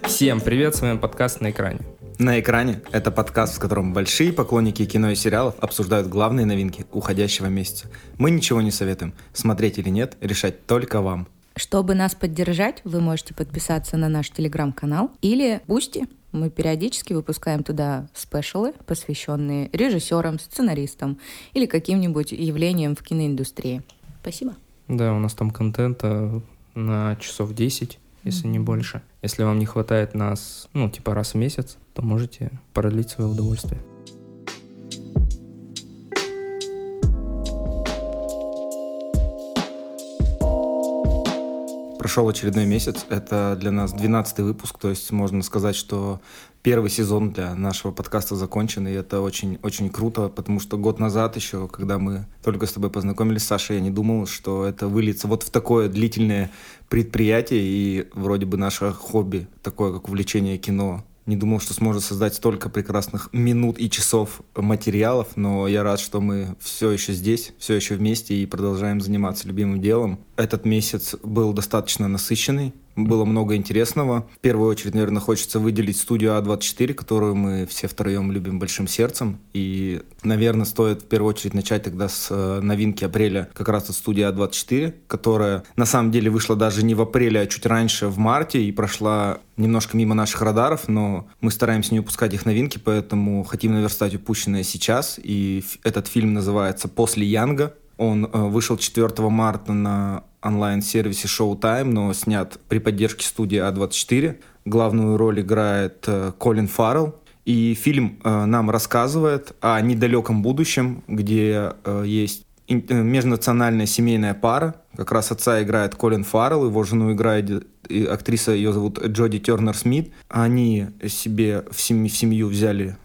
Всем привет, с вами подкаст «На экране». На экране – это подкаст, в котором большие поклонники кино и сериалов обсуждают главные новинки уходящего месяца. Мы ничего не советуем. Смотреть или нет, решать только вам. Чтобы нас поддержать, вы можете подписаться на наш телеграм-канал или Boosty. Мы периодически выпускаем туда спешалы, посвященные режиссерам, сценаристам или каким-нибудь явлениям в киноиндустрии. Спасибо. Да, у нас там контента на часов 10, если не больше. Если вам не хватает нас, ну, типа раз в месяц, то можете продлить свое удовольствие. Прошел очередной месяц, это для нас 12 выпуск, то есть можно сказать, что первый сезон для нашего подкаста закончен, и это очень, очень круто, потому что год назад еще, когда мы только с тобой познакомились, Саша, я не думал, что это выльется вот в такое длительное предприятие, и вроде бы наше хобби, такое как увлечение кино, не думал, что сможет создать столько прекрасных минут и часов материалов, но я рад, что мы все еще здесь, все еще вместе и продолжаем заниматься любимым делом. Этот месяц был достаточно насыщенный, было много интересного. В первую очередь, наверное, хочется выделить студию А24, которую мы все втроем любим большим сердцем. И, наверное, стоит в первую очередь начать тогда с э, новинки апреля как раз от студии А24, которая на самом деле вышла даже не в апреле, а чуть раньше, в марте, и прошла немножко мимо наших радаров, но мы стараемся не упускать их новинки, поэтому хотим наверстать упущенное сейчас. И этот фильм называется «После Янга». Он э, вышел 4 марта на онлайн-сервисе Showtime, но снят при поддержке студии А24. Главную роль играет э, Колин Фаррелл. И фильм э, нам рассказывает о недалеком будущем, где есть межнациональная семейная пара. Как раз отца играет Колин Фаррелл, его жену играет актриса, ее зовут Джоди Тернер Смит. Они себе в, семью, взяли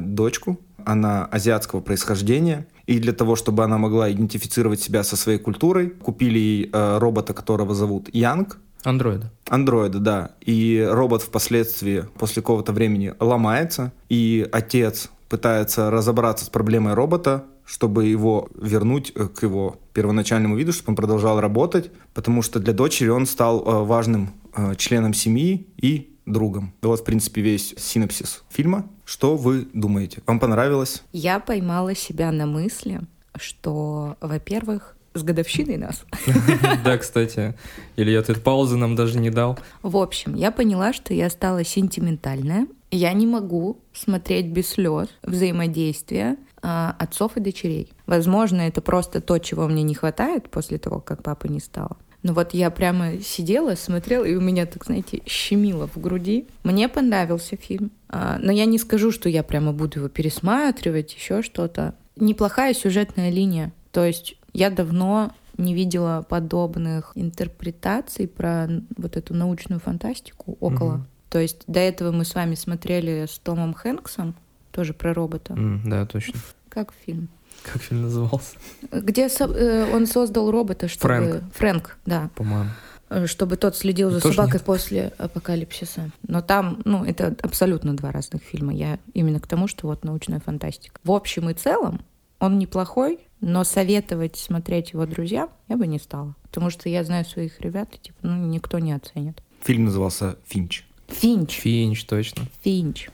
дочку, она азиатского происхождения. И для того, чтобы она могла идентифицировать себя со своей культурой, купили э, робота, которого зовут Янг. Андроида. Андроида, да. И робот впоследствии, после какого-то времени, ломается, и отец пытается разобраться с проблемой робота, чтобы его вернуть э, к его первоначальному виду, чтобы он продолжал работать, потому что для дочери он стал э, важным э, членом семьи и другом. Вот, в принципе, весь синопсис фильма. Что вы думаете? Вам понравилось? Я поймала себя на мысли, что, во-первых, с годовщиной нас. Да, кстати. Илья, ты паузы нам даже не дал. В общем, я поняла, что я стала сентиментальная. Я не могу смотреть без слез взаимодействия а, отцов и дочерей. Возможно, это просто то, чего мне не хватает после того, как папа не стало. Ну вот я прямо сидела, смотрела, и у меня, так знаете, щемило в груди. Мне понравился фильм. А, но я не скажу, что я прямо буду его пересматривать, еще что-то. Неплохая сюжетная линия. То есть я давно не видела подобных интерпретаций про вот эту научную фантастику около. Mm-hmm. То есть до этого мы с вами смотрели с Томом Хэнксом, тоже про робота. Mm, да, точно. Как фильм? Как фильм назывался? Где со- э, он создал робота, чтобы... Фрэнк. Фрэнк, да. По-моему. Э, чтобы тот следил за Тоже собакой нет. после апокалипсиса. Но там, ну, это абсолютно два разных фильма. Я именно к тому, что вот научная фантастика. В общем и целом, он неплохой, но советовать смотреть его друзьям я бы не стала. Потому что я знаю своих ребят, и, типа, ну, никто не оценит. Фильм назывался «Финч». Финч. Финч, точно. Финч.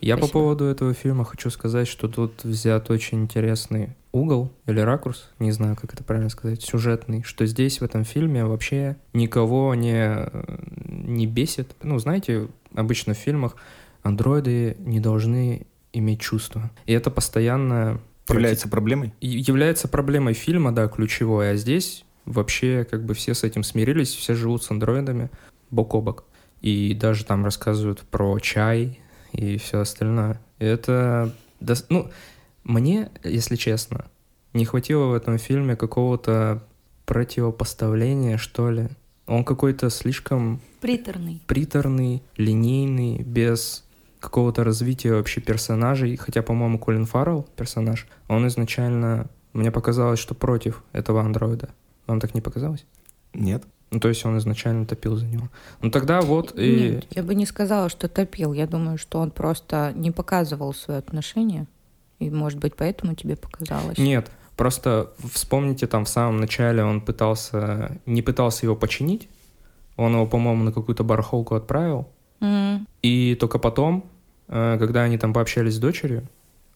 Я Спасибо. по поводу этого фильма хочу сказать, что тут взят очень интересный угол или ракурс, не знаю, как это правильно сказать, сюжетный, что здесь в этом фильме вообще никого не, не бесит. Ну, знаете, обычно в фильмах андроиды не должны иметь чувства. И это постоянно Является проблемой? является проблемой фильма, да, ключевой, а здесь вообще как бы все с этим смирились, все живут с андроидами бок о бок. И даже там рассказывают про чай и все остальное. И это... Ну, мне, если честно, не хватило в этом фильме какого-то противопоставления, что ли. Он какой-то слишком Приторный. приторный, линейный, без какого-то развития вообще персонажей. Хотя, по-моему, Колин Фаррелл, персонаж, он изначально... Мне показалось, что против этого андроида. Вам так не показалось? Нет. Ну, то есть он изначально топил за него. Ну, тогда вот и... Нет, я бы не сказала, что топил. Я думаю, что он просто не показывал свое отношение. И, может быть, поэтому тебе показалось. Нет, просто вспомните, там в самом начале он пытался... Не пытался его починить. Он его, по-моему, на какую-то барахолку отправил. М, И только потом, э, когда они там пообщались с дочерью,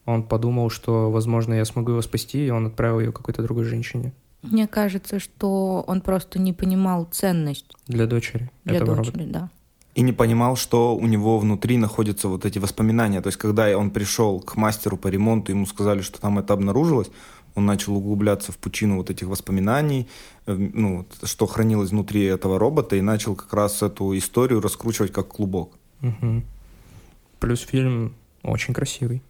он подумал, что, возможно, я смогу его спасти, и он отправил ее какой-то другой женщине Мне кажется, что он просто не понимал ценность для дочери для этого дочери, робота. да. И не понимал, что у него внутри находятся вот эти воспоминания. То есть, когда он пришел к мастеру по ремонту, ему сказали, что там это обнаружилось, он начал углубляться в пучину вот этих воспоминаний, э, ну, что хранилось внутри этого робота, и начал как раз эту историю раскручивать как клубок. Мгм. Плюс фильм очень красивый.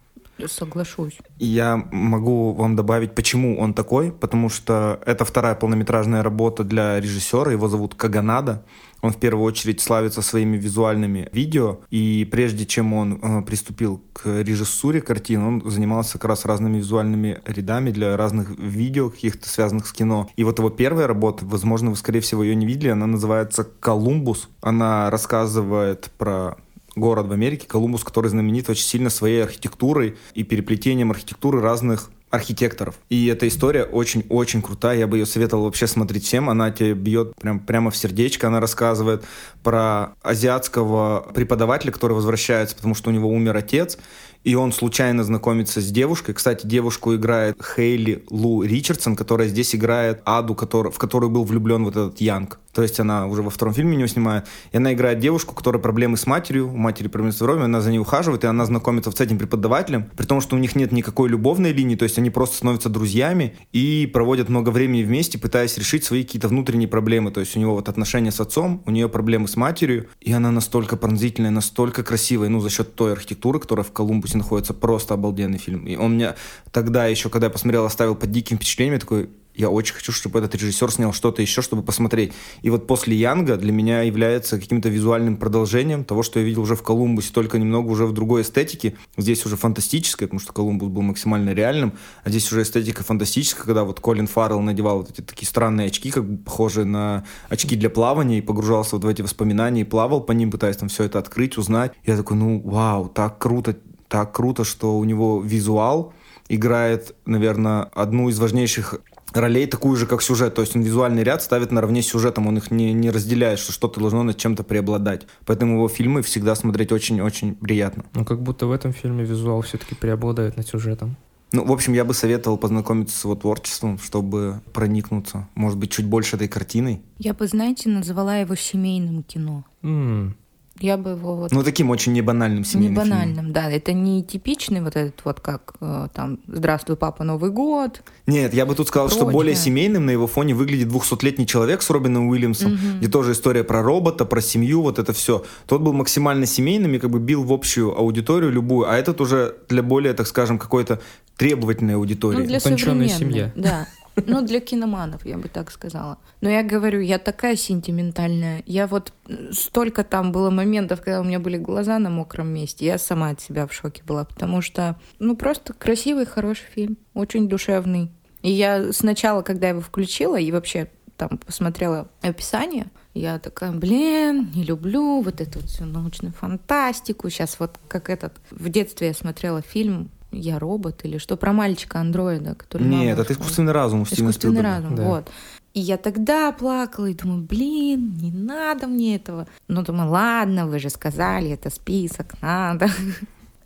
Соглашусь. Я могу вам добавить, почему он такой, потому что это вторая полнометражная работа для режиссера, его зовут Каганада. Он в первую очередь славится своими визуальными видео, и прежде чем он э, приступил к режиссуре картин, он занимался как раз разными визуальными рядами для разных видео, каких-то связанных с кино. И вот его первая работа, возможно, вы, скорее всего, ее не видели, она называется «Колумбус». Она рассказывает про город в Америке, Колумбус, который знаменит очень сильно своей архитектурой и переплетением архитектуры разных архитекторов. И эта история очень-очень крутая. Я бы ее советовал вообще смотреть всем. Она тебе бьет прям, прямо в сердечко. Она рассказывает про азиатского преподавателя, который возвращается, потому что у него умер отец. И он случайно знакомится с девушкой. Кстати, девушку играет Хейли Лу Ричардсон, которая здесь играет Аду, который, в которую был влюблен вот этот Янг. То есть она уже во втором фильме него снимает. И она играет девушку, у которой проблемы с матерью, у матери проблемы с здоровьем, она за ней ухаживает, и она знакомится с этим преподавателем, при том, что у них нет никакой любовной линии, то есть они просто становятся друзьями и проводят много времени вместе, пытаясь решить свои какие-то внутренние проблемы. То есть у него вот отношения с отцом, у нее проблемы с матерью, и она настолько пронзительная, настолько красивая, ну, за счет той архитектуры, которая в Колумбусе находится, просто обалденный фильм. И он меня тогда еще, когда я посмотрел, оставил под диким впечатлением, такой, я очень хочу, чтобы этот режиссер снял что-то еще, чтобы посмотреть. И вот после Янга для меня является каким-то визуальным продолжением того, что я видел уже в Колумбусе, только немного уже в другой эстетике. Здесь уже фантастическая, потому что Колумбус был максимально реальным, а здесь уже эстетика фантастическая, когда вот Колин Фаррелл надевал вот эти такие странные очки, как бы похожие на очки для плавания, и погружался вот в эти воспоминания, и плавал по ним, пытаясь там все это открыть, узнать. Я такой, ну, вау, так круто, так круто, что у него визуал играет, наверное, одну из важнейших ролей такую же, как сюжет. То есть он визуальный ряд ставит наравне с сюжетом, он их не, не разделяет, что что-то должно над чем-то преобладать. Поэтому его фильмы всегда смотреть очень-очень приятно. Ну, как будто в этом фильме визуал все-таки преобладает над сюжетом. Ну, в общем, я бы советовал познакомиться с его творчеством, чтобы проникнуться, может быть, чуть больше этой картиной. Я бы, знаете, назвала его семейным кино. М, Я бы его вот Ну, таким очень небанальным не семейным фильмом. банальным, да. Это не типичный вот этот вот как э, там «Здравствуй, папа, Новый год». Нет, я бы тут сказал, что Прочее. более семейным на его фоне выглядит 200-летний человек с Робином Уильямсом, Мгм. где тоже история про робота, про семью, вот это все. Тот был максимально семейным и как бы бил в общую аудиторию любую, а этот уже для более, так скажем, какой-то требовательной аудитории. Ну, для Утонченная семья. Да. Ну, для киноманов, я бы так сказала. Но я говорю, я такая сентиментальная. Я вот столько там было моментов, когда у меня были глаза на мокром месте. Я сама от себя в шоке была, потому что, ну, просто красивый, хороший фильм. Очень душевный. И я сначала, когда его включила и вообще там посмотрела описание, я такая, блин, не люблю вот эту всю научную фантастику. Сейчас вот как этот... В детстве я смотрела фильм «Я робот» или что про мальчика-андроида, который... Нет, это искусственный разум у Стивена Искусственный Спилберга. разум, Да. вот. И я тогда плакала и думаю, блин, не надо мне этого. Но думаю, ладно, вы же сказали, это список, надо.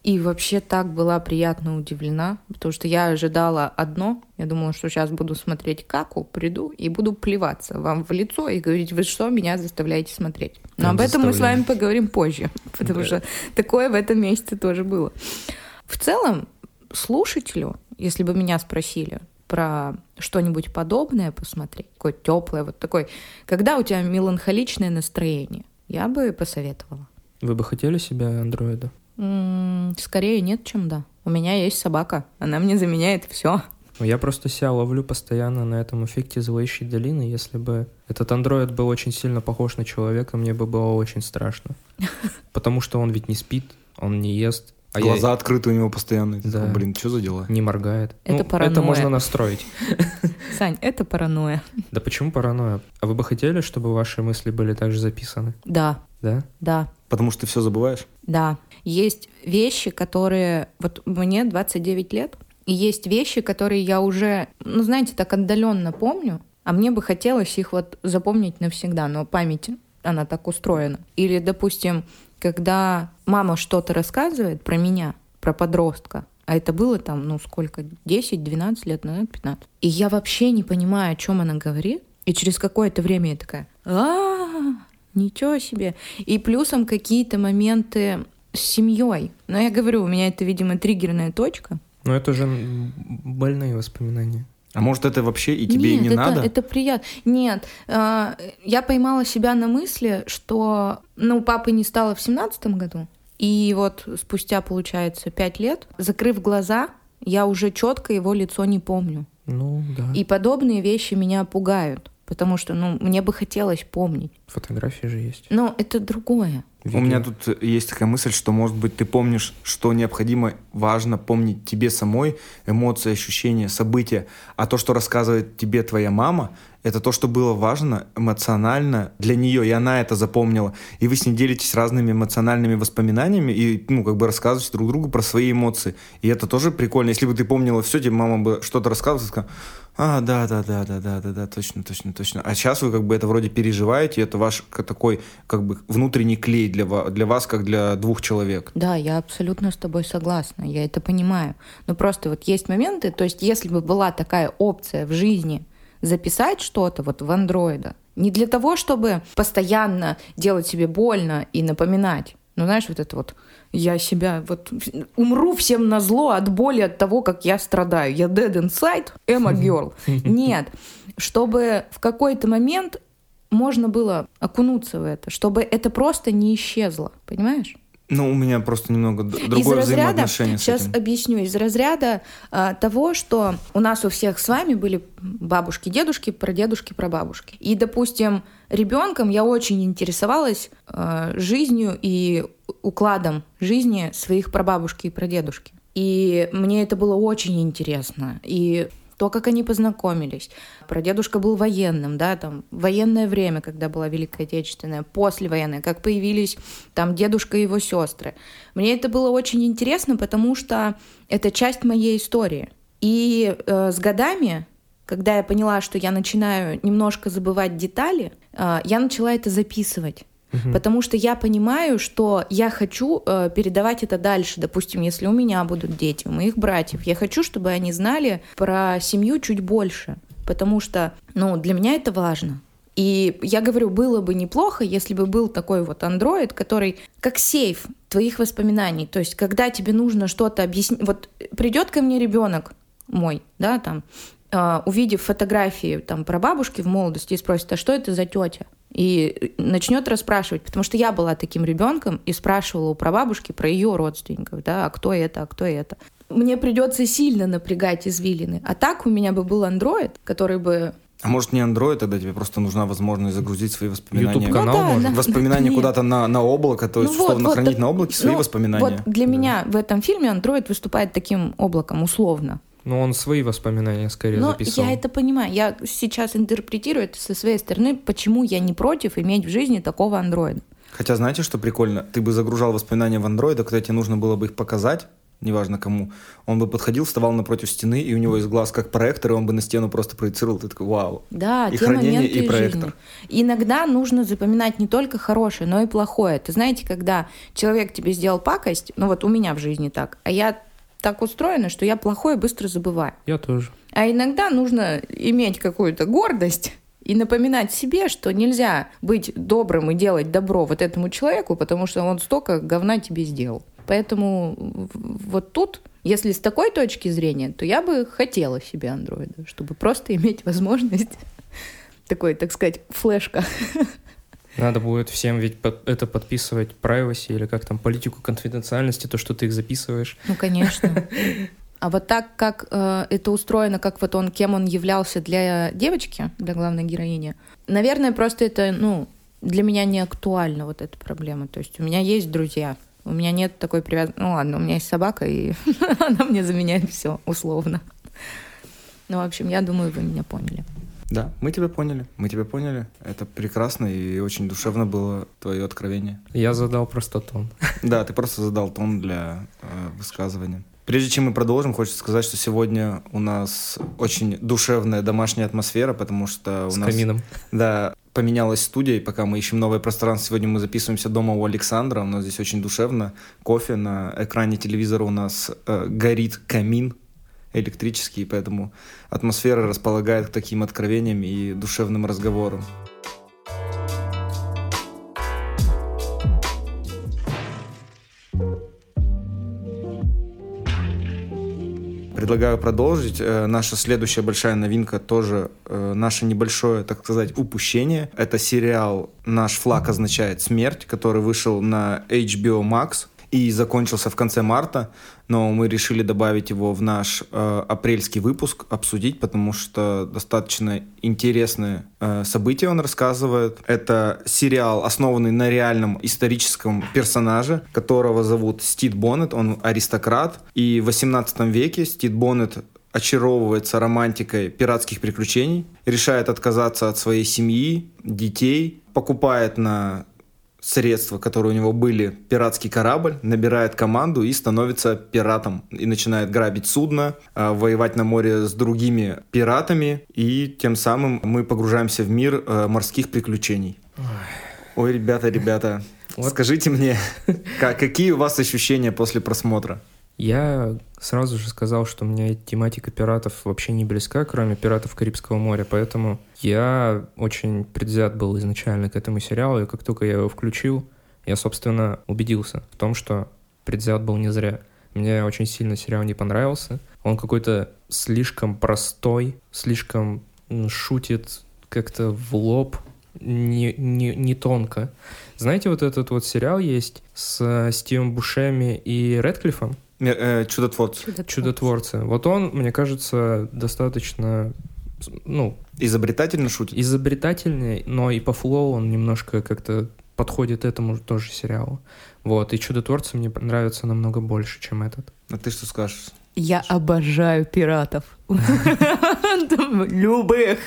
И вообще так была приятно удивлена, потому что я ожидала одно. Я думала, что сейчас буду смотреть Каку, приду и буду плеваться вам в лицо и говорить, вы что меня заставляете смотреть. Но Прям об этом мы с вами поговорим позже, потому Да. что такое в этом месяце тоже было. В целом, слушателю, если бы меня спросили про что-нибудь подобное посмотреть, такое теплое, вот такой, когда у тебя меланхоличное настроение, я бы посоветовала. Вы бы хотели себе андроида? Скорее нет, чем да. У меня есть собака, она мне заменяет все. Я просто себя ловлю постоянно на этом эффекте зловещей долины. Если бы этот андроид был очень сильно похож на человека, мне бы было очень страшно. Потому что он ведь не спит, он не ест, а я Глаза открыты у него постоянно. Да. такой, Блин, что за дела? не моргает. Это Ну, паранойя. это можно настроить. Сань, это паранойя. Да почему паранойя? А вы бы хотели, чтобы ваши мысли были также записаны? Да, Да? да, Потому что ты все забываешь? да. Есть вещи, которые... Вот мне 29 лет, и есть вещи, которые я уже, ну, знаете, так отдаленно помню, а мне бы хотелось их вот запомнить навсегда, но память она так устроена. Или, допустим, когда мама что-то рассказывает про меня, про подростка, а это было там, ну сколько, 10-12 лет назад, 15. И я вообще не понимаю, о чем она говорит. И через какое-то время я такая, а, ничего себе. И плюсом какие-то моменты с семьей. Но я говорю, у меня это, видимо, триггерная точка. Но это же больные воспоминания. А может, это вообще и тебе Нет, и не это, надо? это приятно. Нет, э, я поймала себя на мысли, что, ну, папы не стало в семнадцатом году, и вот спустя, получается, пять лет, закрыв глаза, я уже четко его лицо не помню. Ну, да. И подобные вещи меня пугают, потому что, ну, мне бы хотелось помнить. Фотографии же есть. Но это другое. У меня тут есть такая мысль, что, может быть, ты помнишь, что необходимо, важно помнить тебе самой, эмоции, ощущения, события, а то, что рассказывает тебе твоя мама, это то, что было важно эмоционально для нее, и она это запомнила. И вы с ней делитесь разными эмоциональными воспоминаниями и, ну, как бы рассказываете друг другу про свои эмоции. И это тоже прикольно. Если бы ты помнила все, тебе мама бы что-то рассказывала, сказала, а, да, да, да, да, да, да, да, точно, точно, точно. А сейчас вы как бы это вроде переживаете, это ваш такой как бы внутренний клей для, для вас, как для двух человек. Да, я абсолютно с тобой согласна, я это понимаю. Но просто вот есть моменты, то есть если бы была такая опция в жизни записать что-то вот в андроида, не для того, чтобы постоянно делать себе больно и напоминать, ну, знаешь, вот это вот я себя вот умру всем на зло от боли от того, как я страдаю. Я dead inside, am a girl. Нет, чтобы в какой-то момент можно было окунуться в это, чтобы это просто не исчезло, понимаешь? Ну, у меня просто немного другое из взаимоотношение разряда, с Сейчас этим. объясню. Из разряда а, того, что у нас у всех с вами были бабушки, дедушки, прадедушки, прабабушки. И, допустим, ребенком я очень интересовалась а, жизнью и укладом жизни своих прабабушки и прадедушки. И мне это было очень интересно. И то, как они познакомились. Прадедушка был военным, да, там, военное время, когда была Великая Отечественная, послевоенное, как появились там дедушка и его сестры. Мне это было очень интересно, потому что это часть моей истории. И э, с годами, когда я поняла, что я начинаю немножко забывать детали, э, я начала это записывать. Потому что я понимаю, что я хочу э, передавать это дальше. Допустим, если у меня будут дети, у моих братьев, я хочу, чтобы они знали про семью чуть больше. Потому что, ну, для меня это важно. И я говорю, было бы неплохо, если бы был такой вот андроид, который как сейф твоих воспоминаний. То есть, когда тебе нужно что-то объяснить, вот придет ко мне ребенок мой, да, там, увидев фотографии там про бабушки в молодости и спросит, а что это за тетя? и начнет расспрашивать, потому что я была таким ребенком и спрашивала у прабабушки про ее родственников, да, а кто это, а кто это. Мне придется сильно напрягать извилины. А так у меня бы был андроид, который бы а может не Android, тогда тебе просто нужна возможность загрузить свои воспоминания. YouTube канал ну, да, может. Воспоминания да, куда-то на, на облако, то есть ну, условно вот, хранить вот, на облаке свои ну, воспоминания. Вот для Да. меня в этом фильме андроид выступает таким облаком, условно. Ну, он свои воспоминания скорее Но записывал. я это понимаю. Я сейчас интерпретирую это со своей стороны, почему я не против иметь в жизни такого андроида. Хотя знаете, что прикольно? Ты бы загружал воспоминания в Android, а когда тебе нужно было бы их показать, неважно кому, он бы подходил, вставал напротив стены, и у него из глаз как проектор, и он бы на стену просто проецировал. Ты такой, вау. Да, И те хранение, моменты и проектор. жизни. Иногда нужно запоминать не только хорошее, но и плохое. Это знаете, когда человек тебе сделал пакость, ну вот у меня в жизни так, а я так устроена, что я плохое быстро забываю. Я тоже. А иногда нужно иметь какую-то гордость и напоминать себе, что нельзя быть добрым и делать добро вот этому человеку, потому что он столько говна тебе сделал. Поэтому вот тут, если с такой точки зрения, то я бы хотела себе андроида, чтобы просто иметь возможность такой, так сказать, флешка. Надо будет всем ведь под- это подписывать privacy или как там политику конфиденциальности, то, что ты их записываешь. Ну, конечно. А вот так, как э, это устроено, как вот он, кем он являлся для девочки, для главной героини, наверное, просто это, ну, для меня не актуальна вот эта проблема. То есть у меня есть друзья, у меня нет такой привязанности. Ну ладно, у меня есть собака, и она мне заменяет все условно. Ну, в общем, я думаю, вы меня поняли. Да, мы тебя поняли, мы тебя поняли. Это прекрасно и очень душевно было твое откровение. Я задал просто тон. Да, ты просто задал тон для э, высказывания. Прежде чем мы продолжим, хочется сказать, что сегодня у нас очень душевная домашняя атмосфера, потому что у С нас... камином. Да, поменялась студия, и пока мы ищем новое пространство, сегодня мы записываемся дома у Александра, у нас здесь очень душевно, кофе, на экране телевизора у нас э, горит камин электрический, поэтому атмосфера располагает к таким откровениям и душевным разговорам. Предлагаю продолжить. Э, наша следующая большая новинка тоже э, наше небольшое, так сказать, упущение. Это сериал «Наш флаг означает смерть», который вышел на HBO Max и закончился в конце марта, но мы решили добавить его в наш э, апрельский выпуск, обсудить, потому что достаточно интересные э, события он рассказывает. Это сериал, основанный на реальном историческом персонаже, которого зовут Стит Боннет, он аристократ, и в 18 веке Стит Боннет очаровывается романтикой пиратских приключений, решает отказаться от своей семьи, детей, покупает на средства, которые у него были, пиратский корабль, набирает команду и становится пиратом. И начинает грабить судно, а, воевать на море с другими пиратами. И тем самым мы погружаемся в мир а, морских приключений. Ой, ребята, ребята, вот. скажите мне, какие у вас ощущения после просмотра? Я сразу же сказал, что мне тематика пиратов вообще не близка, кроме пиратов Карибского моря, поэтому я очень предвзят был изначально к этому сериалу, и как только я его включил, я, собственно, убедился в том, что предвзят был не зря. Мне очень сильно сериал не понравился. Он какой-то слишком простой, слишком шутит как-то в лоб, не, не, не тонко. Знаете, вот этот вот сериал есть с Стивом Бушеми и Редклиффом? Э, чудотворцы. Чудотворцы. Чудотворцы. Вот он, мне кажется, достаточно, ну... Изобретательно шутит? Изобретательный, но и по флоу он немножко как-то подходит этому тоже сериалу. Вот, и «Чудотворцы» мне нравятся намного больше, чем этот. А ты что скажешь? Я обожаю пиратов. Любых.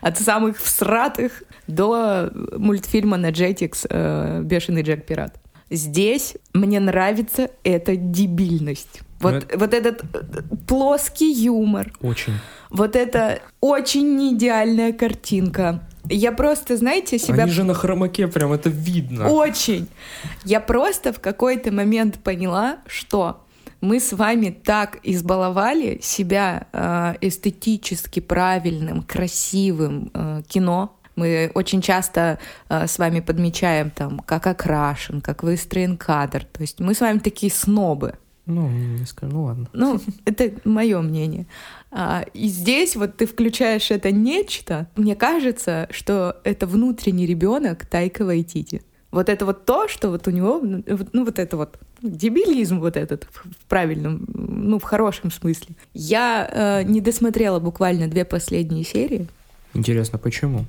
От самых всратых до мультфильма на Jetix э, «Бешеный Джек-пират». Здесь мне нравится эта дебильность. Вот, это... вот этот э, плоский юмор. Очень. Вот это очень не идеальная картинка. Я просто, знаете, себя... Они же на хромаке прям, это видно. Очень. Я просто в какой-то момент поняла, что мы с вами так избаловали себя э, эстетически правильным, красивым э, кино, мы очень часто э, с вами подмечаем, там, как окрашен, как выстроен кадр. То есть мы с вами такие снобы. Ну, не скажу, ну ладно. Ну, это мое мнение. А, и здесь вот ты включаешь это нечто, мне кажется, что это внутренний ребенок Тайка Вайтити. Вот это вот то, что вот у него, ну, вот это вот дебилизм вот этот в правильном, ну в хорошем смысле. Я э, не досмотрела буквально две последние серии. Интересно, почему?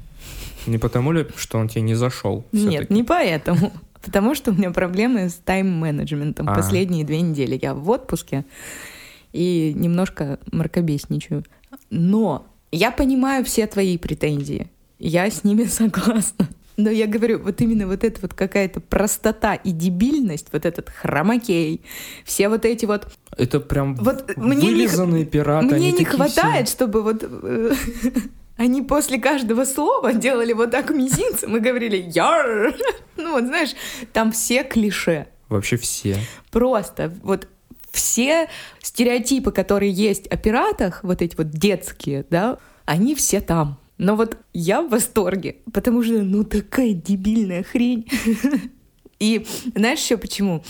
Не потому ли, что он тебе не зашел? Нет, не поэтому. Потому что у меня проблемы с тайм-менеджментом. А. Последние две недели я в отпуске и немножко мракобесничаю. Но я понимаю все твои претензии. Я с ними согласна. Но я говорю, вот именно вот эта вот какая-то простота и дебильность, вот этот хромакей, все вот эти вот... Это прям вот вылизанные не, пираты. Мне не хватает, все... чтобы вот э, они после каждого слова делали вот так мизинцем и говорили «Яр!». Ну вот, знаешь, там все клише. Вообще все. Просто вот все стереотипы, которые есть о пиратах, вот эти вот детские, да, они все там. Но вот я в восторге, потому что, ну, такая дебильная хрень. И знаешь еще почему?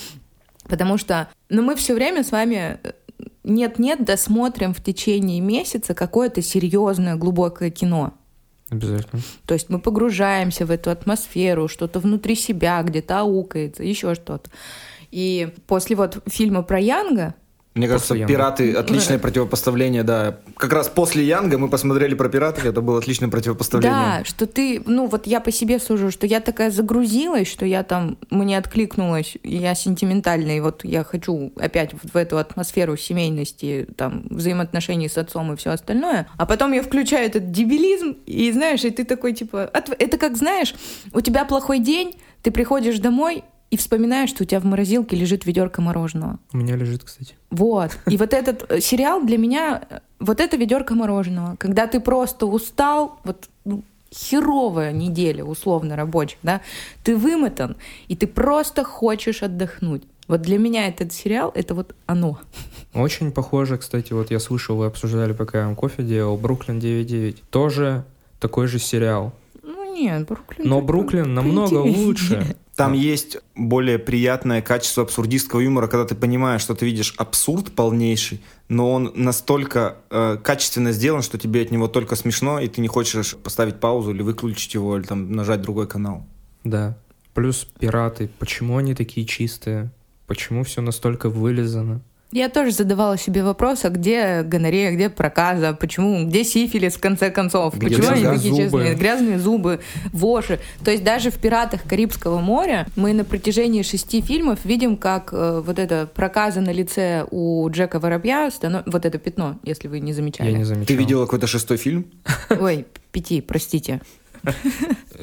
Потому что, ну, мы все время с вами нет-нет, досмотрим в течение месяца какое-то серьезное, глубокое кино. Обязательно. То есть мы погружаемся в эту атмосферу, что-то внутри себя где-то аукается, еще что-то. И после вот фильма про Янга, мне кажется, после пираты отличное противопоставление, да. Как раз после Янга мы посмотрели про пиратов, это было отличное противопоставление. Да, что ты, ну вот я по себе сужу, что я такая загрузилась, что я там, мне откликнулась, я сентиментальная, и вот я хочу опять в, в эту атмосферу семейности, там, взаимоотношений с отцом и все остальное. А потом я включаю этот дебилизм, и знаешь, и ты такой, типа, это как, знаешь, у тебя плохой день, ты приходишь домой, и вспоминаешь, что у тебя в морозилке лежит ведерко мороженого. У меня лежит, кстати. Вот. И вот этот э, сериал для меня, э, вот это ведерко мороженого. Когда ты просто устал, вот ну, херовая неделя, условно рабочих, да, ты вымотан, и ты просто хочешь отдохнуть. Вот для меня этот сериал — это вот оно. Очень похоже, кстати, вот я слышал, вы обсуждали, пока я вам кофе делал, «Бруклин 9.9». Тоже такой же сериал. Нет, Бруклин... Но Бруклин намного лучше. Там есть более приятное качество абсурдистского юмора, когда ты понимаешь, что ты видишь абсурд полнейший, но он настолько э, качественно сделан, что тебе от него только смешно, и ты не хочешь поставить паузу или выключить его, или там нажать другой канал. Да. Плюс пираты. Почему они такие чистые? Почему все настолько вылизано? Я тоже задавала себе вопрос, а где гонорея, где проказа, почему, где сифилис в конце концов, Где почему они грязные такие зубы? честные, грязные зубы, воши. То есть даже в «Пиратах Карибского моря» мы на протяжении шести фильмов видим, как э, вот эта проказа на лице у Джека Воробья, станов- вот это пятно, если вы не замечали. Я не замечал. Ты видела какой-то шестой фильм? Ой, пяти, простите.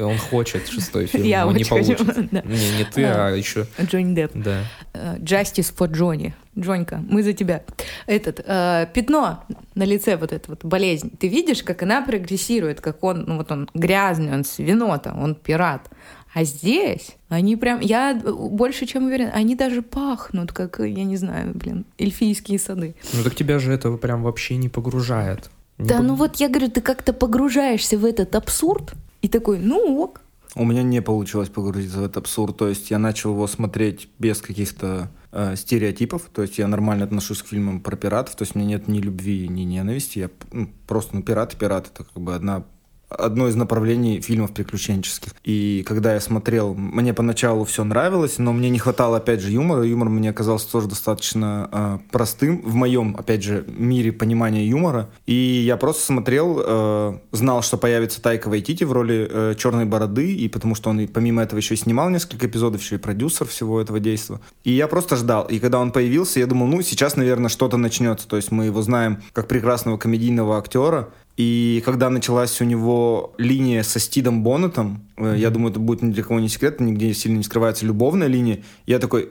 Он хочет шестой фильм, Я но не очень хочу, получится. да. Не, не ты, Да. а еще... Джонни Депп. Да. Э, Justice for Джонни. Джонька, мы за тебя. Этот, э, пятно на лице, вот эта вот болезнь. Ты видишь, как она прогрессирует, как он, ну вот он грязный, он свинота, он пират. А здесь они прям, я больше чем уверен, они даже пахнут, как, я не знаю, блин, эльфийские сады. Ну так тебя же это прям вообще не погружает. Не Да, пог- ну вот я говорю, ты как-то погружаешься в этот абсурд и такой, ну ок. У меня не получилось погрузиться в этот абсурд. То есть я начал его смотреть без каких-то э, стереотипов. То есть я нормально отношусь к фильмам про пиратов. То есть у меня нет ни любви, ни ненависти. Я ну, просто, ну, пираты, пираты. Это как бы одна одно из направлений фильмов приключенческих. И когда я смотрел, мне поначалу все нравилось, но мне не хватало, опять же, юмора. Юмор мне оказался тоже достаточно э, простым в моем, опять же, мире понимания юмора. И я просто смотрел, э, знал, что появится Тайка Вайтити в роли э, Черной Бороды, и потому что он помимо этого еще и снимал несколько эпизодов, еще и продюсер всего этого действия. И я просто ждал. И когда он появился, я думал, ну, сейчас, наверное, что-то начнется. То есть мы его знаем как прекрасного комедийного актера, и когда началась у него линия со Стидом Боннетом, э, я думаю, это будет ни для кого не секрет, нигде сильно не скрывается любовная линия, я такой,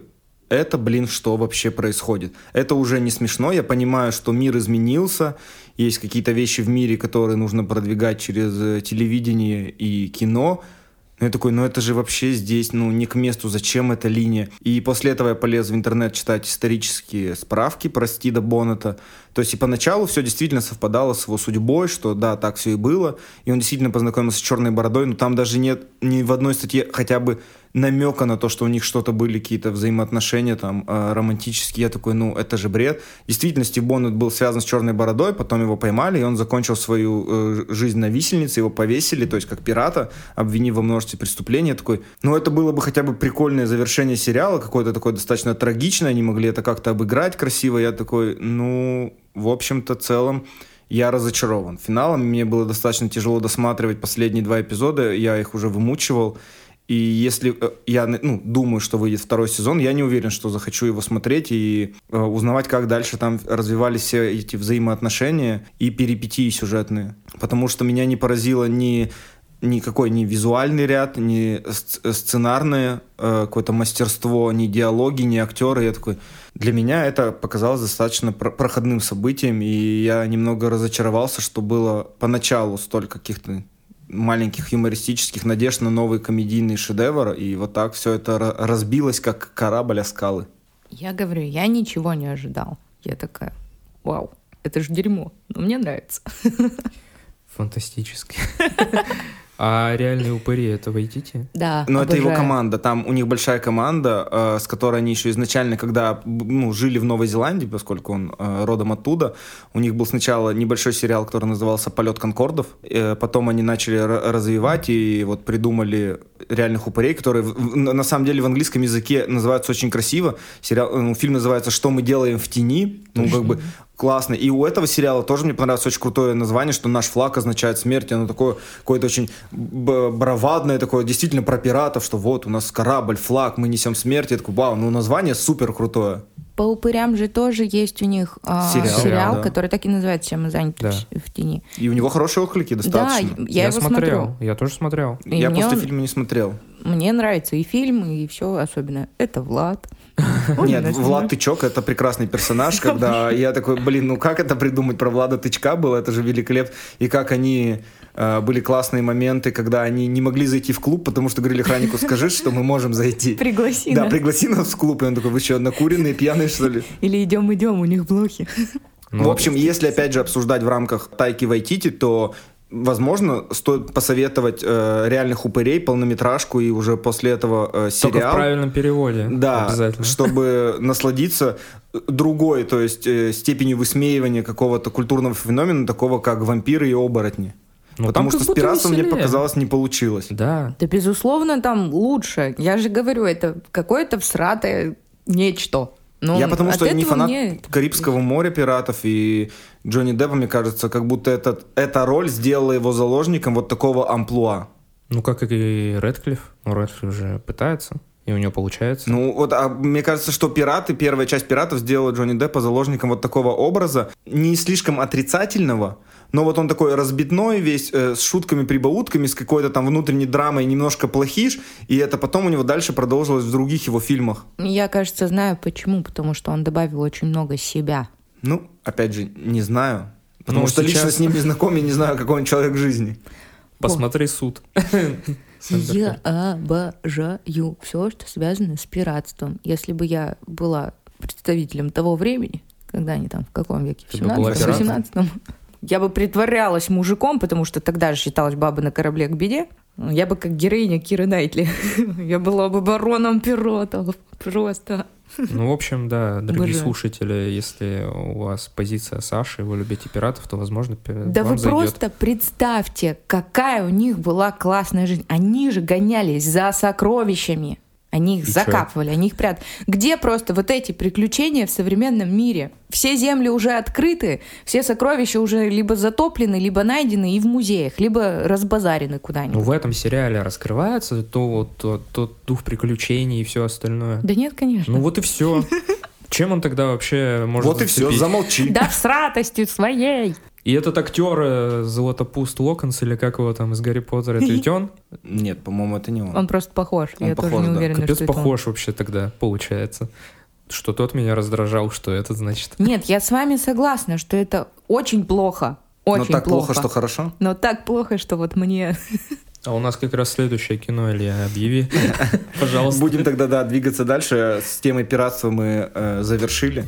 это, блин, что вообще происходит? Это уже не смешно, я понимаю, что мир изменился, есть какие-то вещи в мире, которые нужно продвигать через э, телевидение и кино, но я такой, ну это же вообще здесь, ну не к месту, зачем эта линия? И после этого я полез в интернет читать исторические справки про Стида Боннета. То есть и поначалу все действительно совпадало с его судьбой, что да, так все и было. И он действительно познакомился с Черной Бородой, но там даже нет ни в одной статье хотя бы намека на то, что у них что-то были какие-то взаимоотношения там э, романтические. Я такой, ну это же бред. Действительно, Стив Боннет был связан с Черной Бородой, потом его поймали, и он закончил свою э, жизнь на висельнице, его повесили, то есть как пирата, обвинив во множестве преступлений. Я такой, ну это было бы хотя бы прикольное завершение сериала, какое-то такое достаточно трагичное, они могли это как-то обыграть красиво. Я такой, ну, в общем-то, целом, я разочарован. Финалом мне было достаточно тяжело досматривать последние два эпизода, я их уже вымучивал. И если э, я ну, думаю, что выйдет второй сезон, я не уверен, что захочу его смотреть и э, узнавать, как дальше там развивались все эти взаимоотношения и перипетии сюжетные. Потому что меня не поразило ни никакой ни визуальный ряд, ни сц- сценарное э, какое-то мастерство, ни диалоги, ни актеры. Я такой, для меня это показалось достаточно про- проходным событием, и я немного разочаровался, что было поначалу столько каких-то маленьких юмористических надежд на новый комедийный шедевр, и вот так все это ра- разбилось, как корабль о скалы. Я говорю, я ничего не ожидал. Я такая, вау, это же дерьмо, но мне нравится. Фантастически. А реальные упыри это войдите? Да, Но это его обожаю. команда. Там у них большая команда, э, с которой они еще изначально, когда ну, жили в Новой Зеландии, поскольку он э, родом оттуда, у них был сначала небольшой сериал, который назывался «Полет конкордов». Э, потом они начали р- развивать и вот придумали реальных упырей, которые в- в- на самом деле в английском языке называются очень красиво. Сериал, э, ну, фильм называется «Что мы делаем в тени». Ну, как бы классно. И у этого сериала тоже мне понравилось очень крутое название, что наш флаг означает смерть. Оно такое какое-то очень б- бравадное, такое действительно про пиратов, что вот у нас корабль, флаг, мы несем смерть. Я такой, вау, ну название супер крутое. По упырям же тоже есть у них а, Сериал, сериал, да. который так и называется «Чем мы заняты Да. в, тени». И у него хорошие отклики достаточно. Да, я, его смотрел. смотрю. Я тоже смотрел. И Я просто он- фильм не смотрел. Мне нравится и фильм, и все особенно. Это Влад. Нет, Влад Тычок — это прекрасный персонаж, когда я такой, блин, ну как это придумать про Влада Тычка было, это же великолепно. И как они э, были классные моменты, когда они не могли зайти в клуб, потому что говорили охраннику, скажи, что мы можем зайти. Пригласи Да, пригласи нас в клуб. И он такой, вы что, накуренные, пьяные, что ли? Или идем, идем, у них блохи. Ну, в общем, если опять же обсуждать в рамках Тайки Вайтити, то возможно, стоит посоветовать э, реальных упырей, полнометражку и уже после этого э, Только в сериал. правильном переводе. Да, Обязательно. чтобы насладиться другой, то есть э, степенью высмеивания какого-то культурного феномена, такого как вампиры и оборотни. Ну, Потому что с пиратством мне показалось не получилось. Да. Да, безусловно, там лучше. Я же говорю, это какое-то всратое нечто. Ну, Я потому от что не фанат мне- Карибского моря пиратов и Джонни Деппа, мне кажется, как будто этот, эта роль сделала его заложником вот такого амплуа. Ну, как и Редклифф. Ну, Редклифф же пытается, и у него получается. Ну, вот, а мне кажется, что пираты, первая часть пиратов сделала Джонни Деппа заложником вот такого образа, не слишком отрицательного, но вот он такой разбитной весь, э, с шутками, прибаутками, с какой-то там внутренней драмой, немножко плохиш, и это потом у него дальше продолжилось в других его фильмах. Я, кажется, знаю почему, потому что он добавил очень много себя. Ну, опять же, не знаю, потому ну, что сейчас... лично с ним не знаком, я не знаю, какой он человек в жизни. Посмотри суд. Я обожаю все, что связано с пиратством. Если бы я была представителем того времени, когда они там, в каком веке? В 17-м, 18 я бы притворялась мужиком, потому что тогда же считалась баба на корабле к беде. Я бы как героиня Киры Найтли. Я была бы бароном пиратов. Просто. Ну, в общем, да, дорогие Обожаю. слушатели, если у вас позиция Саши, вы любите пиратов, то, возможно, Да вам вы зайдет. просто представьте, какая у них была классная жизнь. Они же гонялись за сокровищами. Они их И чё? закапывали, они их прятали. Где просто вот эти приключения в современном мире? Все земли уже открыты, все сокровища уже либо затоплены, либо найдены и в музеях, либо разбазарены Ну, куда-нибудь. в этом сериале раскрывается то вот тот, тот дух приключений и все остальное. Да нет, конечно. Ну вот и все. Чем он тогда вообще может Вот и все, зацепить? замолчи. Да в сратости своей. И этот актер э, Золотопуст Локонс, или как его там из Гарри Поттера, это ведь он? Нет, по-моему, это не он. Он просто похож. Он Я похож, тоже не да. уверена, Капец что это он. похож вообще тогда, получается. Что тот меня раздражал, что этот, значит. Нет, я с вами согласна, что это очень плохо. Но Очень Ну, так плохо. плохо, что хорошо. Но так плохо, что вот мне... А у нас как раз следующее кино, Илья, объяви, пожалуйста. Будем тогда, да, двигаться дальше. С темой пиратства мы э, завершили.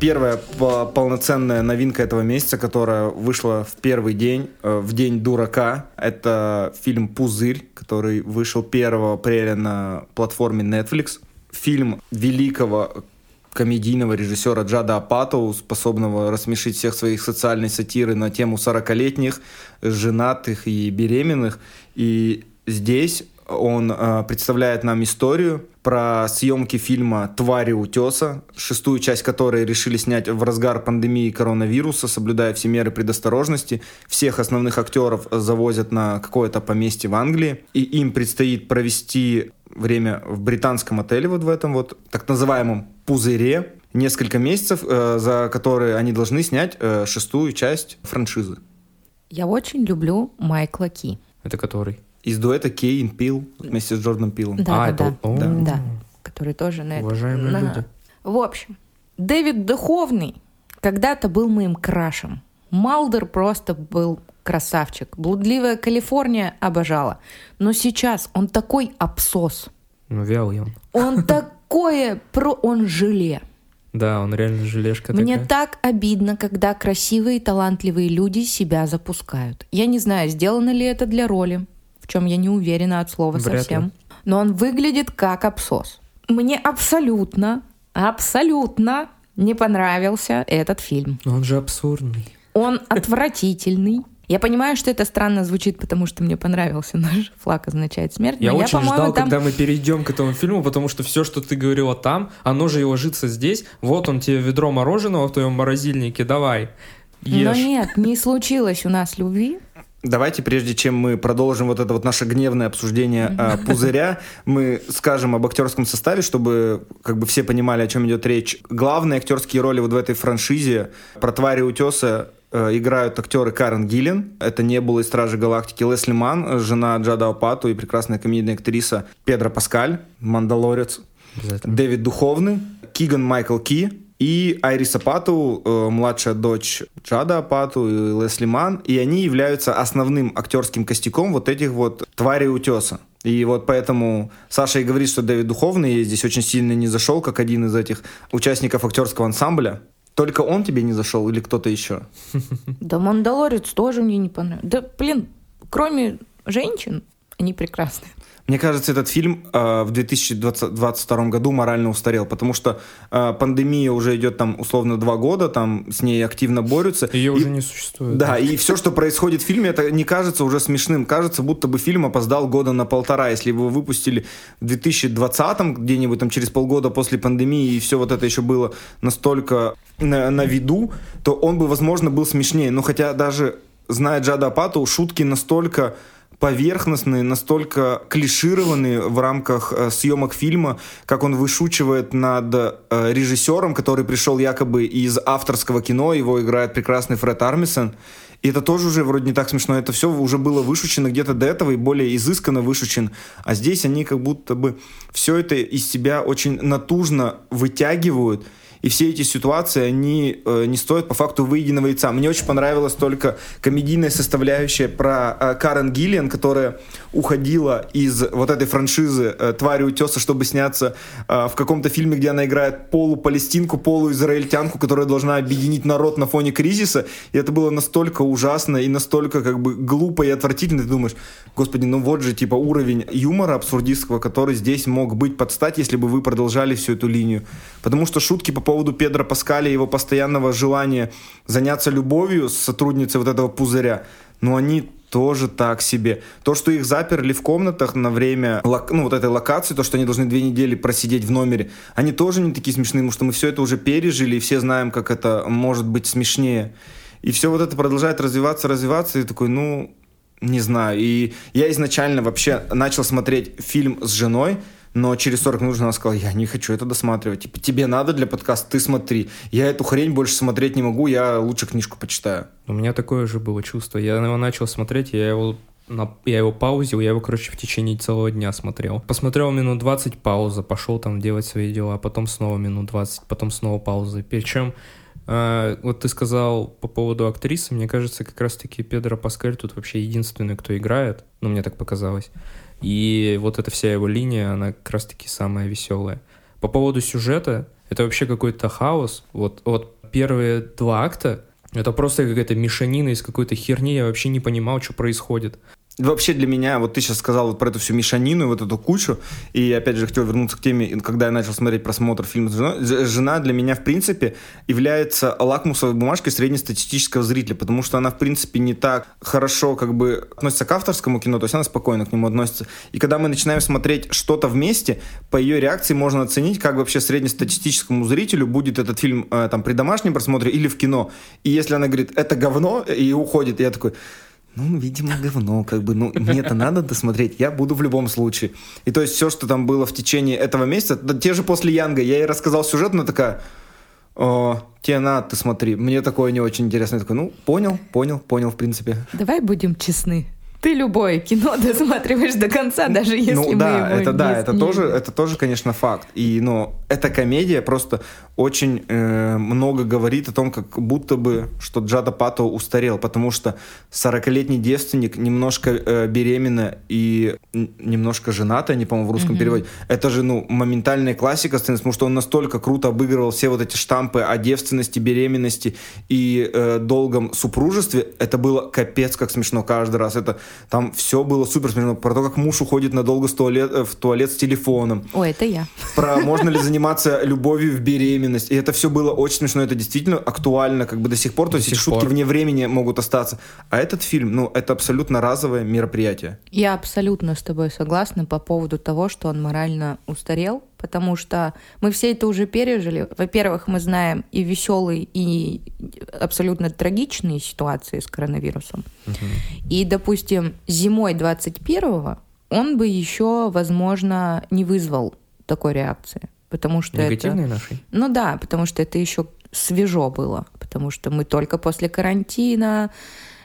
Первая по- полноценная новинка этого месяца, которая вышла в первый день, э, в день дурака, это фильм «Пузырь», который вышел 1 апреля на платформе Netflix. Фильм великого комедийного режиссера Джада Апатоу, способного рассмешить всех своих социальной сатиры на тему 40-летних, женатых и беременных. И здесь он э, представляет нам историю про съемки фильма «Твари утеса», шестую часть которой решили снять в разгар пандемии коронавируса, соблюдая все меры предосторожности. Всех основных актеров завозят на какое-то поместье в Англии, и им предстоит провести время в британском отеле вот в этом вот так называемом пузыре, несколько месяцев, э, за которые они должны снять э, шестую часть франшизы. Я очень люблю Майкла Ки. Это который? Из дуэта Кейн Пил вместе с Джорданом Пилом. Да, А, да, это- да. О. Да, который тоже на это. Уважаемые на- люди. В общем, Дэвид Духовный когда-то был моим крашем. Малдер просто был красавчик. Блудливая Калифорния обожала. Но сейчас он такой абсос. Ну, вялый он. Он такое про... Он желе. Да, он реально желешка Мне такая. так обидно, когда красивые и талантливые люди себя запускают. Я не знаю, сделано ли это для роли, в чем я не уверена от слова Вряд ли. совсем. Но он выглядит как абсос. Мне абсолютно, абсолютно не понравился этот фильм. Но он же абсурдный. Он отвратительный. Я понимаю, что это странно звучит, потому что мне понравился наш флаг означает смерть. Я но очень по-моему, ждал, там- когда мы перейдем к этому фильму, потому что все, что ты говорила там, оно же и ложится здесь. Вот он тебе ведро мороженого в твоем морозильнике, давай, Но ешь. нет, не случилось у нас любви. Давайте, прежде чем мы продолжим вот это вот наше гневное обсуждение а, пузыря, мы скажем об актерском составе, чтобы как бы все понимали, о чем идет речь. Главные актерские роли вот в этой франшизе про твари утеса э, играют актеры Карен Гиллен, это не было из Стражи Галактики, Лесли Ман, жена Джада Апату и прекрасная комедийная актриса Педро Паскаль, Мандалорец, Дэвид Духовный, Киган Майкл Ки, и Айрис Апату, э, младшая дочь Джада Апату и Лесли Ман, и они являются основным актерским костяком вот этих вот тварей утеса. И вот поэтому Саша и говорит, что Дэвид Духовный здесь очень сильно не зашел, как один из этих участников актерского ансамбля. Только он тебе не зашел или кто-то еще? Да Мандалорец тоже мне не понравился. Да, блин, кроме женщин, они прекрасные. Мне кажется, этот фильм э, в 2022 году морально устарел, потому что э, пандемия уже идет там условно два года, там с ней активно борются. Ее и, уже не существует. Да, и все, что происходит в фильме, это не кажется уже смешным. Кажется, будто бы фильм опоздал года на полтора. Если его выпустили в 2020 где-нибудь там через полгода после пандемии, и все вот это еще было настолько на, на виду, то он бы, возможно, был смешнее. Но хотя даже зная Джада Апату, шутки настолько поверхностные, настолько клишированные в рамках э, съемок фильма, как он вышучивает над э, режиссером, который пришел якобы из авторского кино, его играет прекрасный Фред Армисон. И это тоже уже вроде не так смешно. Это все уже было вышучено где-то до этого и более изысканно вышучен. А здесь они как будто бы все это из себя очень натужно вытягивают – и все эти ситуации, они э, не стоят по факту выеденного яйца. Мне очень понравилась только комедийная составляющая про э, Карен Гиллиан, которая уходила из вот этой франшизы э, «Твари утеса», чтобы сняться э, в каком-то фильме, где она играет полупалестинку, полуизраильтянку, которая должна объединить народ на фоне кризиса. И это было настолько ужасно и настолько как бы глупо и отвратительно. Ты думаешь, господи, ну вот же типа уровень юмора абсурдистского, который здесь мог быть под стать, если бы вы продолжали всю эту линию. Потому что шутки по поводу Педро Паскаля и его постоянного желания заняться любовью с сотрудницей вот этого пузыря, ну, они тоже так себе. То, что их заперли в комнатах на время ну, вот этой локации, то, что они должны две недели просидеть в номере, они тоже не такие смешные, потому что мы все это уже пережили, и все знаем, как это может быть смешнее. И все вот это продолжает развиваться, развиваться, и такой, ну, не знаю. И я изначально вообще начал смотреть фильм с женой, но через 40 минут она сказала, я не хочу это досматривать. Типа, тебе надо для подкаста, ты смотри. Я эту хрень больше смотреть не могу, я лучше книжку почитаю. У меня такое же было чувство. Я его начал смотреть, я его на, я его паузил, я его, короче, в течение целого дня смотрел. Посмотрел минут 20, пауза, пошел там делать свои дела, потом снова минут 20, потом снова пауза. Причем, вот ты сказал по поводу актрисы, мне кажется, как раз-таки Педро Паскаль тут вообще единственный, кто играет, ну, мне так показалось. И вот эта вся его линия, она как раз-таки самая веселая. По поводу сюжета, это вообще какой-то хаос. Вот, вот первые два акта, это просто какая-то мешанина из какой-то херни, я вообще не понимал, что происходит. Вообще для меня, вот ты сейчас сказал вот про эту всю мешанину, вот эту кучу, и опять же хотел вернуться к теме, когда я начал смотреть просмотр фильма с женой. Жена для меня, в принципе, является лакмусовой бумажкой среднестатистического зрителя, потому что она, в принципе, не так хорошо как бы относится к авторскому кино, то есть она спокойно к нему относится. И когда мы начинаем смотреть что-то вместе, по ее реакции можно оценить, как вообще среднестатистическому зрителю будет этот фильм э, там при домашнем просмотре или в кино. И если она говорит, это говно, и уходит, я такой, ну, видимо, говно, как бы, ну, мне это надо досмотреть, я буду в любом случае. И то есть все, что там было в течение этого месяца, да, те же после Янга, я ей рассказал сюжет, она такая, о, тебе надо, ты смотри, мне такое не очень интересно. Я такой, ну, понял, понял, понял, в принципе. Давай будем честны. Ты любое кино досматриваешь до конца, даже если ну, мы да, его это не, да, это не тоже, это тоже, конечно, факт. И, но эта комедия просто очень э, много говорит о том, как будто бы, что Джада Пато устарел, потому что 40-летний девственник, немножко э, беременна и немножко жената, не по-моему, в русском mm-hmm. переводе. Это же, ну, моментальная классика сцены, потому что он настолько круто обыгрывал все вот эти штампы о девственности, беременности и э, долгом супружестве. Это было капец как смешно каждый раз. Это там все было супер смешно. Про то, как муж уходит надолго с туалет, э, в туалет с телефоном. О, это я. Про можно ли заниматься любовью в беременность. И это все было очень смешно. Это действительно актуально как бы до сих пор. То есть шутки вне времени могут остаться. А этот фильм, ну, это абсолютно разовое мероприятие. Я абсолютно с тобой согласна по поводу того, что он морально устарел потому что мы все это уже пережили. Во-первых, мы знаем и веселые, и абсолютно трагичные ситуации с коронавирусом. Угу. И, допустим, зимой 21-го он бы еще, возможно, не вызвал такой реакции. Потому что Негативной это... нашей? Ну да, потому что это еще свежо было. потому что мы только после карантина,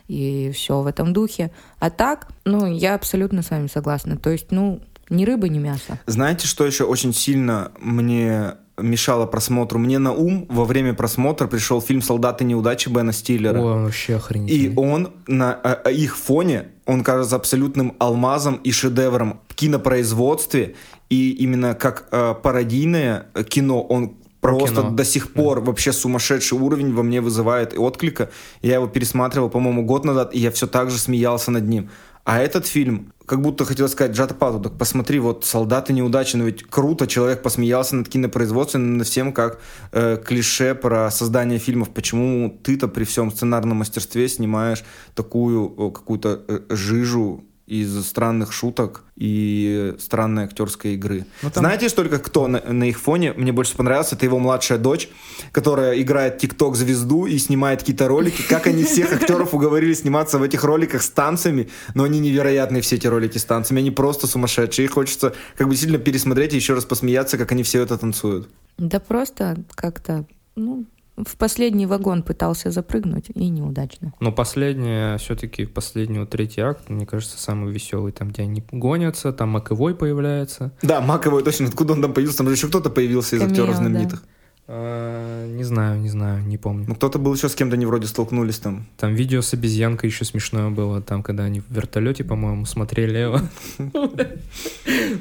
и все в этом духе. А так, ну, я абсолютно с вами согласна. То есть, ну, ни рыба, ни мясо. Знаете, что еще очень сильно мне мешало просмотру. Мне на ум во время просмотра пришел фильм «Солдаты неудачи» Бена Стиллера. О, вообще охренительный. И он на а, их фоне, он кажется абсолютным алмазом и шедевром в кинопроизводстве. И именно как э, пародийное кино, он просто кино. до сих пор да. вообще сумасшедший уровень во мне вызывает отклика. Я его пересматривал, по-моему, год назад, и я все так же смеялся над ним. А этот фильм, как будто хотел сказать Джата Пату, так посмотри, вот «Солдаты неудачи», но ведь круто, человек посмеялся над кинопроизводством, над всем как э, клише про создание фильмов. Почему ты-то при всем сценарном мастерстве снимаешь такую какую-то э, жижу из странных шуток и странной актерской игры. Ну, там... Знаете только кто на, на их фоне мне больше понравился? Это его младшая дочь, которая играет тикток звезду и снимает какие-то ролики. Как они всех актеров уговорили сниматься в этих роликах с танцами, но они невероятные все эти ролики с танцами, они просто сумасшедшие. И хочется как бы сильно пересмотреть и еще раз посмеяться, как они все это танцуют. Да просто как-то, ну, в последний вагон пытался запрыгнуть, и неудачно. Но последний, все-таки последний вот третий акт, мне кажется, самый веселый, там, где они гонятся, там Маковой появляется. Да, Маковой, точно, откуда он там появился, там же еще кто-то появился из Камео, актеров знаменитых. Да. А, не знаю, не знаю, не помню. Ну, кто-то был еще с кем-то, они вроде столкнулись там. Там видео с обезьянкой еще смешное было, там, когда они в вертолете, по-моему, смотрели его.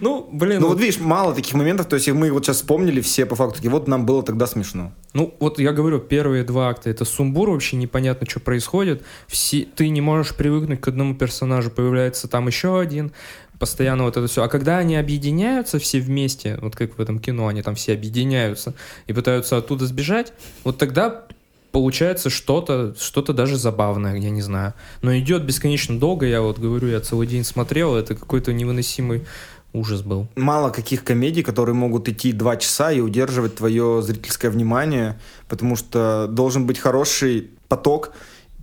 Ну, блин. Ну, вот видишь, мало таких моментов, то есть мы вот сейчас вспомнили все по факту, вот нам было тогда смешно. Ну, вот я говорю, первые два акта это сумбур, вообще непонятно, что происходит. Все, ты не можешь привыкнуть к одному персонажу, появляется там еще один, постоянно вот это все. А когда они объединяются все вместе, вот как в этом кино, они там все объединяются и пытаются оттуда сбежать, вот тогда получается что-то, что-то даже забавное, я не знаю. Но идет бесконечно долго, я вот говорю, я целый день смотрел, это какой-то невыносимый ужас был. Мало каких комедий, которые могут идти два часа и удерживать твое зрительское внимание, потому что должен быть хороший поток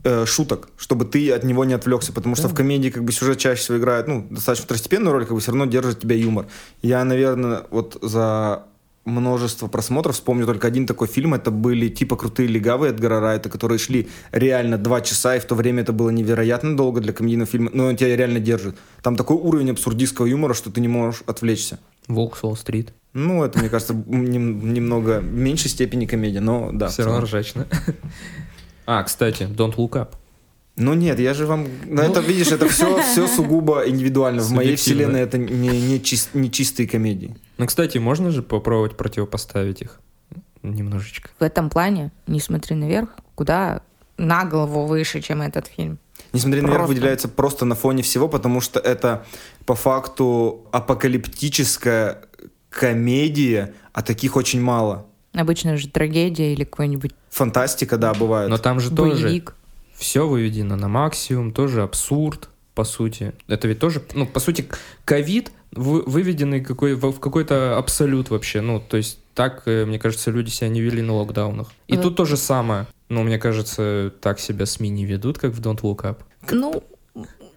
э, шуток, чтобы ты от него не отвлекся, потому что да. в комедии как бы сюжет чаще всего играет, ну, достаточно второстепенную роль, как бы все равно держит тебя юмор. Я, наверное, вот за множество просмотров. Вспомню только один такой фильм. Это были типа «Крутые легавые» Эдгара Райта, которые шли реально два часа, и в то время это было невероятно долго для комедийного фильма, но он тебя реально держит. Там такой уровень абсурдистского юмора, что ты не можешь отвлечься. «Волк с Уолл-стрит». Ну, это, мне кажется, немного меньшей степени комедия, но да. Все равно ржачно. А, кстати, Don't Look Up. Ну нет, я же вам... Ну, это, видишь, это все, все сугубо индивидуально. В моей вселенной это не, не, чист, не чистые комедии. Ну, кстати, можно же попробовать противопоставить их немножечко. В этом плане «Не смотри наверх» куда на голову выше, чем этот фильм. «Не смотри просто. наверх» выделяется просто на фоне всего, потому что это по факту апокалиптическая комедия, а таких очень мало. Обычно же трагедия или какой-нибудь... Фантастика, да, бывает. Но там же Боевик. тоже все выведено на максимум, тоже абсурд, по сути. Это ведь тоже, ну, по сути, ковид выведенный какой, в какой-то абсолют вообще. Ну, то есть так, э, мне кажется, люди себя не вели на локдаунах. И вот. тут то же самое. Но мне кажется, так себя СМИ не ведут, как в Don't Look Up. Ну,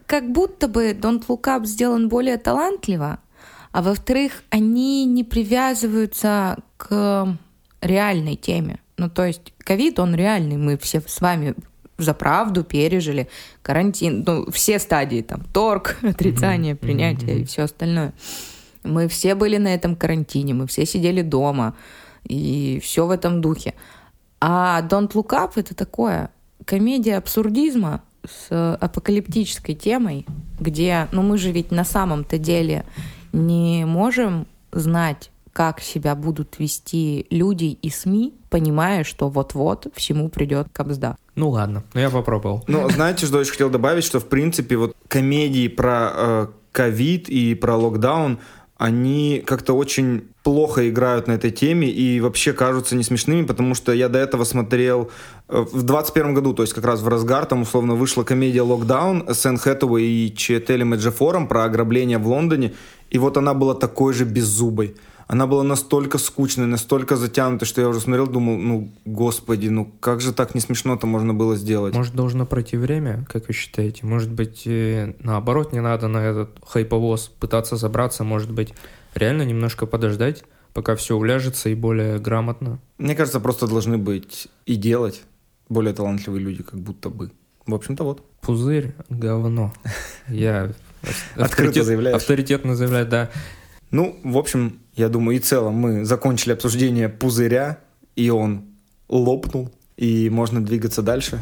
как будто бы Don't Look Up сделан более талантливо, а во-вторых, они не привязываются к реальной теме. Ну, то есть ковид, он реальный, мы все с вами за правду пережили карантин, ну, все стадии, там, торг, отрицание, принятие и все остальное. Мы все были на этом карантине, мы все сидели дома, и все в этом духе. А Don't Look Up — это такое, комедия абсурдизма с апокалиптической темой, где, ну мы же ведь на самом-то деле не можем знать, как себя будут вести люди и СМИ, понимая, что вот-вот всему придет капсда. Ну ладно, ну я попробовал. Ну, знаете, что еще хотел добавить, что в принципе вот комедии про э, ковид э, и про локдаун, они как-то очень плохо играют на этой теме и вообще кажутся не смешными, потому что я до этого смотрел э, в 21 году, то есть как раз в разгар, там условно вышла комедия «Локдаун» с Энн Хэтэуэй и Чиэтелем Эджефором про ограбление в Лондоне, и вот она была такой же беззубой она была настолько скучной, настолько затянутой, что я уже смотрел, думал, ну, господи, ну как же так не смешно-то можно было сделать? Может, должно пройти время, как вы считаете? Может быть, э, наоборот, не надо на этот хайповоз пытаться забраться, может быть, реально немножко подождать, пока все уляжется и более грамотно? Мне кажется, просто должны быть и делать более талантливые люди, как будто бы. В общем-то, вот. Пузырь — говно. Я Открыто заявляешь. авторитетно заявляю, да. Ну, в общем, я думаю, и в целом мы закончили обсуждение пузыря, и он лопнул, и можно двигаться дальше.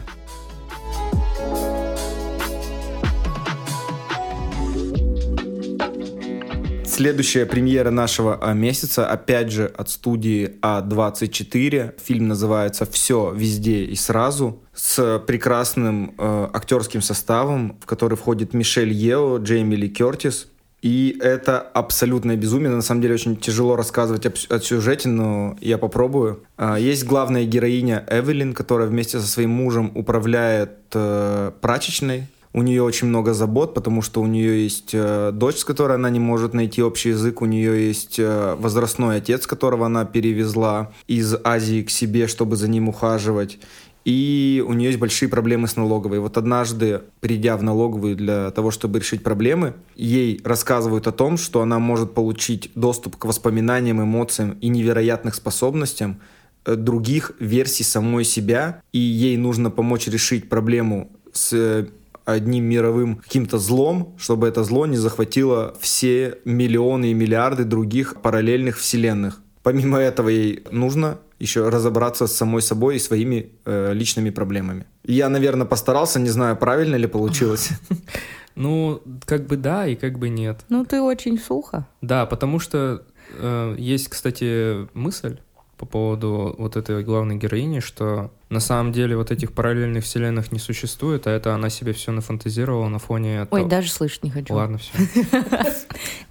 Следующая премьера нашего а, месяца, опять же, от студии А24. Фильм называется «Все, везде и сразу» с прекрасным э, актерским составом, в который входит Мишель Ео, Джейми Ли Кертис. И это абсолютное безумие. На самом деле очень тяжело рассказывать об- о сюжете, но я попробую. А, Есть главная героиня Эвелин, которая вместе со своим мужем управляет э, прачечной. У нее очень много забот, потому что у нее есть э, дочь, с которой она не может найти общий язык. У нее есть э, возрастной отец, которого она перевезла из Азии к себе, чтобы за ним ухаживать. И у нее есть большие проблемы с налоговой. Вот однажды, придя в налоговую для того, чтобы решить проблемы, ей рассказывают о том, что она может получить доступ к воспоминаниям, эмоциям и невероятных способностям э, других версий самой себя, и ей нужно помочь решить проблему с э, одним мировым каким-то злом, чтобы это зло не захватило все миллионы и миллиарды других параллельных вселенных. Помимо этого ей нужно еще разобраться с самой собой и своими э, личными проблемами. Я, наверное, постарался, не знаю, правильно ли получилось. Ну, как бы да и как бы нет. Ну, ты очень сухо. Да, потому что э, есть, кстати, мысль по поводу вот этой главной героини, что на самом деле вот этих параллельных вселенных не существует, а это она себе все нафантазировала на фоне Ой, того- даже слышать не хочу. Ладно, все.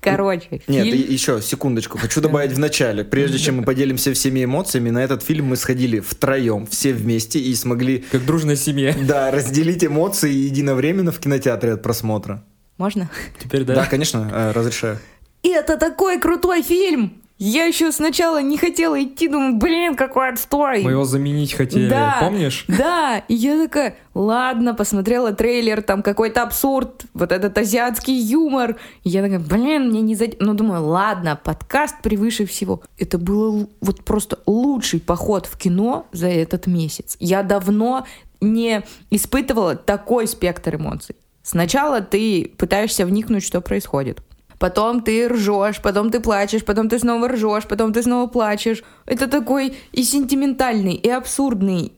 Короче, Нет, еще секундочку. Хочу добавить в начале. Прежде чем мы поделимся всеми эмоциями, на этот фильм мы сходили втроем, все вместе и смогли, Как дружная семья. да, разделить эмоции единовременно в кинотеатре от просмотра. Можно? Теперь Да, да. конечно, э, разрешаю. Это такой крутой фильм! Я еще сначала не хотела идти, думаю, блин, какой отстой! Мы его заменить хотели, Да. помнишь? Да, и я такая, ладно, посмотрела трейлер, там какой-то абсурд, вот этот азиатский юмор. И я такая, блин, мне не за... Ну, думаю, ладно, подкаст превыше всего. Это был вот просто лучший поход в кино за этот месяц. Я давно не испытывала такой спектр эмоций. Сначала ты пытаешься вникнуть, что происходит. Потом ты ржешь, потом ты плачешь, потом ты снова ржешь, потом ты снова плачешь. Это такой и сентиментальный, и абсурдный,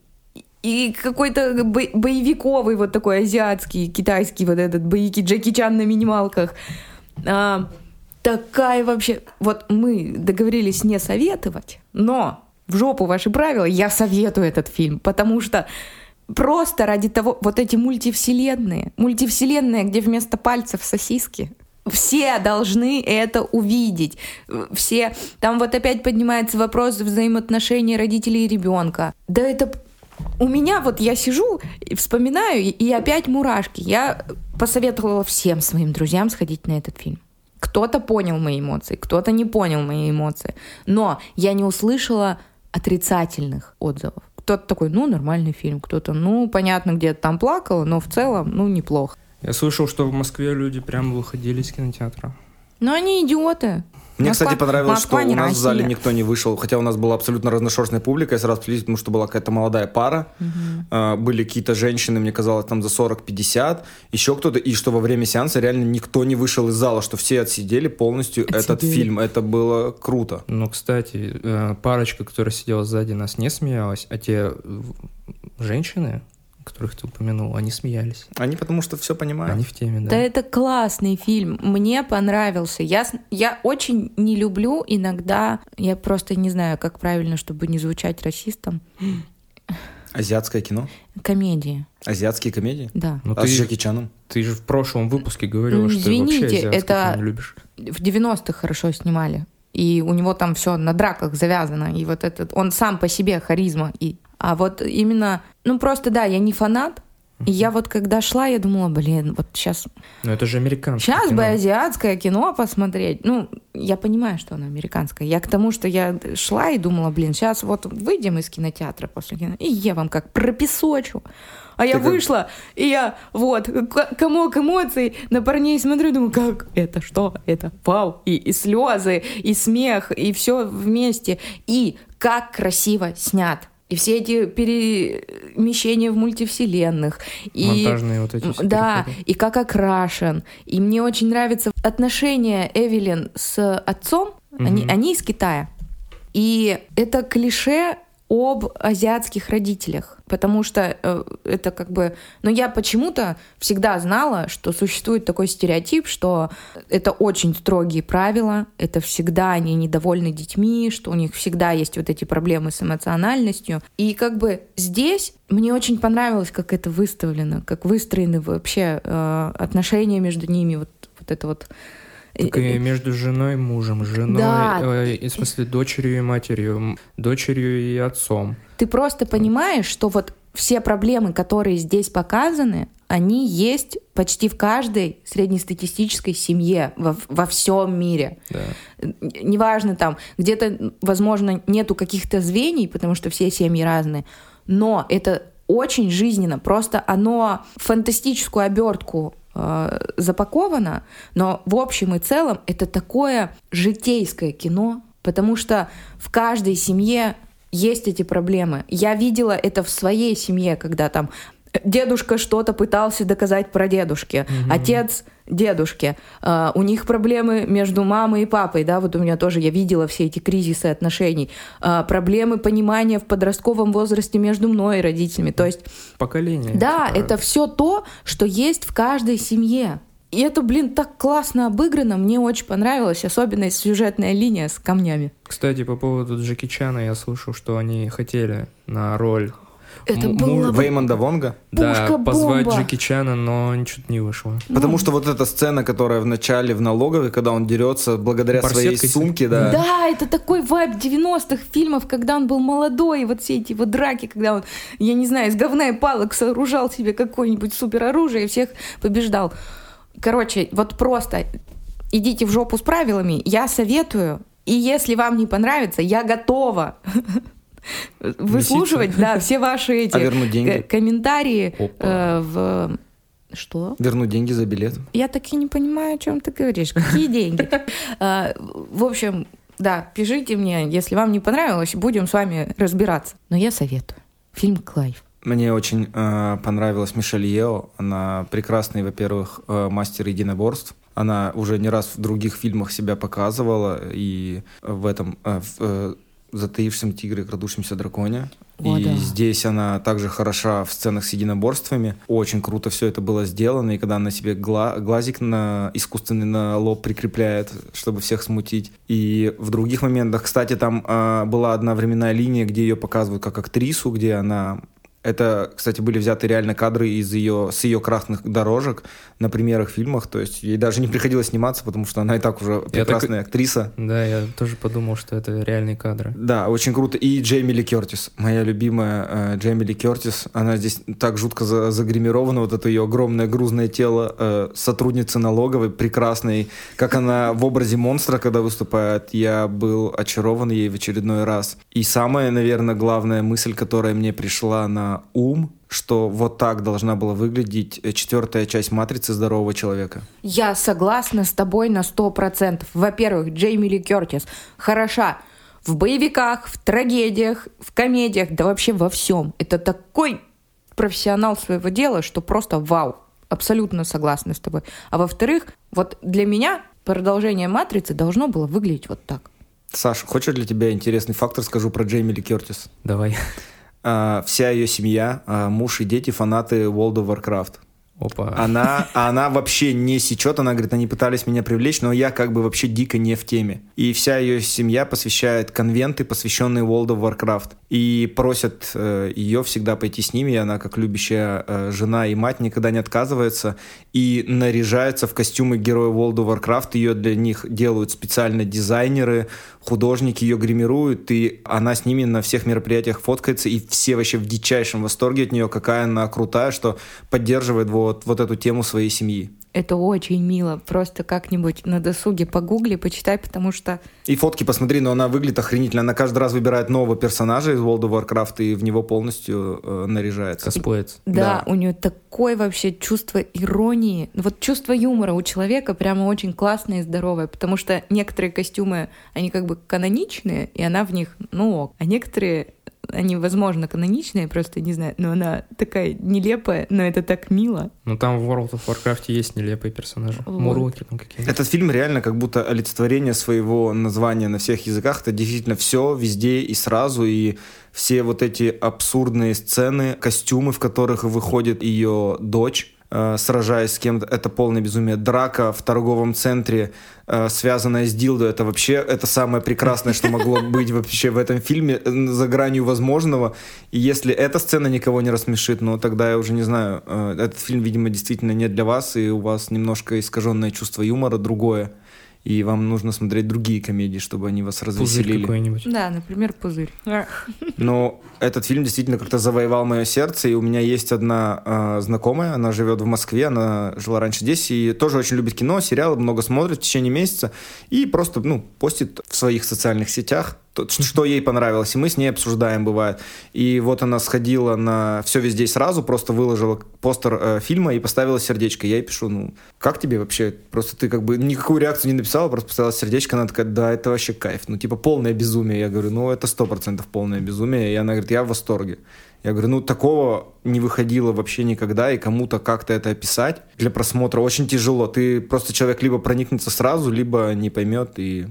и какой-то бо- боевиковый вот такой азиатский, китайский вот этот боевики Джеки Чан на минималках. А, такая вообще... Вот мы договорились не советовать, но в жопу ваши правила, я советую этот фильм, потому что просто ради того... Вот эти мультивселенные, мультивселенные, где вместо пальцев сосиски, все должны это увидеть. Все... Там вот опять поднимается вопрос взаимоотношений родителей и ребенка. Да это у меня вот я сижу вспоминаю, и опять мурашки. Я посоветовала всем своим друзьям сходить на этот фильм. Кто-то понял мои эмоции, кто-то не понял мои эмоции. Но я не услышала отрицательных отзывов. Кто-то такой, ну, нормальный фильм, кто-то, ну, понятно, где-то там плакала, но в целом, ну, неплохо. Я слышал, что в Москве люди прям выходили из кинотеатра. Но они идиоты. Мне, Москва- кстати, понравилось, Москва что у нас в зале Россия. никто не вышел, хотя у нас была абсолютно разношерстная публика, я сразу плюс, потому что была какая-то молодая пара, А, были какие-то женщины, мне казалось, там за 40-50, еще кто-то, и что во время сеанса реально никто не вышел из зала, что все отсидели полностью этот Отсидели. фильм, это было круто. Ну, кстати, э, парочка, которая сидела сзади нас, не смеялась, а те э, женщины, которых ты упомянул, они смеялись. Они потому что все понимают. Они в теме, Да да. это классный фильм, мне понравился. Я, с- я очень не люблю иногда, я просто не знаю, как правильно, чтобы не звучать расистом, Азиатское кино, комедии, азиатские комедии, да. Ну, а с ты, Джеки Чаном. ты же в прошлом выпуске говорила, Ну, что ты вообще извините, это- кино любишь. В 90-х хорошо снимали. И у него там все на драках завязано. И вот этот, он сам по себе харизма. И, а вот именно, ну просто да, я не фанат. И я вот когда шла, я думала, блин, вот сейчас Ну, это же американское Сейчас бы кино. азиатское кино посмотреть. Ну, я понимаю, что оно американское. Я к тому, что я шла и думала, блин, сейчас вот выйдем из кинотеатра после кино, и я вам как пропесочу. А я Ты как- вышла, и я вот, комок эмоций, на парней смотрю, думаю, как это, что это, вау. И, и слезы, и смех, и все вместе. И как красиво снят. И все эти перемещения в мультивселенных. И, Монтажные вот эти Да, переходы. и как окрашен. И мне очень нравится отношение Эвелин с отцом. Они, Мгм. они из Китая. И это клише об азиатских родителях, потому что э, это как бы... Но я почему-то всегда знала, что существует такой стереотип, что это очень строгие правила, это всегда они недовольны детьми, что у них всегда есть вот эти проблемы с эмоциональностью. И как бы здесь мне очень понравилось, как это выставлено, как выстроены вообще э, отношения между ними, вот, вот это вот... Так и между женой и мужем, женой, Да. э, в смысле, дочерью и матерью, дочерью и отцом. Ты просто понимаешь, что вот все проблемы, которые здесь показаны, они есть почти в каждой среднестатистической семье во, во всем мире. Да. Неважно там, где-то, возможно, нету каких-то звеньев, потому что все семьи разные, но это очень жизненно. Просто оно фантастическую обертку э, запаковано, но в общем и целом это такое житейское кино, потому что в каждой семье есть эти проблемы. Я видела это в своей семье, когда там дедушка что-то пытался доказать про дедушки, отец дедушке. А, у них проблемы между мамой и папой, да, вот у меня тоже, я видела все эти кризисы отношений, А, проблемы понимания в подростковом возрасте между мной и родителями. То есть, Поколение. да, типа, это все то, что есть в каждой семье. И это, блин, так классно обыграно, мне очень понравилось, особенно сюжетная линия с камнями. Кстати, по поводу Джеки Чана, я слышал, что они хотели на роль Это М- было муж- бы Веймонда Вонга. да, позвать Джеки Чана, но ничего не вышло. Потому что вот эта сцена, которая в начале в налоговой, когда он дерется благодаря своей сумке, да. Да, это такой вайб 90-х фильмов, когда он был молодой, и вот все эти вот драки, когда он, я не знаю, из говна и палок сооружал себе какое-нибудь супероружие и всех побеждал. Короче, вот просто идите в жопу с правилами, я советую, и если вам не понравится, я готова выслушивать, да, все ваши эти А вернуть деньги? к- комментарии э, в... Что? Вернуть деньги за билет. Я так и не понимаю, о чем ты говоришь. Какие деньги? А, В общем, да, пишите мне, если вам не понравилось, будем с вами разбираться. Но я советую. Фильм Клайв. Мне очень э, понравилась Мишель Ео. Она прекрасный, во-первых, э, мастер единоборств. Она уже не раз в других фильмах себя показывала, и в этом э, в, э, «Затаившемся тигре, крадущемся драконе». О, и да. здесь она также хороша в сценах с единоборствами. Очень круто все это было сделано. И когда она себе гла- глазик на искусственный на лоб прикрепляет, чтобы всех смутить. И в других моментах, кстати, там а, была одна временная линия, где ее показывают как актрису, где она это, кстати, были взяты реально кадры из ее, с ее красных дорожек на примерах фильмах. То есть ей даже не приходилось сниматься, потому что она и так уже прекрасная актриса. Да, я тоже подумал, что это реальные кадры. Да, очень круто. И Джейми Ли Кертис, моя любимая э, Джейми Ли Кертис, она здесь так жутко за- загримирована, вот это ее огромное грузное тело э, сотрудницы налоговой, прекрасной, как она в образе монстра, когда выступает, я был очарован ей в очередной раз. И самая, наверное, главная мысль, которая мне пришла на ум, что вот так должна была выглядеть э, четвертая часть матрицы здорового человека. Я согласна с тобой на сто процентов. Во-первых, Джейми Ли Кертис хороша в боевиках, в трагедиях, в комедиях, да вообще во всем. Это такой профессионал своего дела, что просто вау. Абсолютно согласна с тобой. А во-вторых, вот для меня продолжение «Матрицы» должно было выглядеть вот так. Саш, хочешь для тебя интересный факт расскажу про Джейми Ли Кертис? Давай. А, вся ее семья, а, муж и дети фанаты World of Warcraft. Опа. Она, она вообще не сечет, она говорит, они пытались меня привлечь, но я как бы вообще дико не в теме. И вся ее семья посвящает конвенты, посвященные World of Warcraft. И просят э, ее всегда пойти с ними, и она, как любящая э, жена и мать, никогда не отказывается. И наряжается в костюмы героя World of Warcraft, ее для них делают специально дизайнеры, художники ее гримируют, и она с ними на всех мероприятиях фоткается, и все вообще в дичайшем восторге от нее, какая она крутая, что поддерживает вот, вот эту тему своей семьи. Это очень мило. Просто как-нибудь на досуге погугли, почитай, потому что И фотки посмотри, но она выглядит охренительно. Она каждый раз выбирает нового персонажа из World of Warcraft и в него полностью э, наряжается. Косплеец. Да, Да. у нее такое вообще чувство иронии. Вот чувство юмора у человека прямо очень классное и здоровое, потому что некоторые костюмы, они как бы каноничные, и она в них, ну ок. А некоторые они, возможно, каноничные, просто не знаю, но она такая нелепая, но это так мило. Ну там в World of Warcraft есть нелепые персонажи. Вот. Мурлоки там какие-то. Этот фильм реально как будто олицетворение своего названия на всех языках. Это действительно все, везде и сразу, и все вот эти абсурдные сцены, костюмы, в которых выходит ее дочь, э, сражаясь с кем-то, это полное безумие. Драка в торговом центре, связанная с Дилдо, это вообще это самое прекрасное, что могло быть вообще в этом фильме, э, за гранью возможного. И если эта сцена никого не рассмешит, ну тогда я уже не знаю, э, этот фильм, видимо, действительно не для вас, и у вас немножко искаженное чувство юмора другое, и вам нужно смотреть другие комедии, чтобы они вас Пузырь развеселили. какой-нибудь. Да, например, пузырь. Но этот фильм действительно как-то завоевал мое сердце, и у меня есть одна э, знакомая, она живет в Москве, она жила раньше здесь, и тоже очень любит кино, сериалы, много смотрит в течение месяца, и просто, ну, постит в своих социальных сетях, что ей понравилось, и мы с ней обсуждаем, бывает. И вот она сходила на «Все везде сразу», просто выложила постер э, фильма и поставила сердечко. Я ей пишу, ну, как тебе вообще? Просто ты как бы никакую реакцию не написала, просто поставила сердечко, она такая, да, это вообще кайф. Ну, типа, полное безумие. Я говорю, ну, это сто процентов полное безумие. И она говорит, я в восторге. Я говорю, ну, такого не выходило вообще никогда, и кому-то как-то это описать для просмотра очень тяжело. Ты просто человек либо проникнется сразу, либо не поймет и,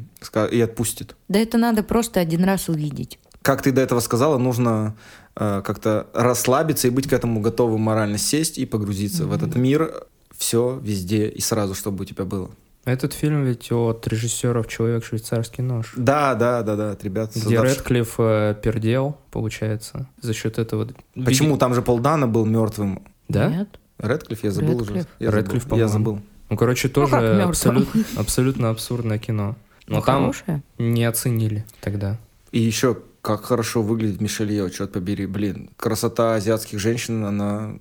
и отпустит. Да это надо просто один раз увидеть. Как ты до этого сказала, нужно э, как-то расслабиться и быть к этому готовым морально сесть и погрузиться в этот мир. Все везде и сразу, чтобы у тебя было. Этот фильм ведь от режиссеров «Человек швейцарский нож». Да, да, да, да, от ребят. Где создавших- Редклифф э, пердел, получается, за счет этого. Почему там же Полдана был мертвым? Да? Нет? Редклифф, я забыл уже. Редклифф. Я Редклифф, забыл. Я забыл. Ну, короче, как тоже мёртвым? абсолютно, абсолютно абсурдное кино. Но Ну, там хорошее. не оценили тогда. И еще, как хорошо выглядит Мишель Ео, черт побери, блин. Красота азиатских женщин, она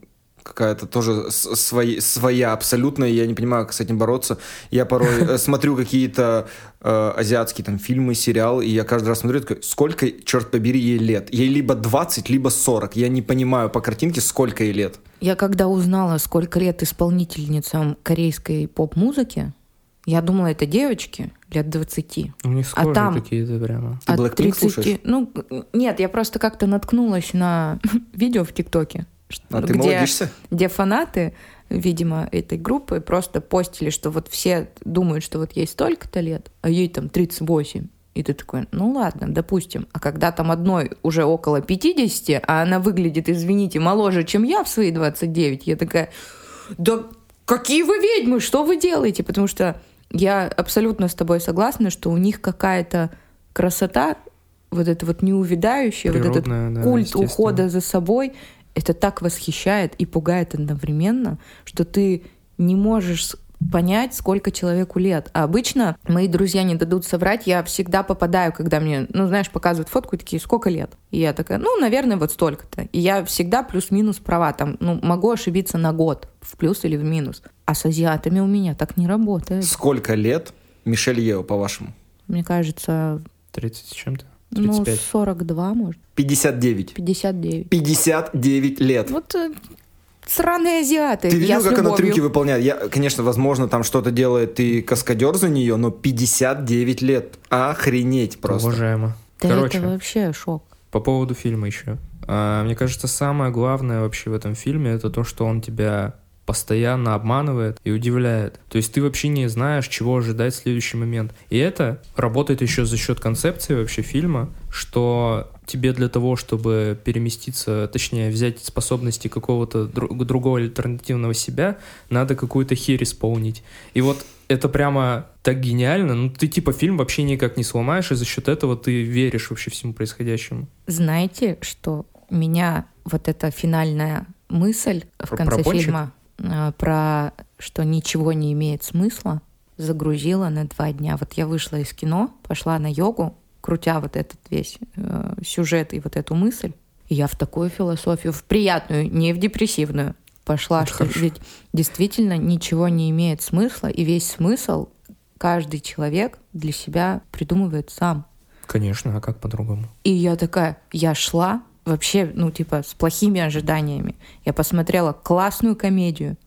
какая-то тоже свои- своя абсолютно, и я не понимаю, как с этим бороться. Я порой э, смотрю какие-то э, азиатские там фильмы, сериалы, и я каждый раз смотрю, такой, сколько, черт побери, ей лет? Ей либо 20, либо 40. Я не понимаю по картинке, сколько ей лет. Я когда узнала, сколько лет исполнительницам корейской поп-музыки, я думала, это девочки лет 20. У них А там- какие-то прямо. Ты От Blackpink слушаешь? Ну, нет, я просто как-то наткнулась на видео в ТикТоке, А ты где, молодишься? где фанаты, видимо, этой группы просто постили, что вот все думают, что вот ей столько-то лет, а ей там 38. И ты такой, ну ладно, допустим. А когда там одной уже около 50, а она выглядит, извините, моложе, чем я в свои 29, я такая, да какие вы ведьмы, что вы делаете? Потому что я абсолютно с тобой согласна, что у них какая-то красота, вот это вот неувядающая, вот этот да, культ ухода за собой, это так восхищает и пугает одновременно, что ты не можешь понять, сколько человеку лет. А обычно мои друзья не дадут соврать, я всегда попадаю, когда мне, ну, знаешь, показывают фотку и такие, сколько лет? И я такая, ну, наверное, вот столько-то. И я всегда плюс-минус права, там, ну, могу ошибиться на год, в плюс или в минус. А с азиатами у меня так не работает. Сколько лет Мишель Ео, по-вашему? Мне кажется, 30 с чем-то. ну, 35. 42, может, 59. 59. 59 лет. Вот э, сраные азиаты. Ты видел, как она трюки выполняет? Я, конечно, возможно, там что-то делает и каскадер за нее, но 59 лет. Охренеть просто. Уважаемо. Да Короче, это вообще шок. по поводу фильма еще. А, Мне кажется, самое главное вообще в этом фильме это то, что он тебя постоянно обманывает и удивляет. То есть ты вообще не знаешь, чего ожидать в следующий момент. И это работает еще за счет концепции вообще фильма, что тебе для того, чтобы переместиться, точнее, взять способности какого-то дру- другого альтернативного себя, надо какую-то херь исполнить. И вот это прямо так гениально. Ну, ты типа фильм вообще никак не сломаешь, и за счет этого ты веришь вообще всему происходящему. Знаете, что меня вот эта финальная мысль в Про- конце про пончик? фильма э, про что ничего не имеет смысла загрузила на два дня. Вот я вышла из кино, пошла на йогу, крутя вот этот весь э, сюжет и вот эту мысль. Я в такую философию, в приятную, не в депрессивную, пошла, Это что хорошо. ведь действительно ничего не имеет смысла, и весь смысл каждый человек для себя придумывает сам. Конечно, а как по-другому? И я такая, я шла вообще, ну, типа, с плохими ожиданиями. Я посмотрела классную комедию.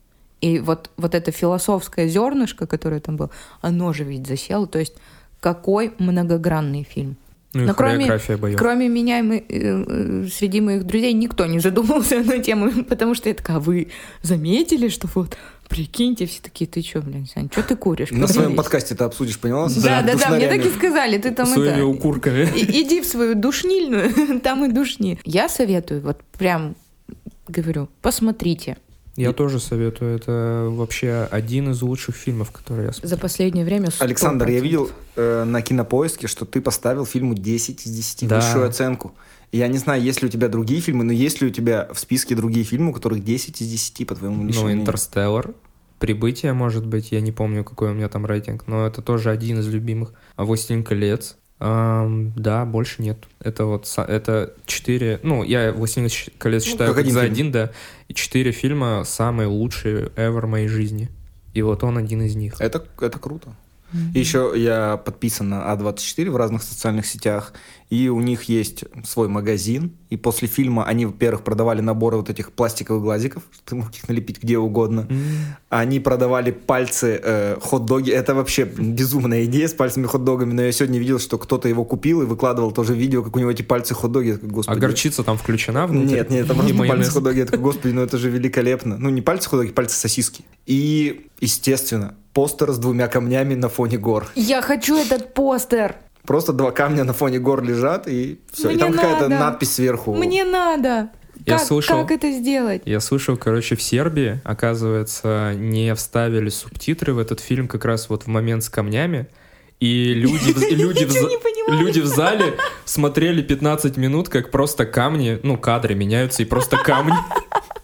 И вот, вот это философское зернышко, которое там было, оно же ведь засело. То есть какой многогранный фильм. Ну и Но кроме- боев. Кроме меня, и мы, э, э, среди моих друзей никто не задумался на тему, потому что я такая, «А вы заметили, что вот, прикиньте, все такие, ты что, блин, Сань, что ты куришь? На своем Поделись». подкасте ты обсудишь, поняла? Да, да, да, мне так и сказали, ты там Своими это... укурками. и- Иди в свою душнильную, там и душни. Я советую, вот прям говорю, посмотрите. Я тоже советую. Это вообще один из лучших фильмов, которые я смотрел. За последнее время 100%. Александр, я видел э, на кинопоиске, что ты поставил фильму 10 из 10, Да. высшую оценку. Я не знаю, есть ли у тебя другие фильмы, но есть ли у тебя в списке другие фильмы, у которых 10 из 10, по твоему личному Ну? Интерстеллар. Прибытие, может быть, я не помню, какой у меня там рейтинг, но это тоже один из любимых. А «Властелин колец». Ам, да, больше нет. Это вот это четыре. Ну, я «Властелин колец» Ну, считаю как как один за фильм. один, да. И четыре фильма самые лучшие ever в моей жизни. И вот он один из них. Это, это круто. И еще я подписан на А24 в разных социальных сетях, и у них есть свой магазин, и после фильма они, во-первых, продавали наборы вот этих пластиковых глазиков, что ты мог их налепить где угодно. Они продавали пальцы, э, хот-доги. Это вообще безумная идея с пальцами хот-догами, но я сегодня видел, что кто-то его купил и выкладывал тоже видео, как у него эти пальцы хот-доги. Такой, А Господи. горчица там включена внутрь? Нет, нет, это просто пальцы хот-доги. Я такой, господи, ну это же великолепно. Ну не пальцы хот-доги, пальцы сосиски. И, естественно, постер с двумя камнями на фоне гор. Я хочу этот постер. Просто два камня на фоне гор лежат, и все. И Мне там какая-то надпись сверху. Мне надо. Я как, слышал. как это сделать? Я слышал, короче, в Сербии, оказывается, не вставили субтитры в этот фильм как раз вот в момент с камнями. И люди, в- и люди, в, люди в зале смотрели 15 минут, как просто камни, ну, кадры меняются, и просто камни.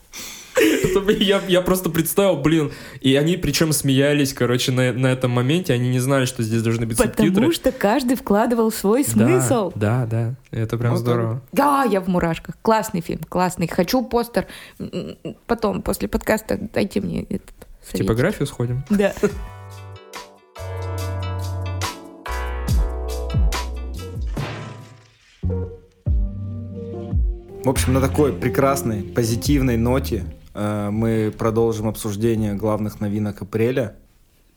Я, я просто представил, блин, и они причем смеялись, короче, на, на этом моменте, они не знали, что здесь должны быть субтитры. Потому что каждый вкладывал свой смысл. Да, да, да, это прям Вот здорово. Да, я в мурашках. Классный фильм, классный. Хочу постер. Потом, после подкаста, дайте мне этот В типографию сходим. Да. В общем, на такой прекрасной, позитивной ноте мы продолжим обсуждение главных новинок апреля.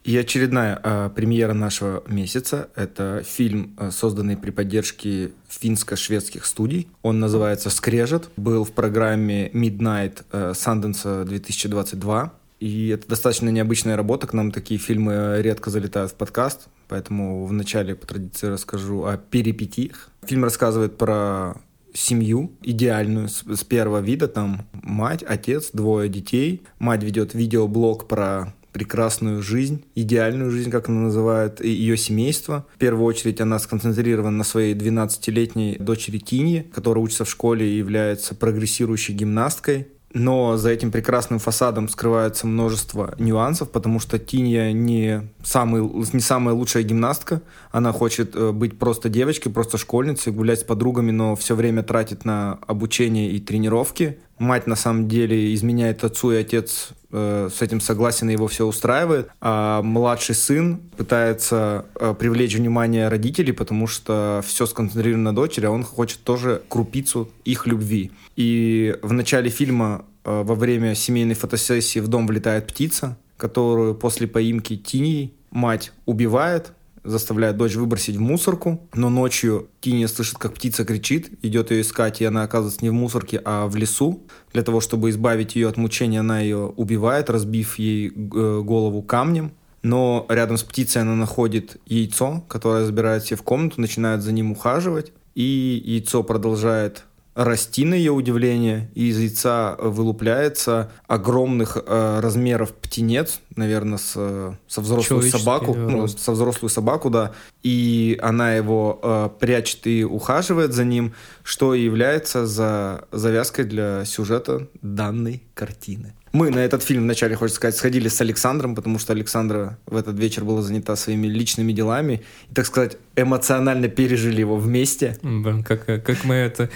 И очередная э, премьера нашего месяца – это фильм, э, созданный при поддержке финско-шведских студий. Он называется «Скрежет». Был в программе Midnight э, Sundance 2022. И это достаточно необычная работа. К нам такие фильмы редко залетают в подкаст. Поэтому вначале по традиции расскажу о перипетиях. Фильм рассказывает про семью идеальную с, с первого вида. Там мать, отец, двое детей. Мать ведет видеоблог про прекрасную жизнь, идеальную жизнь, как она называет, и ее семейство. В первую очередь она сконцентрирована на своей 12-летней дочери Тинье, которая учится в школе и является прогрессирующей гимнасткой. Но за этим прекрасным фасадом скрывается множество нюансов, потому что Тинья не, самый, не самая лучшая гимнастка. Она хочет э, быть просто девочкой, просто школьницей, гулять с подругами, но все время тратит на обучение и тренировки. Мать на самом деле изменяет отцу, и отец э, с этим согласен, и его все устраивает. А младший сын пытается э, привлечь внимание родителей, потому что все сконцентрировано на дочери, а он хочет тоже крупицу их любви. И в начале фильма э, во время семейной фотосессии в дом влетает птица, которую после поимки Тини мать убивает, заставляет дочь выбросить в мусорку, но ночью Тиния слышит, как птица кричит, идет ее искать, и она оказывается не в мусорке, а в лесу. Для того, чтобы избавить ее от мучения, она ее убивает, разбив ей э, голову камнем. Но рядом с птицей она находит яйцо, которое забирает себе в комнату, начинает за ним ухаживать, и яйцо продолжает расти на ее удивление, и из яйца вылупляется огромных э, размеров птенец, наверное, с, э, со взрослую собаку, ну, со взрослую собаку, да, и она его э, прячет и ухаживает за ним, что и является за завязкой для сюжета данной картины. Мы на этот фильм, вначале, хочется сказать, сходили с Александром, потому что Александра в этот вечер была занята своими личными делами, и, так сказать, эмоционально пережили его вместе. Блин, как, как мы это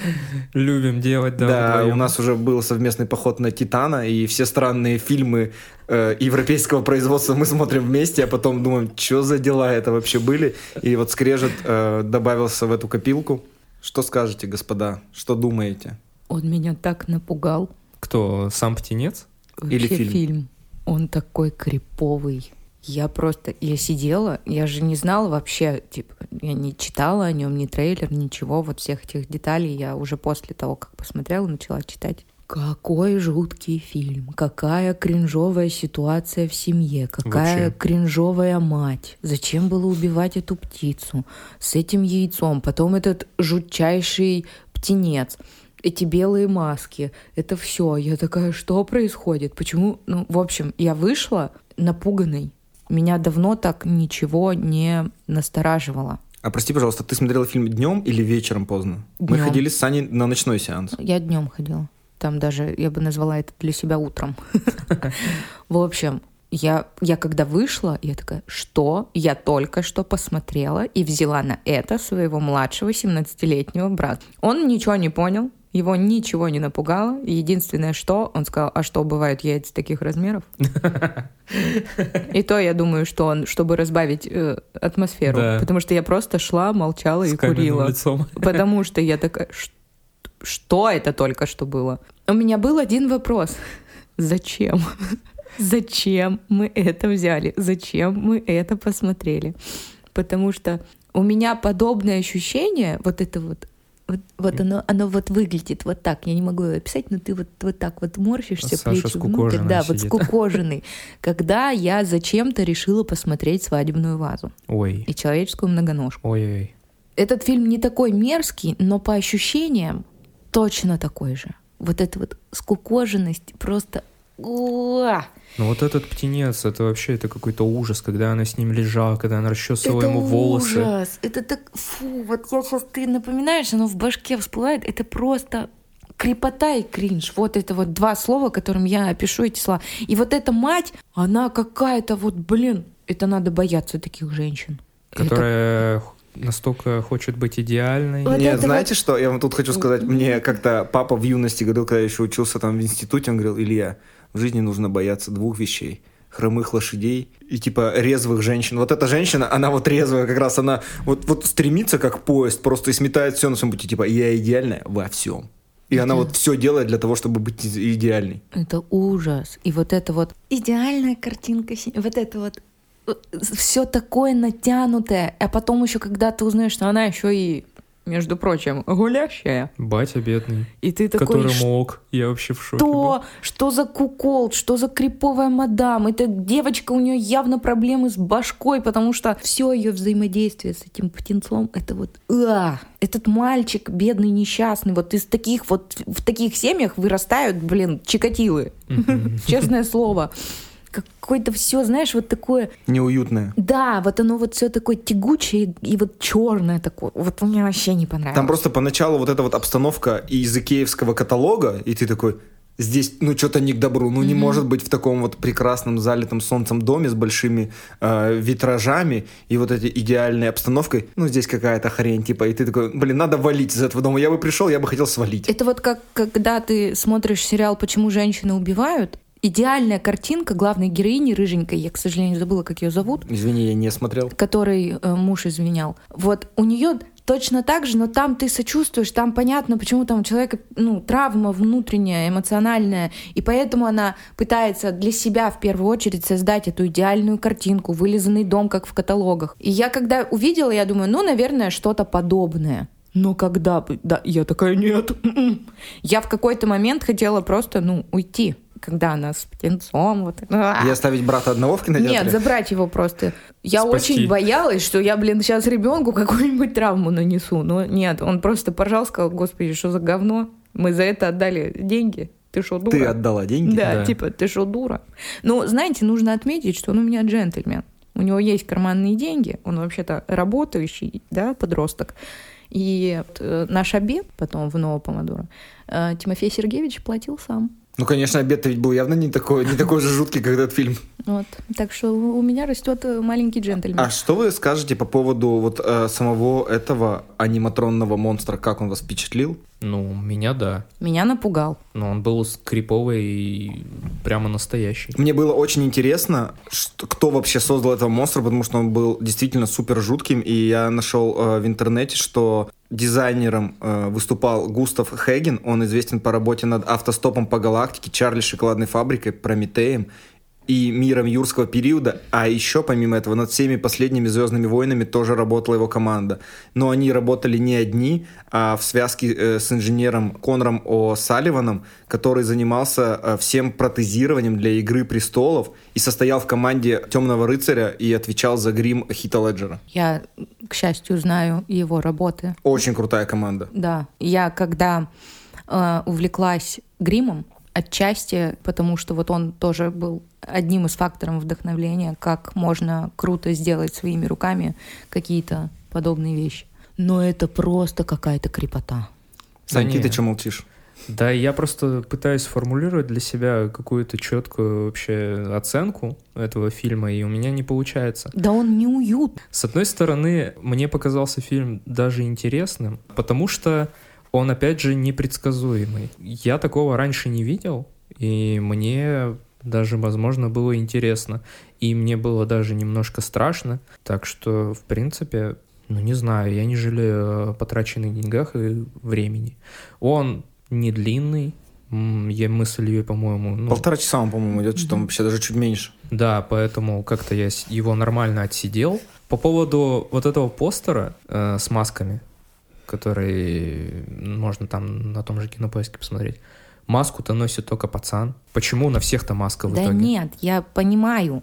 любим делать, да, Да, вдвоем. у нас уже был совместный поход на Титана, и все странные фильмы э, европейского производства мы смотрим вместе, а потом думаем, что за дела это вообще были. И вот Скрежет э, добавился в эту копилку. Что скажете, господа? Что думаете? Он меня так напугал. Кто, сам птенец? Вообще Или фильм? Он такой криповый. Я просто, я сидела, я же не знала вообще, типа, я не читала о нем ни трейлер, ничего, вот всех этих деталей я уже после того, как посмотрела, начала читать. Какой жуткий фильм, какая кринжовая ситуация в семье, какая Вообще. кринжовая мать. Зачем было убивать эту птицу с этим яйцом? Потом этот жутчайший птенец, эти белые маски, это все. Я такая, что происходит? Почему? Ну, в общем, я вышла напуганной. Меня давно так ничего не настораживало. А прости, пожалуйста, ты смотрела фильм днем или вечером поздно? Мы Днём. ходили с Саней на ночной сеанс. Я днем ходила. Там даже, я бы назвала это для себя утром. В общем, я, я когда вышла, я такая, что я только что посмотрела и взяла на это своего младшего 17-летнего брата. Он ничего не понял, его ничего не напугало. Единственное, что он сказал, а что, бывают яйца таких размеров? И то я думаю, что он, чтобы разбавить э, атмосферу. Да. Потому что я просто шла, молчала и С курила. лицом. Потому что я такая, «Ш- что это только что было? У меня был один вопрос. Зачем? Зачем мы это взяли? Зачем мы это посмотрели? Потому что у меня подобное ощущение, вот это вот, вот, вот оно, оно вот выглядит вот так. Я не могу его описать, но ты вот, вот так вот морщишься, Саша плечи внутрь. Да, вот скукоженный. Когда я зачем-то решила посмотреть свадебную вазу Ой, и человеческую многоножку. ой-ой. Этот фильм не такой мерзкий, но по ощущениям точно такой же. Вот эта вот скукоженность просто... Уа! Ну вот этот птенец, это вообще это какой-то ужас, когда она с ним лежала, когда она расчесывала это ему волосы. ужас! Это так... Фу, вот я сейчас... Ты напоминаешь, оно в башке всплывает. Это просто крепота и кринж. Вот это вот два слова, которым я опишу эти слова. И вот эта мать, она какая-то вот, блин, это надо бояться таких женщин. Это- Которая настолько хочет быть идеальной. Вот Нет, это знаете что? Я вам тут хочу сказать. Мне как-то папа в юности говорил, когда я еще учился там в институте, он говорил, Илья, в жизни нужно бояться двух вещей. Хромых лошадей и типа резвых женщин. Вот эта женщина, она вот резвая как раз, она вот, вот стремится как поезд, просто и сметает все на своем пути. Типа, я идеальная во всем. И она вот все делает для того, чтобы быть идеальной. Это ужас. И вот это вот идеальная картинка, вот это вот все такое натянутое, а потом еще когда ты узнаешь, что она еще и, между прочим, гулящая, Батя бедный, и ты такой, который что? Я вообще в шоке был. Что за кукол? Что за криповая мадам? Эта девочка, у нее явно проблемы с башкой, потому что все ее взаимодействие с этим птенцом, это вот... а! Этот мальчик, бедный, несчастный, вот из таких вот... В таких семьях вырастают, блин, чикатилы. Честное слово. Какое-то все, знаешь, вот такое... Неуютная. Да, вот оно вот все такое тягучее и вот черное такое. Вот мне вообще не понравилось. Там просто поначалу вот эта вот обстановка из икеевского каталога, и ты такой, здесь, ну, что-то не к добру. Ну, не может быть в таком вот прекрасном залитом солнцем доме с большими э, витражами и вот этой идеальной обстановкой. Ну, здесь какая-то хрень, типа, и ты такой, блин, надо валить из этого дома. Я бы пришел, я бы хотел свалить. Это вот как когда ты смотришь сериал «Почему женщины убивают», идеальная картинка главной героини рыженькой, я, к сожалению, забыла, как ее зовут, Извини, я не смотрел. которой э, муж изменял. Вот у нее точно так же, но там ты сочувствуешь, там понятно, почему там у человека ну, травма внутренняя, эмоциональная, и поэтому она пытается для себя в первую очередь создать эту идеальную картинку, вылизанный дом, как в каталогах. И я когда увидела, я думаю, ну, наверное, что-то подобное. Но когда. Да, я такая, нет. м-м». Я в какой-то момент хотела просто, ну, уйти. Когда она с птенцом. Вот. И оставить брата одного в кинотеатре? Нет, забрать его просто. Я Спасти. очень боялась, что я, блин, сейчас ребенку какую-нибудь травму нанесу. Но нет, он просто поржал, сказал, господи, что за говно? Мы за это отдали деньги. Ты что, дура? Ты отдала деньги? Да, Да. типа, ты что, дура? Ну, знаете, нужно отметить, что он у меня джентльмен. У него есть карманные деньги, он вообще-то работающий, да, подросток. И вот, э, наш обед потом в Новопомодоро э, Тимофей Сергеевич платил сам. Ну, конечно, обед ведь был явно не такой, не такой же жуткий, как этот фильм. Вот. Так что у меня растет э, маленький джентльмен. А что вы скажете по поводу вот э, самого этого аниматронного монстра? Как он вас впечатлил? Ну, меня да. Меня напугал. Но он был скриповый и прямо настоящий. Мне было очень интересно, что, кто вообще создал этого монстра, потому что он был действительно супер жутким, и я нашел э, в интернете, что дизайнером э, выступал Густав Хеген, он известен по работе над автостопом по галактике, Чарли шоколадной фабрикой, Прометеем и миром юрского периода, а еще помимо этого над всеми последними Звездными войнами тоже работала его команда. Но они работали не одни, а в связке э, с инженером Конором О. Салливаном, который занимался э, всем протезированием для Игры престолов и состоял в команде Темного рыцаря и отвечал за грим Хита Леджера. Я, к счастью, знаю его работы. Очень крутая команда. Да. Я когда э, увлеклась гримом, отчасти потому, что вот он тоже был одним из факторов вдохновления, как можно круто сделать своими руками какие-то подобные вещи. Но это просто какая-то крепота. Сань, ты что молчишь? Да, я просто пытаюсь сформулировать для себя какую-то четкую вообще оценку этого фильма, и у меня не получается. Да он не уют. С одной стороны, мне показался фильм даже интересным, потому что он, опять же, непредсказуемый. Я такого раньше не видел, и мне даже, возможно, было интересно. И мне было даже немножко страшно. Так что, в принципе, ну, не знаю, я не жалею о потраченных деньгах и времени. Он не длинный, я мысль ее, по-моему, ну, Полтора часа он, по-моему, идет, что там вообще даже чуть меньше. да, поэтому как-то я его нормально отсидел. По поводу вот этого постера э, с масками, который можно там на том же кинопоиске посмотреть. Маску-то носит только пацан. Почему на всех-то маска в Да итоге? нет, я понимаю,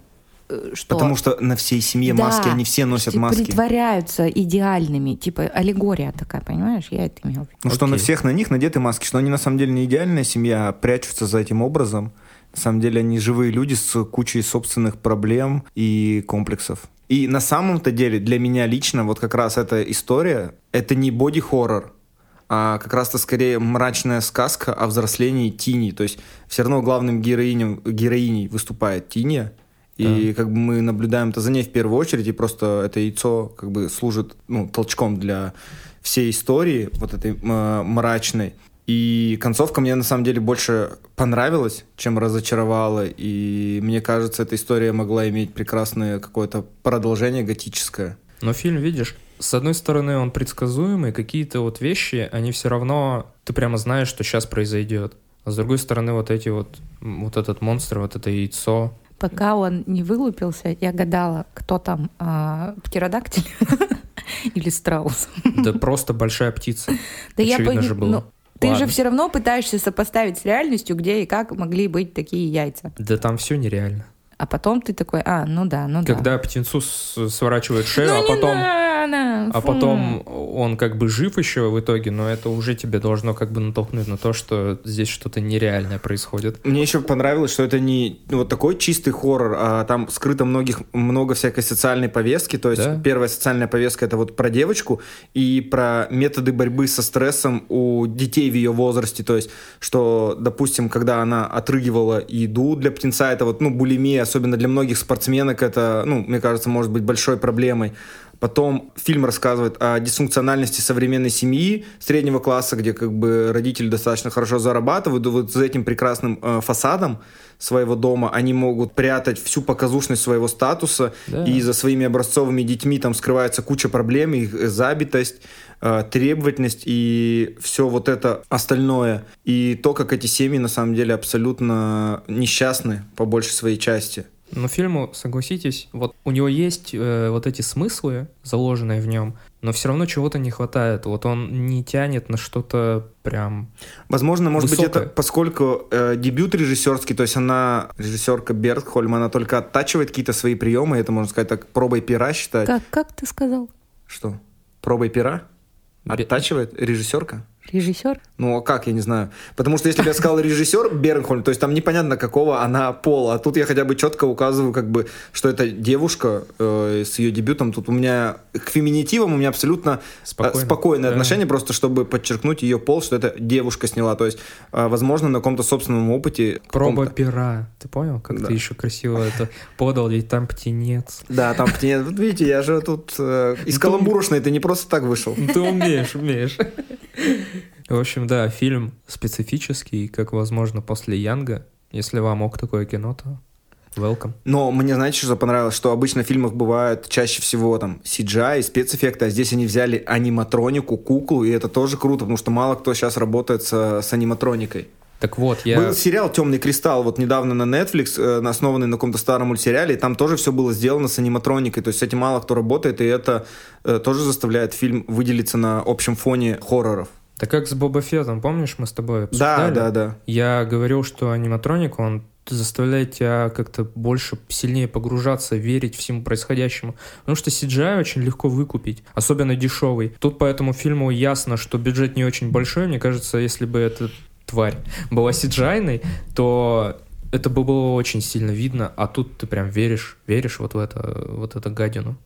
э, что... Потому что на всей семье Да, маски, они все носят типа, маски. притворяются идеальными, типа аллегория такая, понимаешь? Я это имел в виду. Ну что на всех на них надеты маски, что они на самом деле не идеальная семья, а прячутся за этим образом. На самом деле они живые люди с кучей собственных проблем и комплексов. И на самом-то деле для меня лично вот как раз эта история, это не боди-хоррор, а как раз-то скорее мрачная сказка о взрослении Тини. То есть все равно главным героинем, героиней выступает Тиния, и как бы мы наблюдаем это за ней в первую очередь, и просто это яйцо как бы служит ну, толчком для всей истории, вот этой м- мрачной. И концовка мне на самом деле больше понравилась, чем разочаровала. И мне кажется, эта история могла иметь прекрасное какое-то продолжение готическое. Но фильм, видишь, с одной стороны он предсказуемый, какие-то вот вещи, они все равно, ты прямо знаешь, что сейчас произойдет. А с другой стороны, вот эти вот, вот этот монстр, вот это яйцо, Пока он не вылупился, я гадала, кто там, а, птеродактиль или страус. да просто большая птица. Да я Очевидно пони- же было. ну, Ты же все равно пытаешься сопоставить с реальностью, где и как могли быть такие яйца. Да там все нереально. А потом ты такой, а, ну да, ну да. Когда птенцу сворачивают шею, Ну а потом... надо, А потом он как бы жив еще в итоге, но это уже тебе должно как бы натолкнуть на то, что здесь что-то нереальное происходит. Мне еще понравилось, что это не ну, вот такой чистый хоррор, а там скрыто многих, много всякой социальной повестки. То есть Да. первая социальная повестка это вот про девочку и про методы борьбы со стрессом у детей в ее возрасте. То есть, что, допустим, когда она отрыгивала еду для птенца, это вот, ну, булимия, особенно для многих спортсменок, это, ну, мне кажется, может быть большой проблемой. Потом фильм рассказывает о дисфункциональности современной семьи среднего класса, где как бы родители достаточно хорошо зарабатывают, и вот за этим прекрасным э, фасадом своего дома они могут прятать всю показушность своего статуса, Да. и за своими образцовыми детьми там скрывается куча проблем, их э, забитость, требовательность и все вот это остальное. И то, как эти семьи на самом деле абсолютно несчастны по большей своей части. Но фильму, согласитесь, вот у него есть э, вот эти смыслы, заложенные в нем, но все равно чего-то не хватает. Вот он не тянет на что-то прям... Возможно, может быть, Высокая. это поскольку э, дебют режиссерский, то есть она, режиссерка Бертхольм, она только оттачивает какие-то свои приемы, это, можно сказать, так, пробой пера считать. Как, как ты сказал? Что? Пробой пера? Оттачивает режиссерка? Режиссер? Ну, а как, я не знаю. Потому что если бы я сказал режиссер Бернхольм, то есть там непонятно, какого она пола. А тут я хотя бы четко указываю, как бы, что это девушка э, с ее дебютом. Тут у меня к феминитивам у меня абсолютно э, Спокойно. спокойное Да. отношение, просто чтобы подчеркнуть ее пол, что это девушка сняла. То есть, э, возможно, на каком-то собственном опыте. Проба пера. Ты понял, как Да. ты еще красиво это подал, ведь там птенец. Да, там птенец. Вот видите, я же тут э, из каламбурочной, ты не просто так вышел. Ну, Ты умеешь, умеешь. В общем, да, фильм специфический, как возможно после Янга. Если вам ок такое кино, то welcome. Но мне, знаете, что понравилось? Что обычно в фильмах бывают чаще всего там CGI, спецэффекты, а здесь они взяли аниматронику, куклу, и это тоже круто, потому что мало кто сейчас работает с, с аниматроникой. Так вот, я... Был сериал «Темный кристалл» вот недавно на Netflix, э, основанный на каком-то старом мультсериале, и там тоже все было сделано с аниматроникой, то есть с этим мало кто работает, и это э, тоже заставляет фильм выделиться на общем фоне хорроров. Так как с Боба Феттом, помнишь, мы с тобой обсуждали? Да, да, да. Я говорил, что аниматроник, он заставляет тебя как-то больше, сильнее погружаться, верить всему происходящему. Потому что CGI очень легко выкупить, особенно дешевый. Тут по этому фильму ясно, что бюджет не очень большой. Мне кажется, если бы эта тварь была CGI, то это бы было очень сильно видно, а тут ты прям веришь, веришь вот в это, вот эту гадину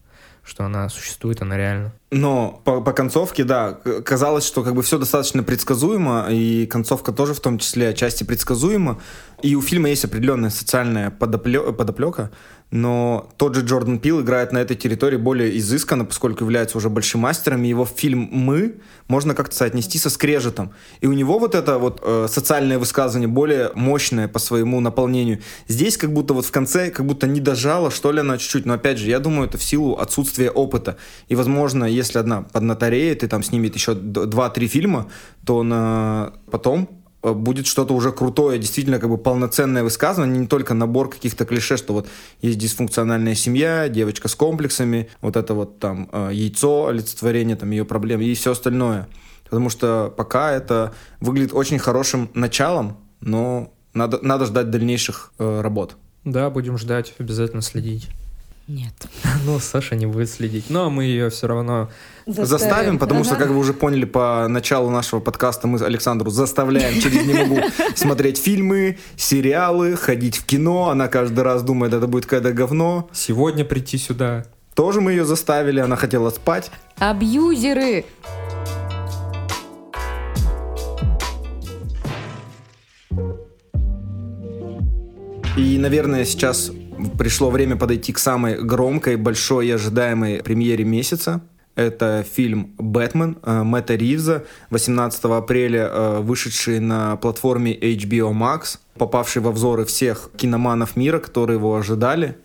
что она существует, она реально. Но по, по концовке, да, казалось, что как бы все достаточно предсказуемо, и концовка тоже в том числе отчасти предсказуема. И у фильма есть определенная социальная подоплека, но тот же Джордан Пил играет на этой территории более изысканно, поскольку является уже большим мастером, и его фильм «Мы» можно как-то соотнести со скрежетом. И у него вот это вот э, социальное высказывание более мощное по своему наполнению. Здесь как будто вот в конце, как будто не дожала, что ли, она чуть-чуть. Но опять же, я думаю, это в силу отсутствия опыта. И, возможно, если одна поднатореет и там снимет еще 2-3 фильма, то на потом будет что-то уже крутое, действительно как бы полноценное высказывание, не только набор каких-то клише, что вот есть дисфункциональная семья, девочка с комплексами, вот это вот там э, яйцо, олицетворение там ее проблем и все остальное. Потому что пока это выглядит очень хорошим началом, но надо, надо ждать дальнейших э, работ. Да, будем ждать, обязательно следить. Нет. Ну, Саша не будет следить. Но мы ее все равно заставим, заставим потому ага. что, как вы уже поняли по началу нашего подкаста, мы Александру заставляем через «не могу» смотреть фильмы, сериалы, ходить в кино. Она каждый раз думает, это будет какое-то говно. Сегодня прийти сюда. Тоже мы ее заставили, она хотела спать. Абьюзеры! И, наверное, сейчас пришло время подойти к самой громкой, большой и ожидаемой премьере месяца. Это фильм «Бэтмен» э, Мэтта Ривза, 18 апреля э, вышедший на платформе HBO Max, попавший во взоры всех киноманов мира, которые его ожидали.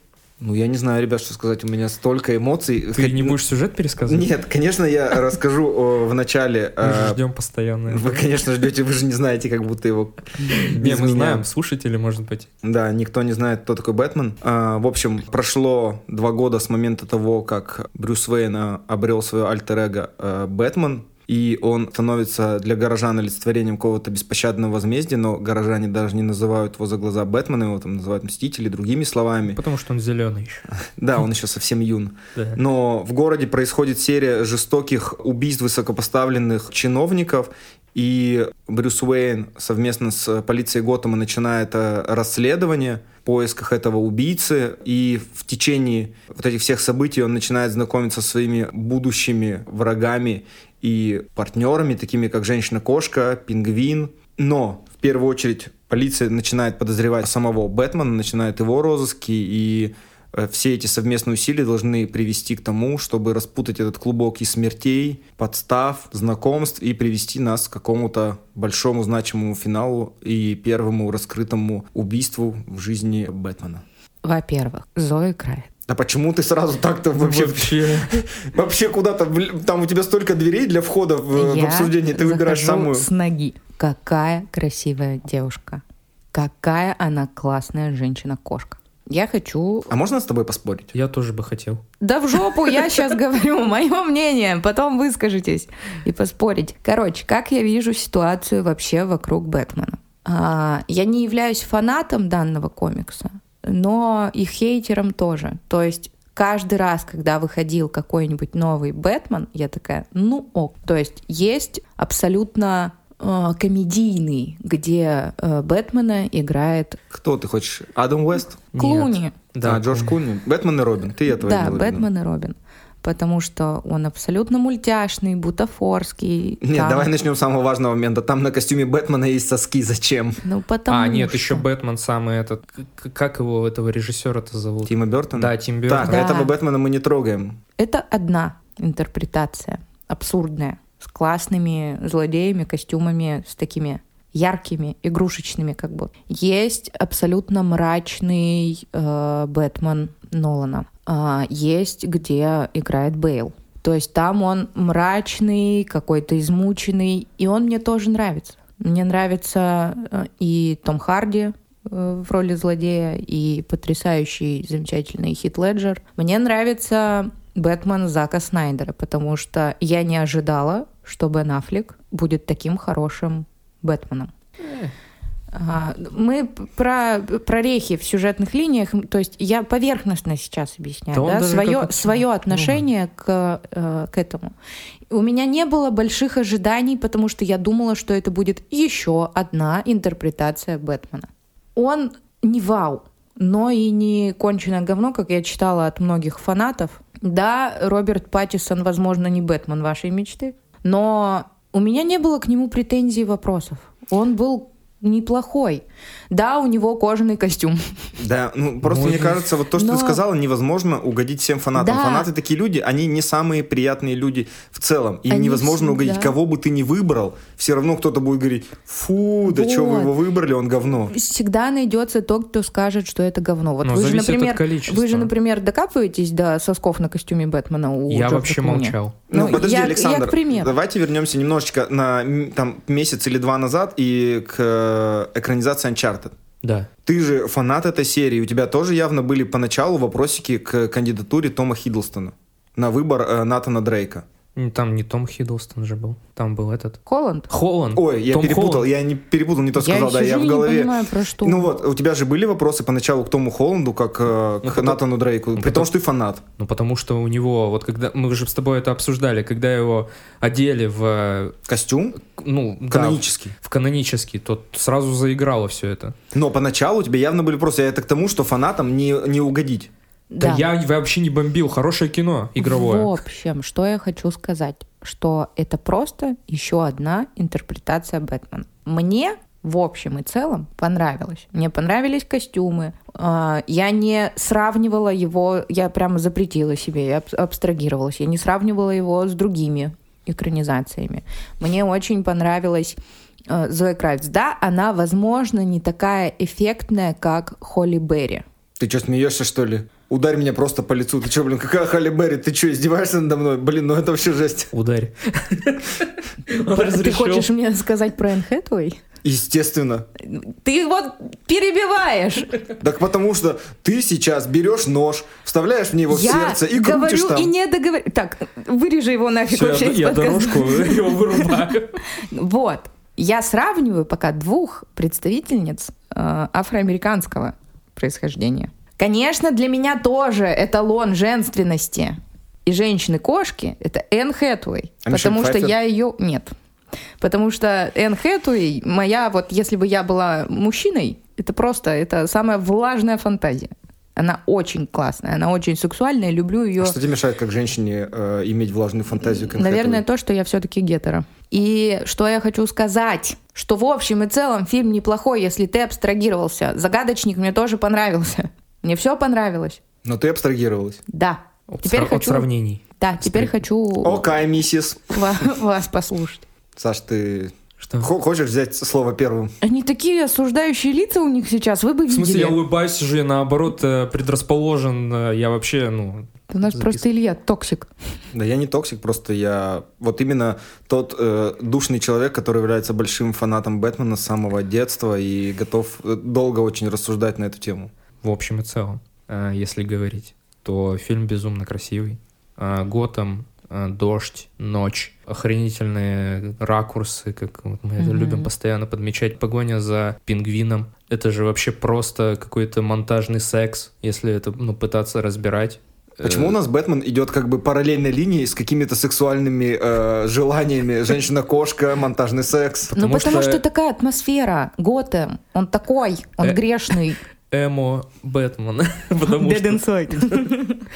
Ну, я не знаю, ребят, что сказать. У меня столько эмоций. Ты не будешь сюжет пересказывать? Нет, конечно, я расскажу в начале. Мы же ждем постоянно. Вы, конечно, ждете, вы же не знаете, как будто его Не, мы знаем, слушатели, может быть. Да, никто не знает, кто такой Бэтмен. А, в общем, прошло два года с момента того, как Брюс Уэйн обрел свое альтер-эго Бэтмен, и он становится для горожан олицетворением какого-то беспощадного возмездия, но горожане даже не называют его за глаза Бэтмена, его там называют Мстители другими словами. Потому что он зеленый еще. Да, он еще совсем юн. Но в городе происходит серия жестоких убийств высокопоставленных чиновников, и Брюс Уэйн совместно с полицией Готэма начинает э, расследование в поисках этого убийцы. И в течение вот этих всех событий он начинает знакомиться со своими будущими врагами и партнерами, такими как женщина-кошка, пингвин. Но в первую очередь полиция начинает подозревать самого Бэтмена, начинает его розыски, и э, все эти совместные усилия должны привести к тому, чтобы распутать этот клубок из смертей, подстав, знакомств и привести нас к какому-то большому значимому финалу и первому раскрытому убийству в жизни Бэтмена. Во-первых, Зоя играет. А почему ты сразу так-то вообще... Вообще, вообще куда-то... Там у тебя столько дверей для входа в, в обсуждение, ты выбираешь самую... с ноги. Какая красивая девушка. Какая она классная женщина-кошка. Я хочу... А можно с тобой поспорить? Я тоже бы хотел. Да в жопу, я сейчас говорю мое мнение, потом выскажитесь и поспорить. Короче, как я вижу ситуацию вообще вокруг Бэтмена? А, я не являюсь фанатом данного комикса, но и хейтером тоже. То есть каждый раз, когда выходил какой-нибудь новый Бэтмен, я такая, ну ок. То есть есть абсолютно э, комедийный, где э, Бэтмена играет... Кто ты хочешь? Адам Уэст? Клуни. Нет. Да, Джордж Клуни. Бэтмен и Робин. Ты я твоя Да, Бэтмен и Робин потому что он абсолютно мультяшный, бутафорский. Нет, там... давай начнем с самого важного момента. Там на костюме Бэтмена есть соски. Зачем? Ну, потому А, нет, что... еще Бэтмен самый этот... Как его, этого режиссера-то зовут? Тима Бертона? Да, Тим Бертон. Так, да. этого Бэтмена мы не трогаем. Это одна интерпретация, абсурдная, с классными злодеями, костюмами, с такими яркими, игрушечными как бы. Есть абсолютно мрачный э, Бэтмен Нолана. А, есть, где играет Бейл. То есть там он мрачный, какой-то измученный, и он мне тоже нравится. Мне нравится э, и Том Харди э, в роли злодея, и потрясающий, замечательный Хит Леджер. Мне нравится Бэтмен Зака Снайдера, потому что я не ожидала, что Бен Аффлек будет таким хорошим Бэтменом. А, Мы про прорехи в сюжетных линиях, то есть я поверхностно сейчас объясняю, Да свое, свое отношение к, э, к этому. У меня не было больших ожиданий, потому что я думала, что это будет еще одна интерпретация Бэтмена. Он не вау, но и не конченое говно, как я читала от многих фанатов. Да, Роберт Паттисон, возможно, не Бэтмен вашей мечты, но у меня не было к нему претензий и вопросов. Он был неплохой. Да, у него кожаный костюм. Да, ну просто Можно. мне кажется, вот то, что Но- ты сказала, невозможно угодить всем фанатам. Да. Фанаты такие люди, они не самые приятные люди в целом. Им Они невозможно всегда- угодить. Кого бы ты ни выбрал, все равно кто-то будет говорить, фу, да что вы Вот. его выбрали, он говно. Всегда найдется тот, кто скажет, что это говно. Вот Но вы же, например, вы же, например, докапываетесь до сосков на костюме Бэтмена у Я Джорджа вообще Клуни? молчал. Ну, Ну, подожди, я- Александр, я к примеру. давайте вернемся немножечко на там, месяц или два назад и к э, экранизации Uncharted. Да. Ты же фанат этой серии, у тебя тоже явно были поначалу вопросики к кандидатуре Тома Хиддлстона на выбор э, Натана Дрейка. М, Там не Том Хиддлстон же был. Там был этот. Холланд? Холланд. Ой, я Том перепутал, Холланд. я не перепутал, не то Я сказал, да, сижу я в не голове. понимаю, про что. Ну вот, у тебя же были вопросы поначалу к Тому Холланду, как э, к Ну, потом- Натану Дрейку, при потом- том, что ты фанат. Ну, потому что у него, вот когда, мы же с тобой это обсуждали, когда его одели в, э, Костюм ну, да, канонический. в канонический, то сразу заиграло все это. Но поначалу у тебя явно были вопросы, это к тому, что фанатам не, не угодить. Да. я вообще не бомбил, хорошее кино игровое. В общем, что я хочу сказать, что это просто еще одна интерпретация Бэтмена. Мне в общем и целом понравилось. Мне понравились костюмы. А, Я не сравнивала его, я прямо запретила себе, я аб- абстрагировалась. Я не сравнивала его с другими экранизациями. Мне очень понравилась э, Зоя Кравиц. Да, она, возможно, не такая эффектная, как Холли Берри. Ты что, смеешься, что ли? Ударь меня просто по лицу. Ты что, блин, какая Халли Берри? Ты что, издеваешься надо мной? Блин, ну это вообще жесть. Ударь. Ты хочешь мне сказать про Энн Хэтэуэй? Естественно. Ты вот перебиваешь. Так потому что ты сейчас берешь нож, вставляешь в него в я сердце и крутишь говорю там. и не договорю. Так, вырежи его нафиг Всё, вообще я, я дорожку его вырубаю. Вот. Я сравниваю пока двух представительниц э, афроамериканского происхождения. Конечно, для меня тоже эталон женственности и женщины-кошки — это Энн Хэтэуэй. А потому что Пфайффер? я ее... Нет. Потому что Энн Хэтэуэй, моя, вот если бы я была мужчиной, это просто, это самая влажная фантазия. Она очень классная, она очень сексуальная, люблю ее. А Что тебе мешает как женщине э, иметь влажную фантазию? как Наверное, Хэтэуэй? то, что я все-таки гетера. И что я хочу сказать, что в общем и целом фильм неплохой, если ты абстрагировался. Загадочник мне тоже понравился. Мне все понравилось. Но ты абстрагировалась. Да. От, Теперь сра- от хочу, сравнений. да, теперь хочу Окей, миссис. ва- вас послушать. Саш, ты Что? хо- хочешь взять слово первым? Они такие осуждающие лица у них сейчас, вы бы В смысле, я видели. улыбаюсь же, я наоборот э, предрасположен. э, Я вообще, ну... У нас запис- просто Илья токсик. Да я не токсик, просто я вот именно тот э, душный человек, который является большим фанатом Бэтмена с самого детства и готов э, долго очень рассуждать на эту тему. В общем и целом, э, если говорить, то фильм безумно красивый. Э, Готэм, э, дождь, ночь, охренительные ракурсы, как мы это Мгм. любим постоянно подмечать. Погоня за пингвином. Это же вообще просто какой-то монтажный секс, если это ну, пытаться разбирать. Почему у нас Бэтмен идет как бы параллельной линией с какими-то сексуальными э, желаниями? Женщина-кошка, монтажный секс. ну, Потому потому что- что... такая атмосфера. Готэм. Он такой, он Э, грешный. Эмо Бэтмен. Потому что inside.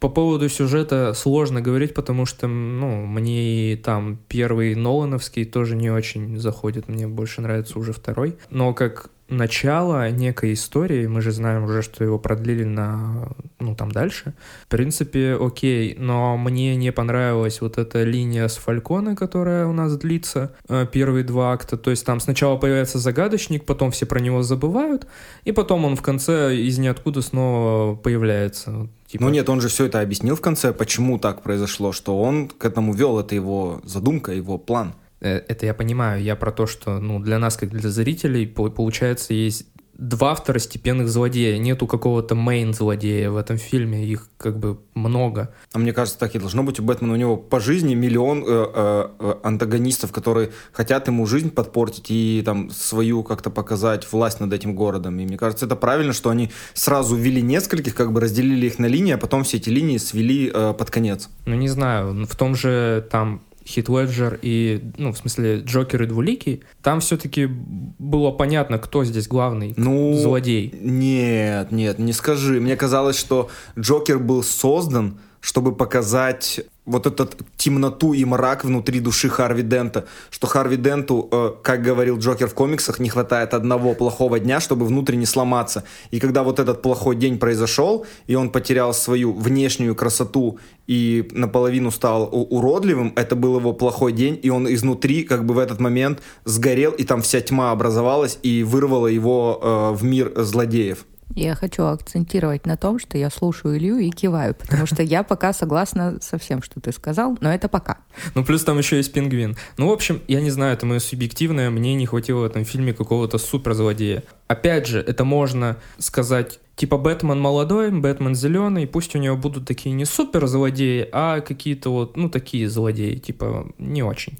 По поводу сюжета сложно говорить, потому что, ну, мне и там первый Нолановский тоже не очень заходит, мне больше нравится уже второй. Но как начало некой истории, мы же знаем уже, что его продлили на, ну, там дальше. В принципе, окей, но мне не понравилась вот эта линия с Фальконе, которая у нас длится, э, первые два акта. То есть там сначала появляется загадочник, потом все про него забывают, и потом он в конце из ниоткуда снова появляется. Типа, Ну нет, он же все это объяснил в конце, почему так произошло, что он к этому вел, это его задумка, его план. Э, это я понимаю. Я про то, что ну, для нас, как для зрителей, получается, есть два второстепенных злодея. Нету какого-то мейн-злодея в этом фильме. Их как бы много. А мне кажется, так и должно быть. У Бэтмена у него по жизни миллион э, э, э, антагонистов, которые хотят ему жизнь подпортить и там свою как-то показать власть над этим городом. И мне кажется, это правильно, что они сразу ввели нескольких, как бы разделили их на линии, а потом все эти линии свели э, под конец. Ну, не знаю. В том же там Хит Леджер и, ну, в смысле, Джокер и Двуликий, там все-таки было понятно, кто здесь главный ну, злодей. Нет, нет, не скажи. Мне казалось, что Джокер был создан, чтобы показать вот этот темноту и мрак внутри души Харви Дента, что Харви Денту, э, как говорил Джокер в комиксах, не хватает одного плохого дня, чтобы внутренне сломаться. И когда вот этот плохой день произошел, и он потерял свою внешнюю красоту и наполовину стал уродливым, это был его плохой день, и он изнутри как бы в этот момент сгорел, и там вся тьма образовалась и вырвала его э, в мир злодеев. Я хочу акцентировать на том, что я слушаю Илью и киваю, потому что я пока согласна со всем, что ты сказал, но это пока. Ну, плюс там еще есть пингвин. Ну, в общем, я не знаю, это мое субъективное, мне не хватило в этом фильме какого-то суперзлодея. Опять же, это можно сказать типа Бэтмен молодой, Бэтмен зеленый, пусть у него будут такие не супер злодеи, а какие-то вот, ну, такие злодеи, типа, не очень.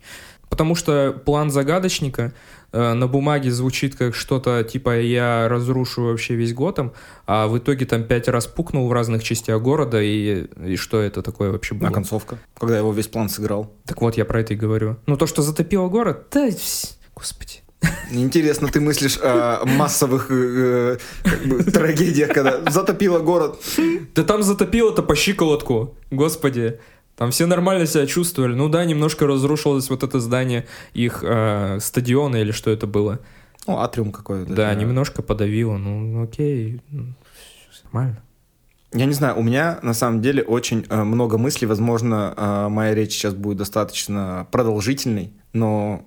Потому что план загадочника на бумаге звучит как что-то типа «я разрушу вообще весь Готэм», а в итоге там пять раз пукнул в разных частях города, и, и что это такое вообще было? А концовка? Когда его весь план сыграл? Так вот, я про это и говорю. Ну, то, что затопило город, да, господи. Интересно, ты мыслишь о массовых э, как бы, трагедиях, когда затопило город. Да там затопило-то по щиколотку, господи. Там все нормально себя чувствовали. Ну да, немножко разрушилось вот это здание их э, стадиона или что это было. Ну, атриум какой-то. Да, да, немножко подавило. Ну, окей, ну, нормально. Я не знаю, у меня на самом деле очень э, много мыслей. Возможно, э, моя речь сейчас будет достаточно продолжительной, но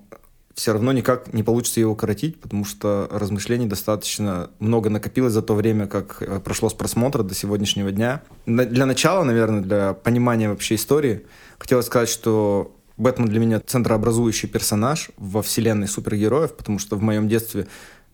все равно никак не получится его укоротить, потому что размышлений достаточно много накопилось за то время, как э, прошло с просмотра до сегодняшнего дня. Для начала, наверное, для понимания вообще истории, хотелось сказать, что Бэтмен для меня центрообразующий персонаж во вселенной супергероев, потому что в моем детстве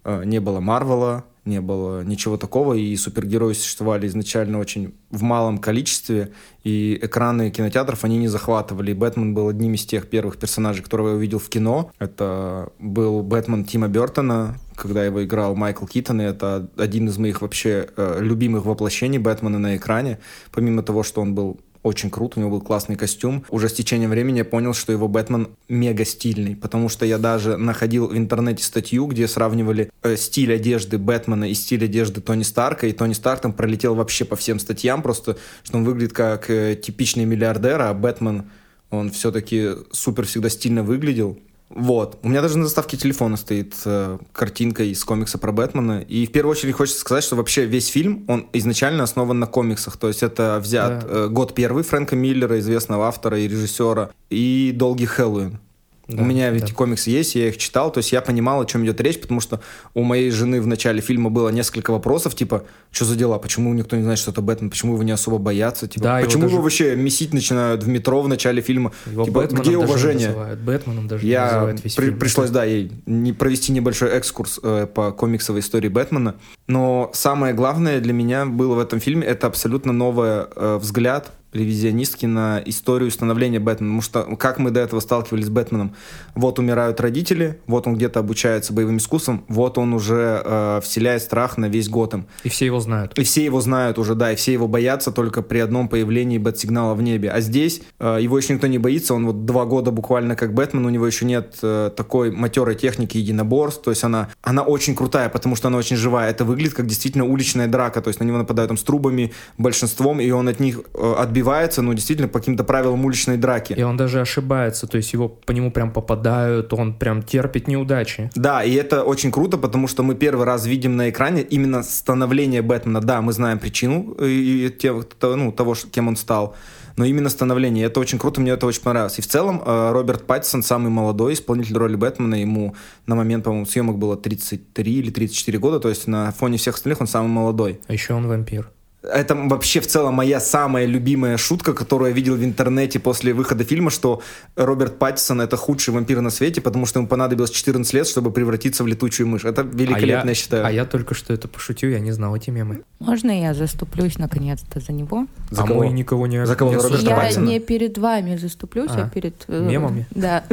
э, не было Марвела, не было ничего такого, и супергерои существовали изначально очень в малом количестве, и экраны кинотеатров они не захватывали. И Бэтмен был одним из тех первых персонажей, которого я увидел в кино. Это был Бэтмен Тима Бертона, когда его играл Майкл Китон, и это один из моих вообще э, любимых воплощений Бэтмена на экране. Помимо того, что он был очень крут, у него был классный костюм. Уже с течением времени я понял, что его Бэтмен мега стильный, потому что я даже находил в интернете статью, где сравнивали э, стиль одежды Бэтмена и стиль одежды Тони Старка, и Тони Старк там пролетел вообще по всем статьям, просто что он выглядит как э, типичный миллиардер, а Бэтмен он все-таки супер всегда стильно выглядел. Вот. У меня даже на заставке телефона стоит э, картинка из комикса про Бэтмена. И в первую очередь хочется сказать, что вообще весь фильм, он изначально основан на комиксах. То есть это взят да. э, год первый Фрэнка Миллера, известного автора и режиссера, и «Долгий Хэллоуин». Да, у меня ведь да. комиксы есть, я их читал, то есть я понимал, о чем идет речь, потому что у моей жены в начале фильма было несколько вопросов, типа, что за дела, почему никто не знает, что это Бэтмен, почему его не особо боятся, типа, да, почему его, даже... его вообще месить начинают в метро в начале фильма, его типа, где уважение? Даже Бэтменом даже я весь при, фильм. пришлось, да, ей не провести небольшой экскурс э, по комиксовой истории Бэтмена, но самое главное для меня было в этом фильме, это абсолютно новый э, взгляд ревизионистки на историю становления Бэтмена. Потому что как мы до этого сталкивались с Бэтменом? Вот умирают родители, вот он где-то обучается боевым искусствам, вот он уже э, вселяет страх на весь Готэм. И все его знают. И все его знают уже, да, и все его боятся только при одном появлении бэт-сигнала в небе. А здесь э, его еще никто не боится, он вот два года буквально как Бэтмен, у него еще нет э, такой матерой техники единоборств, то есть она, она очень крутая, потому что она очень живая. Это выглядит как действительно уличная драка, то есть на него нападают там с трубами большинством, и он от них э, отбивается отбивается, ну, действительно, по каким-то правилам уличной драки. И он даже ошибается, то есть его по нему прям попадают, он прям терпит неудачи. Да, и это очень круто, потому что мы первый раз видим на экране именно становление Бэтмена. Да, мы знаем причину э, и, и ну, того, кем он стал, но именно становление. Это очень круто, мне это очень понравилось. И в целом э, Роберт Паттисон самый молодой исполнитель роли Бэтмена, ему на момент, по-моему, съемок было 33 или 34 года, то есть на фоне всех остальных он самый молодой. А еще он вампир. Это вообще в целом моя самая любимая шутка, которую я видел в интернете после выхода фильма, что Роберт Паттисон это худший вампир на свете, потому что ему понадобилось 14 лет, чтобы превратиться в летучую мышь. Это великолепно, а я, я считаю. А я только что это пошутил, я не знал эти мемы. Можно я заступлюсь наконец-то за него? За а кого? мы никого не За кого? Не Роберта я Паттисона? не перед вами заступлюсь, а, а перед... Э, мемами? Да.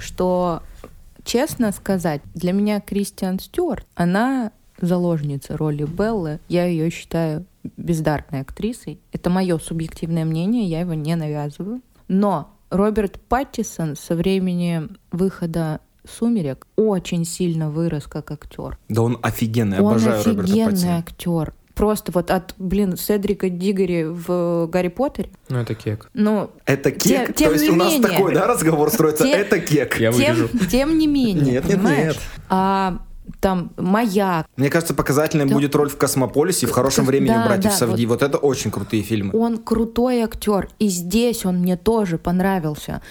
Что, честно сказать, для меня Кристиан Стюарт, она заложница роли Беллы. Я ее считаю бездарной актрисой. Это мое субъективное мнение, я его не навязываю. Но Роберт Паттисон со времени выхода «Сумерек» очень сильно вырос как актер. Да он офигенный, он обожаю Роберта офигенный Паттисона. актер. Просто вот от, блин, Седрика Дигори в Гарри Поттере. Ну, это кек. Ну, Это кек? Тем- тем То есть не у нас менее. такой, да, разговор строится? Тем- Это кек. Я тем, вырежу. тем не менее, Нет, нет, нет. А там «Маяк», Мне кажется, показательной Да. будет роль в «Космополисе» и в «Хорошем времени» Да, братьев да, Савди. Вот. это очень крутые фильмы. Он крутой актер, и здесь он мне тоже понравился.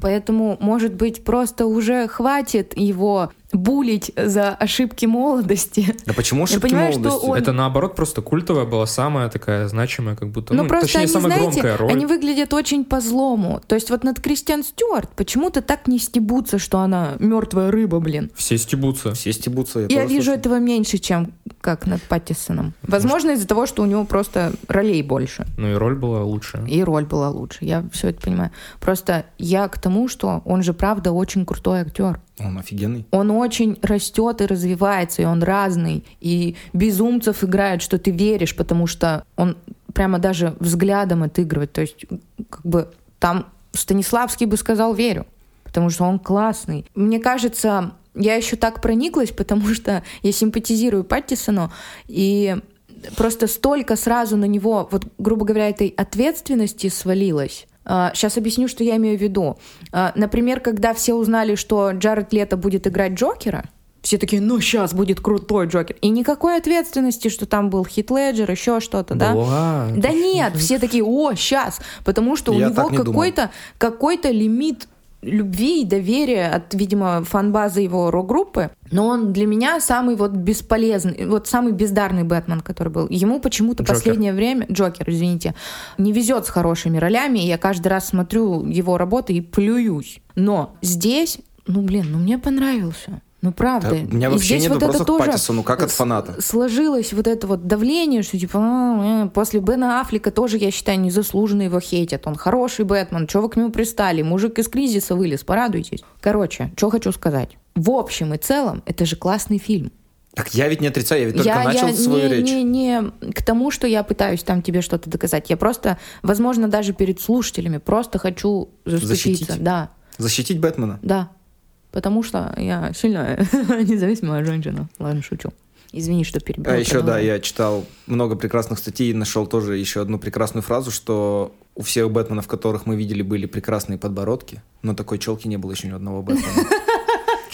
Поэтому, может быть, просто уже хватит его булить за ошибки молодости. Да почему ошибки понимаю, что молодости? он- Это наоборот просто культовая была самая такая значимая, как будто, Ну, ну, просто точнее, они, самая знаете, громкая роль. они выглядят очень по-злому. То есть вот над Кристиан Стюарт почему-то так не стебутся, что она мертвая рыба, блин. Все стебутся. Все стебутся. Я тоже вижу слышал. этого меньше, чем как над Паттисоном. Возможно, из-за того, что у него просто ролей больше. Ну и роль была лучше. И роль была лучше. Я все это понимаю. Просто я к тому, что он же правда очень крутой актер. Он офигенный. Он очень растет и развивается, и он разный. И безумцев играет, что ты веришь, потому что он прямо даже взглядом отыгрывает. То есть, как бы там Станиславский бы сказал «верю», потому что он классный. Мне кажется, я еще так прониклась, потому что я симпатизирую Паттисону, и просто столько сразу на него, вот, грубо говоря, этой ответственности свалилось. Сейчас объясню, что я имею в виду. А, Например, когда все узнали, что Джаред Лето будет играть Джокера, все такие, ну сейчас будет крутой Джокер. И никакой ответственности, что там был Хит Леджер, еще что-то, да? Была. Да нет, все такие, о, сейчас, потому что у него не какой-то какой-то лимит любви и доверия от, видимо, фан-базы его рок-группы. Но он для меня самый вот бесполезный, вот самый бездарный Бэтмен, который был. Ему почему-то последнее время, Джокер, извините, не везет с хорошими ролями. и Я каждый раз смотрю его работы и плююсь. Но здесь, ну блин, ну мне понравился. Ну правда. Да, у меня И вообще здесь нет вот это тоже Паттисону, как от фаната. Сложилось вот это вот давление, что типа «А, э, после Бена Аффлека тоже, я считаю, незаслуженно его хейтят. Он хороший Бэтмен, что вы к нему пристали? Мужик из кризиса вылез, порадуйтесь. Короче, что хочу сказать. В общем и целом, это же классный фильм. Так я ведь не отрицаю, я ведь только я начал я свою не, речь. не, не к тому, что я пытаюсь там тебе что-то доказать. Я просто, возможно, даже перед слушателями просто хочу заступиться. Защитить? Да, Защитить Бэтмена? да. Потому что я сильная независимая женщина. Ладно, шучу. Извини, что перебила. А еще, да, я читал много прекрасных статей и нашел тоже еще одну прекрасную фразу, что у всех Бэтменов, которых мы видели, были прекрасные подбородки, но такой челки не было еще ни одного Бэтмена.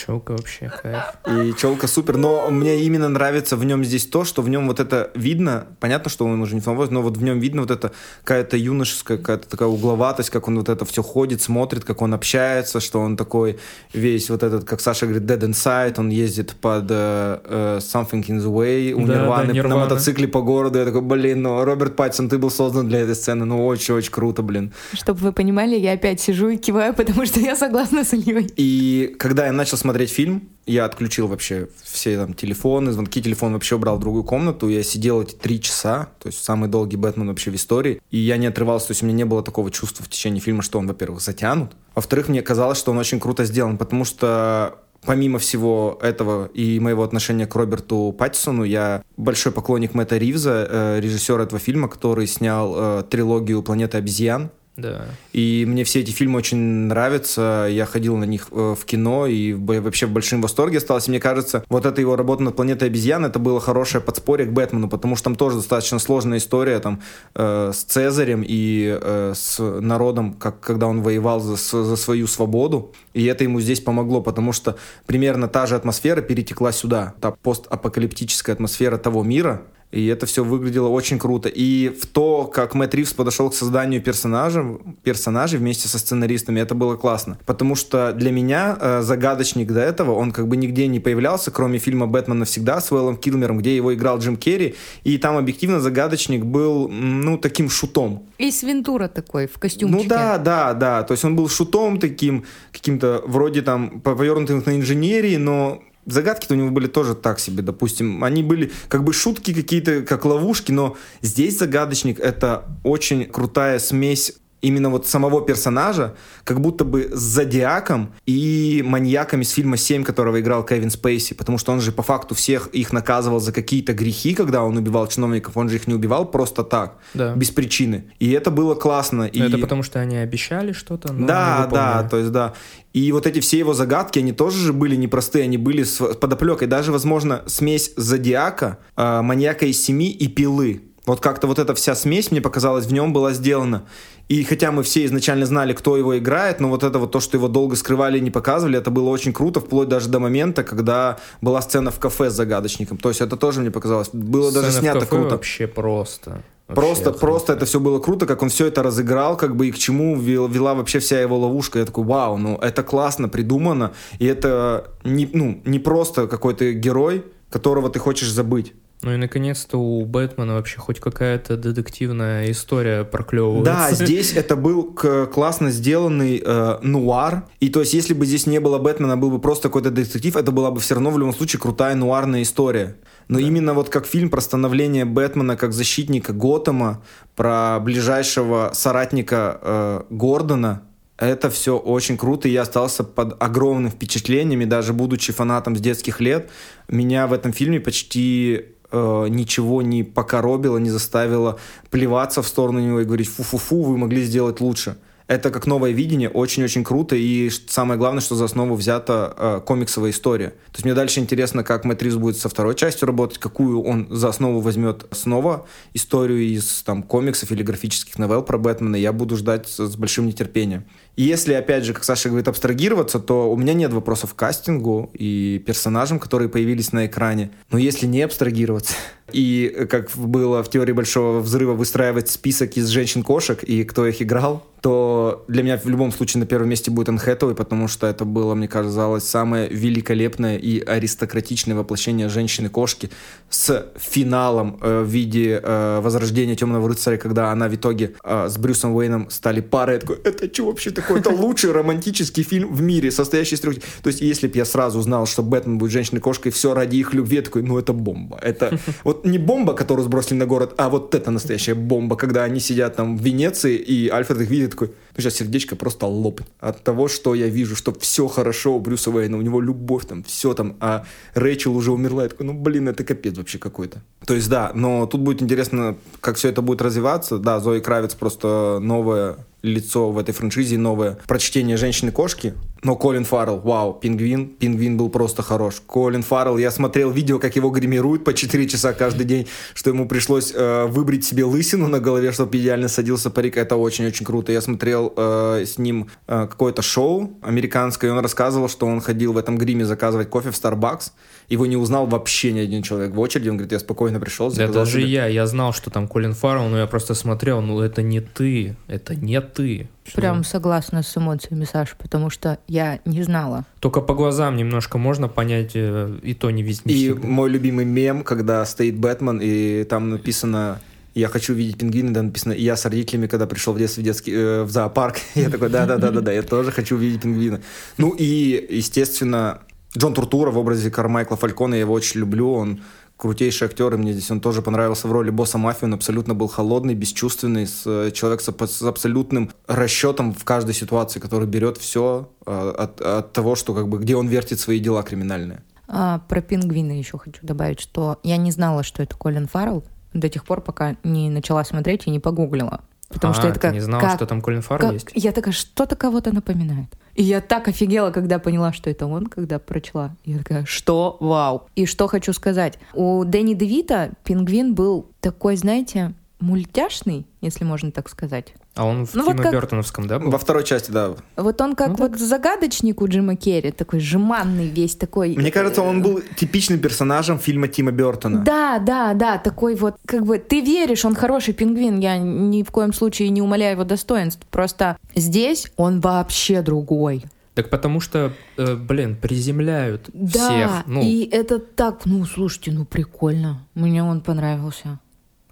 Челка вообще кайф. И челка супер, но мне именно нравится в нем здесь то, что в нем вот это видно, понятно, что он уже не фанвоз, но вот в нем видно вот это какая-то юношеская, какая-то такая угловатость, как он вот это все ходит, смотрит, как он общается, что он такой весь вот этот, как Саша говорит, dead inside, он ездит под э, Something in the Way у Да, да, Нирваны на Нирвана. мотоцикле по городу, я такой, блин, ну Роберт Паттисон, ты был создан для этой сцены, ну очень-очень круто, блин. Чтобы вы понимали, я опять сижу и киваю, потому что я согласна с Ильей. И когда я начал смотреть фильм, я отключил вообще все там телефоны, звонки, телефон вообще убрал в другую комнату. Я сидел эти три часа, то есть самый долгий Бэтмен вообще в истории. И я не отрывался, то есть у меня не было такого чувства в течение фильма, что он, во-первых, затянут. Во-вторых, мне казалось, что он очень круто сделан, потому что Помимо всего этого и моего отношения к Роберту Паттисону, я большой поклонник Мэтта Ривза, э, режиссера этого фильма, который снял э, трилогию «Планета обезьян». Да. И мне все эти фильмы очень нравятся. Я ходил на них э, в кино и вообще в большом восторге остался. Мне кажется, вот эта его работа над планетой обезьян это было хорошее подспорье к Бэтмену, потому что там тоже достаточно сложная история там э, с Цезарем и э, с народом, как когда он воевал за, за свою свободу. И это ему здесь помогло, потому что примерно та же атмосфера перетекла сюда. Та постапокалиптическая атмосфера того мира. И это все выглядело очень круто. И в то, как Мэтт Ривз подошел к созданию персонажа, персонажей вместе со сценаристами, это было классно. Потому что для меня э, загадочник до этого, он как бы нигде не появлялся, кроме фильма «Бэтмен навсегда» с Уэллом Килмером, где его играл Джим Керри. И там объективно загадочник был, ну, таким шутом. И Свинтура такой в костюмчике. Ну да, да, да. То есть он был шутом таким, каким-то вроде там повернутым на инженерии, но загадки-то у него были тоже так себе, допустим. Они были как бы шутки какие-то, как ловушки, но здесь загадочник — это очень крутая смесь именно вот самого персонажа, как будто бы с Зодиаком и маньяком из фильма «Семь», которого играл Кевин Спейси, потому что он же по факту всех их наказывал за какие-то грехи, когда он убивал чиновников, он же их не убивал просто так, да. без причины. И это было классно. И... Это потому что они обещали что-то? Да, да, то есть да. И вот эти все его загадки, они тоже же были непростые, они были с подоплекой. Даже, возможно, смесь Зодиака, э, маньяка из семи и пилы. Вот как-то вот эта вся смесь, мне показалось, в нем была сделана. И хотя мы все изначально знали, кто его играет, но вот это вот то, что его долго скрывали и не показывали, это было очень круто, вплоть даже до момента, когда была сцена в кафе с загадочником. То есть это тоже мне показалось. Было сцена даже снято в кафе круто. вообще просто. Вообще просто, просто это все было круто, как он все это разыграл, как бы и к чему вела, вела вообще вся его ловушка. Я такой, вау, ну это классно придумано, и это не, ну, не просто какой-то герой, которого ты хочешь забыть. Ну и наконец-то у Бэтмена вообще хоть какая-то детективная история проклевывается. Да, здесь это был классно сделанный э, нуар. И то есть, если бы здесь не было Бэтмена, был бы просто какой-то детектив, это была бы все равно в любом случае крутая нуарная история. Но да. именно вот как фильм про становление Бэтмена как защитника Готэма, про ближайшего соратника э, Гордона, это все очень круто, и я остался под огромным впечатлениями, даже будучи фанатом с детских лет. Меня в этом фильме почти э, ничего не покоробило, не заставило плеваться в сторону него и говорить «фу-фу-фу, вы могли сделать лучше». Это как новое видение, очень-очень круто, и самое главное, что за основу взята э, комиксовая история. То есть мне дальше интересно, как Мэтт будет со второй частью работать, какую он за основу возьмет снова историю из там комиксов или графических новелл про Бэтмена, я буду ждать с, с большим нетерпением. И если, опять же, как Саша говорит, абстрагироваться, то у меня нет вопросов к кастингу и персонажам, которые появились на экране. Но если не абстрагироваться, и как было в теории Большого Взрыва выстраивать список из женщин-кошек и кто их играл, то для меня в любом случае на первом месте будет Энн потому что это было, мне казалось, самое великолепное и аристократичное воплощение женщины-кошки с финалом э, в виде э, возрождения Темного рыцаря, когда она в итоге э, с Брюсом Уэйном стали парой. Я такой, это что вообще такое? Это лучший романтический фильм в мире, состоящий из трех... То есть, если бы я сразу знал, что Бэтмен будет женщиной-кошкой, все ради их любви, я такой, ну это бомба. Это вот не бомба, которую сбросили на город, а вот это настоящая бомба, когда они сидят там в Венеции, и Альфред их видит, такой, ну сейчас сердечко просто лопнет от того, что я вижу, что все хорошо у Брюса Уэйна, у него любовь там, все там, а Рэйчел уже умерла, я такой, ну блин, это капец вообще какой-то. То есть да, но тут будет интересно, как все это будет развиваться. Да, Зои Кравец просто новая лицо в этой франшизе, новое прочтение «Женщины-кошки». Но Колин Фаррелл, вау, пингвин, пингвин был просто хорош. Колин Фаррелл, я смотрел видео, как его гримируют по 4 часа каждый день, что ему пришлось э, выбрить себе лысину на голове, чтобы идеально садился парик. Это очень-очень круто. Я смотрел э, с ним э, какое-то шоу американское, и он рассказывал, что он ходил в этом гриме заказывать кофе в Starbucks, его не узнал вообще ни один человек в очереди. Он говорит, я спокойно пришел, Да даже себе... я, я знал, что там Колин Фаррелл, но я просто смотрел, ну это не ты, это не ты. Прям согласна с эмоциями, Саша, потому что я не знала. Только по глазам немножко можно понять, э, и то не везде. И мой любимый мем, когда стоит Бэтмен, и там написано я хочу видеть пингвина, да, написано, и я с родителями, когда пришел в детстве в, детский, э, в зоопарк, я такой, да-да-да-да, я тоже хочу видеть пингвина. Ну и, естественно, Джон Туртура в образе Кармайкла Фалькона, я его очень люблю, он крутейший актер, и мне здесь он тоже понравился в роли босса мафии, он абсолютно был холодный, бесчувственный, с, э, человек с, с абсолютным расчетом в каждой ситуации, который берет все э, от, от того, что как бы где он вертит свои дела криминальные. А, про пингвина еще хочу добавить, что я не знала, что это Колин Фаррелл до тех пор, пока не начала смотреть и не погуглила. Потому а, что я такая, не знала, как, что там Колин Фаррелл есть? Я такая, что-то кого-то напоминает. И я так офигела, когда поняла, что это он, когда прочла. Я такая, что? Вау. И что хочу сказать. У Дэнни Девита пингвин был такой, знаете, мультяшный, если можно так сказать. А он в Ну, вот Тима как- Бертоновском, да, был? Во второй части, да. Вот он как Ну, вот загадочник у Джима Керри, такой жеманный весь такой. Мне кажется, он э, был типичным персонажем фильма Тима Бертона. Да, да, да, такой вот, как бы, ты веришь, он хороший пингвин, я ни в коем случае не умоляю его достоинств, просто здесь он вообще другой. Так потому что, э, блин, приземляют Да, всех. Ну, и это так, ну, слушайте, ну, прикольно, мне он понравился.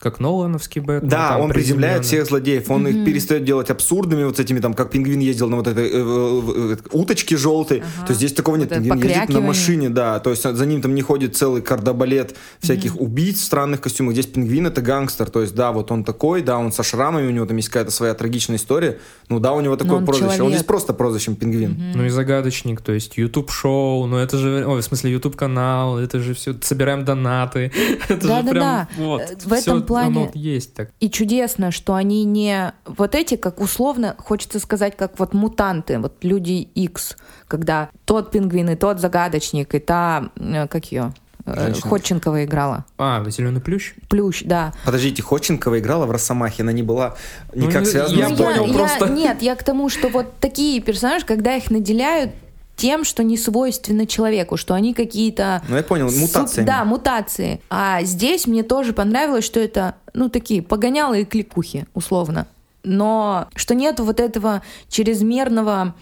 Как Нолановский Бэтмен. Да, там он приземляет всех злодеев, он их перестает делать абсурдными, вот с этими, там, как пингвин ездил на вот этой э, э, э, уточке желтой, Ага. то есть здесь такого нет, Вот пингвин ездит на машине, да, то есть за ним там не ходит целый кардобалет всяких убийц в странных костюмах, здесь пингвин это гангстер, то есть да, вот он такой, да, он со шрамами, у него там есть какая-то своя трагичная история, ну да, у него такое прозвище, он здесь просто прозвищем пингвин. Ну и загадочник, то есть YouTube шоу, ну это же, ой, в смысле YouTube канал, это же все, собираем донаты, это же Да-да-да. прям вот, Э, в этом плане- оно есть так. И чудесно, что они не вот эти, как условно, хочется сказать, как вот мутанты, вот люди X, когда тот пингвин и тот загадочник, и та, э, как ее, Женщина. Ходченкова играла. А, зеленый плющ? Плющ, да. Подождите, Ходченкова играла в Росомахе, она не была никак Ну, связана я с понял я- просто. Нет, я к тому, что вот такие персонажи, когда их наделяют тем, что не свойственно человеку, что они какие-то... Ну, я понял, суп- мутациями. Да, мутации. А здесь мне тоже понравилось, что это, ну, такие погонялы и кликухи, условно. Но что нет вот этого чрезмерного,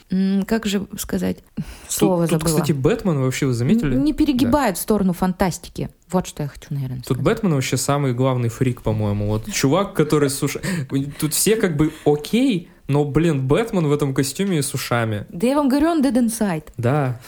как же сказать, слово тут, тут, забыла. кстати, Бэтмен вообще вы заметили? Не перегибает в сторону фантастики. Вот что я хочу, наверное, Тут сказать. Бэтмен вообще самый главный фрик, по-моему. Вот чувак, который с уш- Тут все как бы окей, но, блин, Бэтмен в этом костюме и с ушами. Да я вам говорю, он dead inside. Да.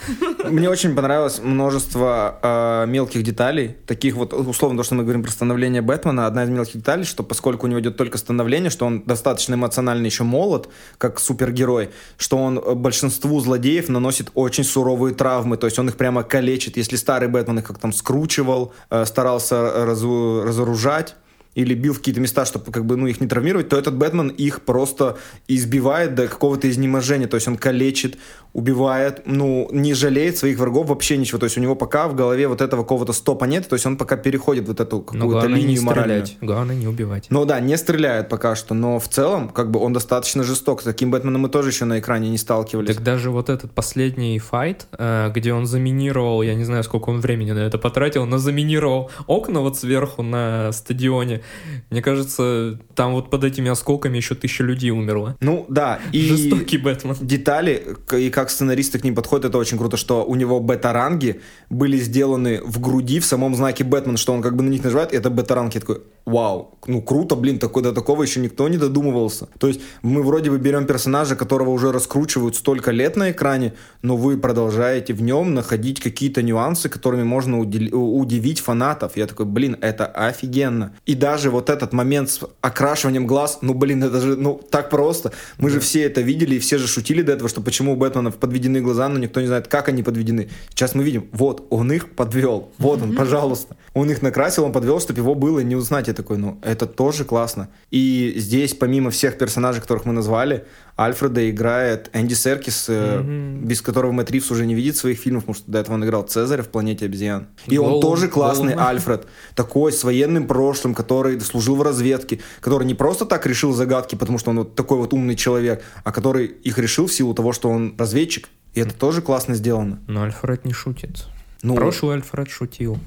Мне очень понравилось множество э, мелких деталей, таких вот, условно, то, что мы говорим про становление Бэтмена, одна из мелких деталей, что поскольку у него идет только становление, что он достаточно эмоционально еще молод, как супергерой, что он э, большинству злодеев наносит очень суровые травмы, то есть он их прямо калечит. Если старый Бэтмен их как там скручивал, э, старался разу- разоружать, или бил в какие-то места, чтобы как бы ну их не травмировать, то этот Бэтмен их просто избивает до какого-то изнеможения, то есть он калечит, убивает, ну не жалеет своих врагов вообще ничего, то есть у него пока в голове вот этого какого-то стопа нет, то есть он пока переходит вот эту какую-то линию стрелять. Главное не убивать. Ну да, не стреляет пока что, но в целом как бы он достаточно жесток. С таким Бэтменом мы тоже еще на экране не сталкивались. Так даже вот этот последний файт, э, где он заминировал, я не знаю, сколько он времени на это потратил, но заминировал окна вот сверху на стадионе. Мне кажется, там вот под этими осколками еще тысяча людей умерло. Ну да, и Жестокий Бэтмен. детали, и как сценаристы к ним подходят, это очень круто, что у него бета-ранги были сделаны в груди, в самом знаке Бэтмен, что он как бы на них нажимает, и это бета-ранги. Такой, вау, ну круто, блин, такой, до такого еще никто не додумывался. То есть мы вроде бы берем персонажа, которого уже раскручивают столько лет на экране, но вы продолжаете в нем находить какие-то нюансы, которыми можно удивить фанатов. Я такой, блин, это офигенно. И даже вот этот момент с окрашиванием глаз, ну, блин, это же, ну, так просто. Мы же все это видели, и все же шутили до этого, что почему у Бэтмена подведены глаза, но никто не знает, как они подведены. Сейчас мы видим, вот, он их подвел, вот он, пожалуйста. Он их накрасил, он подвел, чтобы его было не узнать. Я такой, ну, это тоже классно. И здесь, помимо всех персонажей, которых мы назвали, Альфреда играет Энди Серкис, э, без которого Мэтт Ривз уже не видит своих фильмов, потому что до этого он играл Цезаря в «Планете обезьян». И он Голум- тоже классный Голума. Альфред, такой с военным прошлым, который служил в разведке, который не просто так решил загадки, потому что он вот такой вот умный человек, а который их решил в силу того, что он разведчик. И это тоже классно сделано. Но Альфред не шутит. Ну, Прошлый Альфред шутил.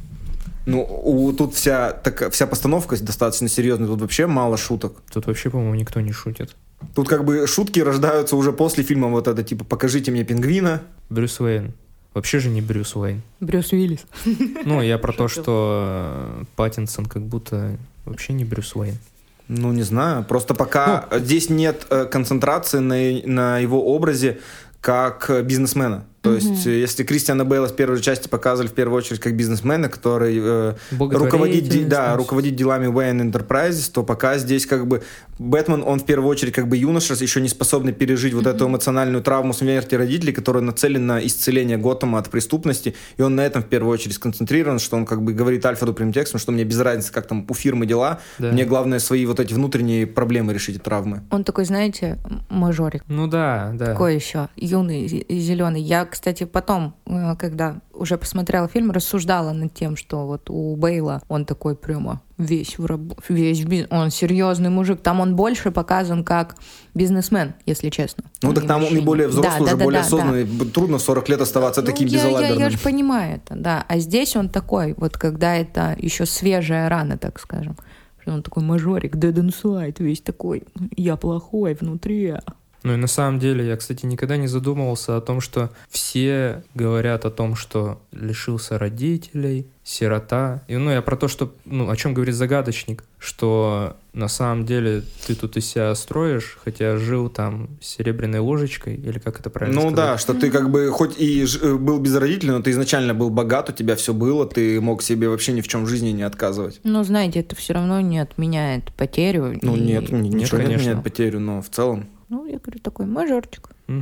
ну у, тут вся, так, вся постановка достаточно серьезная, тут вообще мало шуток. Тут вообще, по-моему, никто не шутит. Тут как бы шутки рождаются уже после фильма вот это, типа, покажите мне пингвина. Брюс Уэйн. Вообще же не Брюс Уэйн. Брюс Уиллис. Ну, я про то, что э, Паттинсон как будто вообще не Брюс Уэйн. Ну, не знаю. Просто пока здесь нет э, концентрации на, на его образе как э, бизнесмена. То есть, э, если Кристиана Бейла в первой части показывали в первую очередь как бизнесмена, который э, руководит, де- да, руководит делами Wayne Enterprises, то пока здесь как бы Бэтмен, он в первую очередь как бы юноша, еще не способный пережить вот эту эмоциональную травму смерти родителей, которая нацелена на исцеление Готэма от преступности, и он на этом в первую очередь сконцентрирован, что он как бы говорит Альфреду прямым текстом, что мне без разницы, как там у фирмы дела, Да. мне главное свои вот эти внутренние проблемы решить и травмы. Он такой, знаете, мажорик. Ну да, да. Такой еще юный и зеленый. Я, кстати, потом, э, когда уже посмотрела фильм, рассуждала над тем, что вот у Бейла он такой прямо весь в раб... весь в биз- он серьезный мужик. Там он больше показан как бизнесмен, если честно. Ну так там он и более взрослый, Да, уже да, да, более да, осознанный. Трудно в 40 лет оставаться Ну, таким я, я, безалаберным. я же понимаю это, да. А здесь он такой, вот когда это еще свежая рана, так скажем. Он такой мажорик, dead inside, весь такой, я плохой внутри. Ну и на самом деле, я, кстати, никогда не задумывался о том, что все говорят о том, что лишился родителей, сирота. И, ну, я про то, что, ну, о чем говорит загадочник, что на самом деле ты тут из себя строишь, хотя жил там с серебряной ложечкой, или как это правильно Ну сказать? да, что ты как бы хоть и э, был без родителей, но ты изначально был богат, у тебя все было, ты мог себе вообще ни в чем в жизни не отказывать. Но, знаете, это все равно не отменяет потерю. Ну и- нет, ни- ничего не конечно. отменяет потерю, но в целом. Ну, я говорю, такой мажорчик. В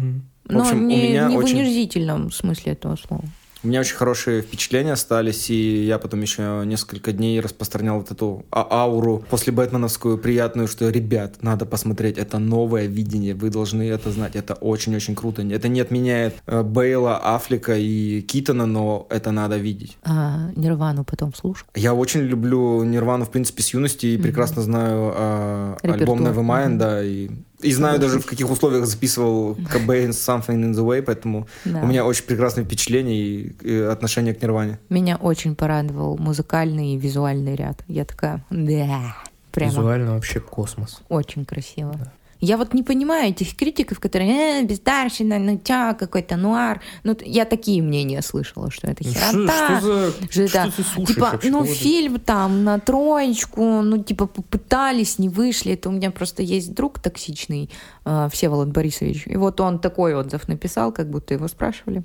Но общем, у не, меня не в очень- унизительном смысле этого слова. У меня очень хорошие впечатления остались, и я потом еще несколько дней распространял вот эту а- ауру после Бэтменовскую приятную, что, ребят, надо посмотреть, это новое видение, вы должны это знать, это очень-очень круто. Это не отменяет э, Бейла, Аффлека и Китона, но это надо видеть. А Нирвану потом слушал. Я очень люблю Нирвану, в принципе, с юности, и Мгм. прекрасно знаю э, альбом. Nevermind, Мгм. да, и, и знаю даже, в каких условиях записывал Кобейн Something in the Way, поэтому Да. у меня очень прекрасные впечатления и, и отношение к Нирване. Меня очень порадовал музыкальный и визуальный ряд. Я такая, да, прямо Визуально вообще космос. очень красиво. Я вот не понимаю этих критиков, которые, э, бездарщина, ну тя, какой-то нуар. Ну, я такие мнения слышала, что это Ну, херота. Что, что за... Что что это, ты слушаешь типа, вообще? ну, фильм там на троечку, ну, типа, попытались, не вышли. Это у меня просто есть друг токсичный, э, Всеволод Борисович. И вот он такой отзыв написал, как будто его спрашивали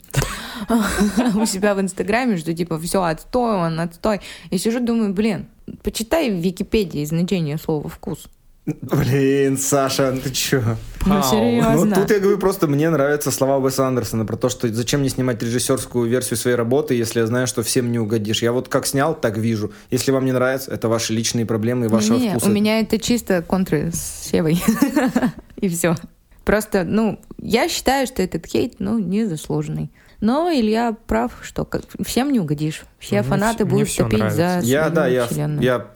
у себя в Инстаграме, что, типа, все, отстой, он отстой. Я сижу, думаю, блин, почитай в Википедии значение слова «вкус». Блин, Саша, ну ты чё? Ну, серьезно. Ну, тут я говорю, просто мне нравятся слова Уэса Андерсона про то, что зачем мне снимать режиссерскую версию своей работы, если я знаю, что всем не угодишь. Я вот как снял, так вижу. Если вам не нравится, это ваши личные проблемы и вашего Не, вкуса. у меня это чисто контры с Севой. И все. Просто, ну, я считаю, что этот хейт, ну, незаслуженный. Но Илья прав, что как- всем не угодишь. Все Мне фанаты будут топить за. Я, свою да, я, вселенную. я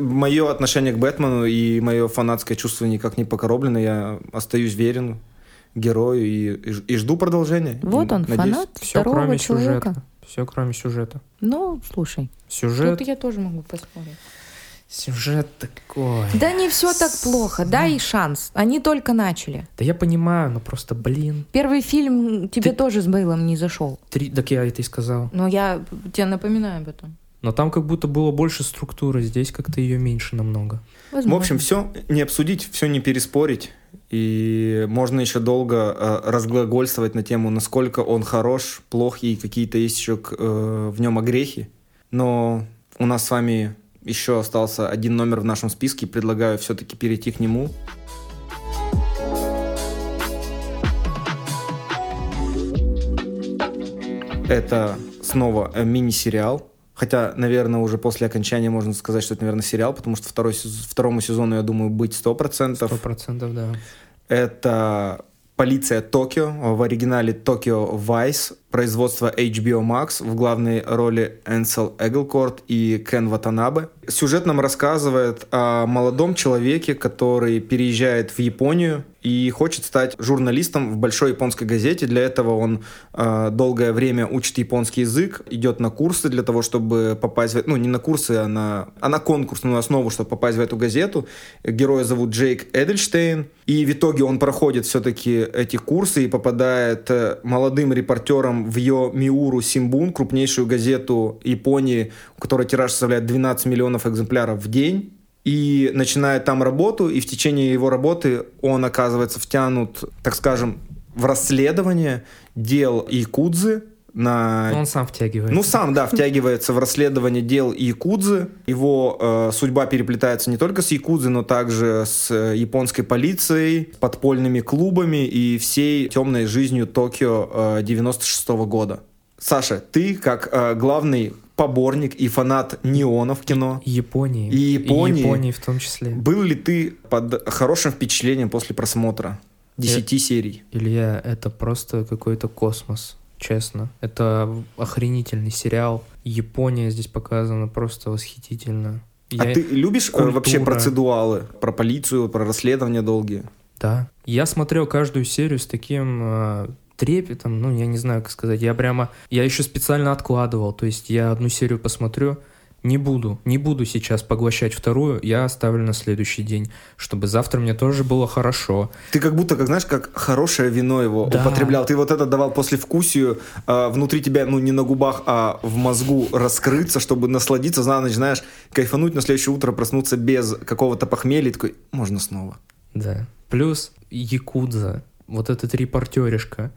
мое отношение к Бэтмену и мое фанатское чувство никак не покороблено. Я остаюсь верен герою и, и и жду продолжения. Вот он, надеюсь- фанат Все здорового кроме человека. сюжета. Все кроме сюжета. Ну, слушай, Сюжет... тут я тоже могу поспорить. Сюжет такой. Да не все так плохо, дай шанс. Они только начали. Да я понимаю, но просто, блин. Первый фильм тебе Ты- тоже с Бейлом не зашел. Три... Так я это и сказал. Но я тебе напоминаю об этом. Но там как будто было больше структуры, здесь как-то ее меньше намного. В Возможно. общем, все не обсудить, все не переспорить. И можно еще долго э, разглагольствовать на тему, насколько он хорош, плох и какие-то есть еще к- э, в нем огрехи. Но у нас с вами еще остался один номер в нашем списке. Предлагаю все-таки перейти к нему. Это снова э, мини-сериал. Хотя, наверное, уже после окончания можно сказать, что это, наверное, сериал, потому что второй, второму сезону, я думаю, быть 100%. Сто процентов, да. Это «Полиция Токио», в оригинале «Токио Вайс», производство HBO Max, в главной роли Энсел Эглкорт и Кен Ватанабе. Сюжет нам рассказывает о молодом человеке, который переезжает в Японию и хочет стать журналистом в большой японской газете. Для этого он э, долгое время учит японский язык, идет на курсы для того, чтобы попасть в... Ну, не на курсы, а на, а на конкурсную основу, чтобы попасть в эту газету. Героя зовут Джейк Эдельштейн. И в итоге он проходит все-таки эти курсы и попадает э, молодым репортером в Йо Миуру Симбун, крупнейшую газету Японии, у которой тираж составляет 12 миллионов экземпляров в день. И начинает там работу, и в течение его работы он оказывается втянут, так скажем, в расследование дел Якудзы на... Но он сам втягивает. Ну, сам, да, втягивается в расследование дел Якудзы. Его э, судьба переплетается не только с Якудзой, но также с э, японской полицией, подпольными клубами и всей темной жизнью Токио э, 96 года. Саша, ты как э, главный поборник и фанат неона в кино, Японии. И Японии. Японии в том числе. был ли ты под хорошим впечатлением после просмотра 10 серий? Илья, это просто какой-то космос, честно. Это охренительный сериал. Япония здесь показана просто восхитительно. А Я- ты любишь э, вообще культура. процедуалы? Про полицию, про расследования долгие? Да. Я смотрел каждую серию с таким э, трепетом, ну, я не знаю, как сказать. Я прямо... Я еще специально откладывал. То есть я одну серию посмотрю, не буду, не буду сейчас поглощать вторую, я оставлю на следующий день, чтобы завтра мне тоже было хорошо. Ты как будто, как знаешь, как хорошее вино его Да. употреблял. Ты вот это давал после вкусию внутри тебя, ну не на губах, а в мозгу раскрыться, чтобы насладиться за ночь, знаешь, кайфануть на следующее утро, проснуться без какого-то похмелья, и такой, можно снова. Да. Плюс Якудза, вот этот репортеришка,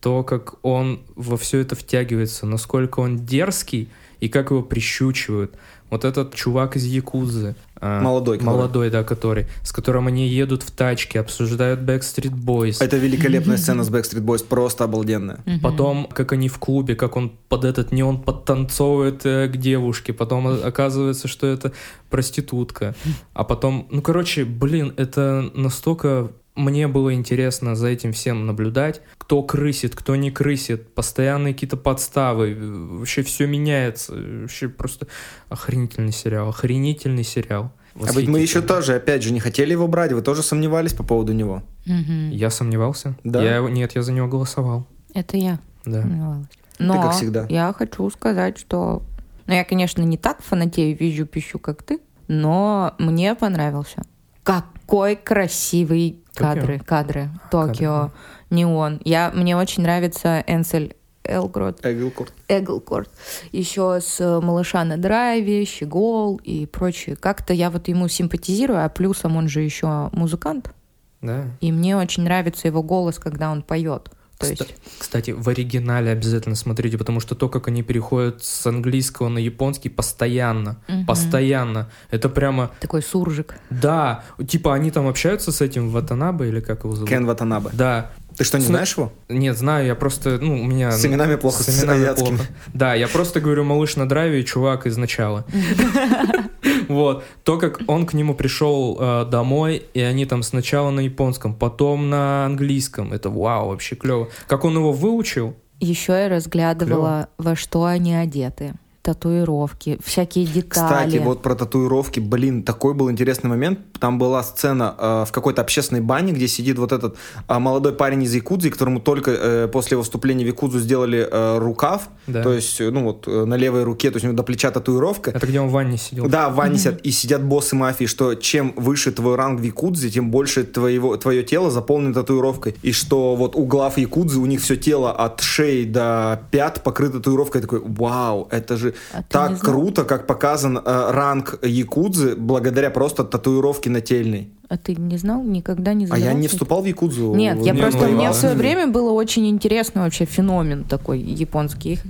то, как он во все это втягивается, насколько он дерзкий и как его прищучивают. Вот этот чувак из Якудзы. а, Молодой, который. Молодой, да, который. С которым они едут в тачке, обсуждают Backstreet Boys. Это великолепная сцена с Backstreet Boys, просто обалденная. Потом, как они в клубе, как он под этот неон подтанцовывает э, к девушке, потом оказывается, что это проститутка. А потом, ну, короче, блин, это настолько мне было интересно за этим всем наблюдать. Кто крысит, кто не крысит, постоянные какие-то подставы, э, вообще все меняется. Вообще просто охренительный сериал, охренительный сериал. А ведь мы еще тоже, опять же, не хотели его брать, вы тоже сомневались по поводу него. Мгм. Я сомневался? Да. Я, его- нет, я за него голосовал. Это я. Да. сомневалась. Но как всегда. я хочу сказать, что... Ну, я, конечно, не так фанатею, вижу пищу, как ты, но мне понравился. Какой красивый? Кадры, кадры. Кадры, Токио, неон. Я, мне очень нравится Энсель Элгрод, Эглкорт. Эглкорт. Еще с э, «Малыша на драйве», «Щегол» и прочее. Как-то я вот ему симпатизирую, а плюсом он же еще музыкант. Да. И мне очень нравится его голос, когда он поет. То есть Кстати, в оригинале обязательно смотрите, потому что то, как они переходят с английского на японский, постоянно, Мгм. постоянно. Это прямо, такой суржик. да, типа они там общаются с этим Ватанабе или как его зовут? Кен Ватанабе. Да. Ты что, не Сна- знаешь его? Нет, знаю, я просто, ну, у меня... С именами плохо, с именами азиатскими. плохо. Да, я просто говорю малыш на драйве и чувак из начала. Вот. То, как он к нему пришел э, домой, и они там сначала на японском, потом на английском. Это вау, вообще клево. Как он его выучил, Еще я разглядывала, во что они одеты. Татуировки, всякие детали. Кстати, вот про татуировки, блин, такой был интересный момент. Там была сцена э, в какой-то общественной бане, где сидит вот этот э, молодой парень из Якудзы, которому только э, после выступления в Якудзу сделали э, рукав, Да. то есть, э, ну вот, э, на левой руке, то есть у него до плеча татуировка. это где он в ванне сидел. Да, в ванне сидят, и сидят боссы мафии, что чем выше твой ранг в Якудзе, тем больше твоего, твое тело заполнено татуировкой. И что вот у глав Якудзы, у них все тело от шеи до пят покрыто татуировкой. Я такой, вау, это же А так знал? круто, как показан э, ранг Якудзы благодаря просто татуировке нательной. А ты не знал, никогда не А задавался? я не вступал в Якудзу. Нет, я Не, просто мне в свое время было очень интересно вообще феномен такой японский.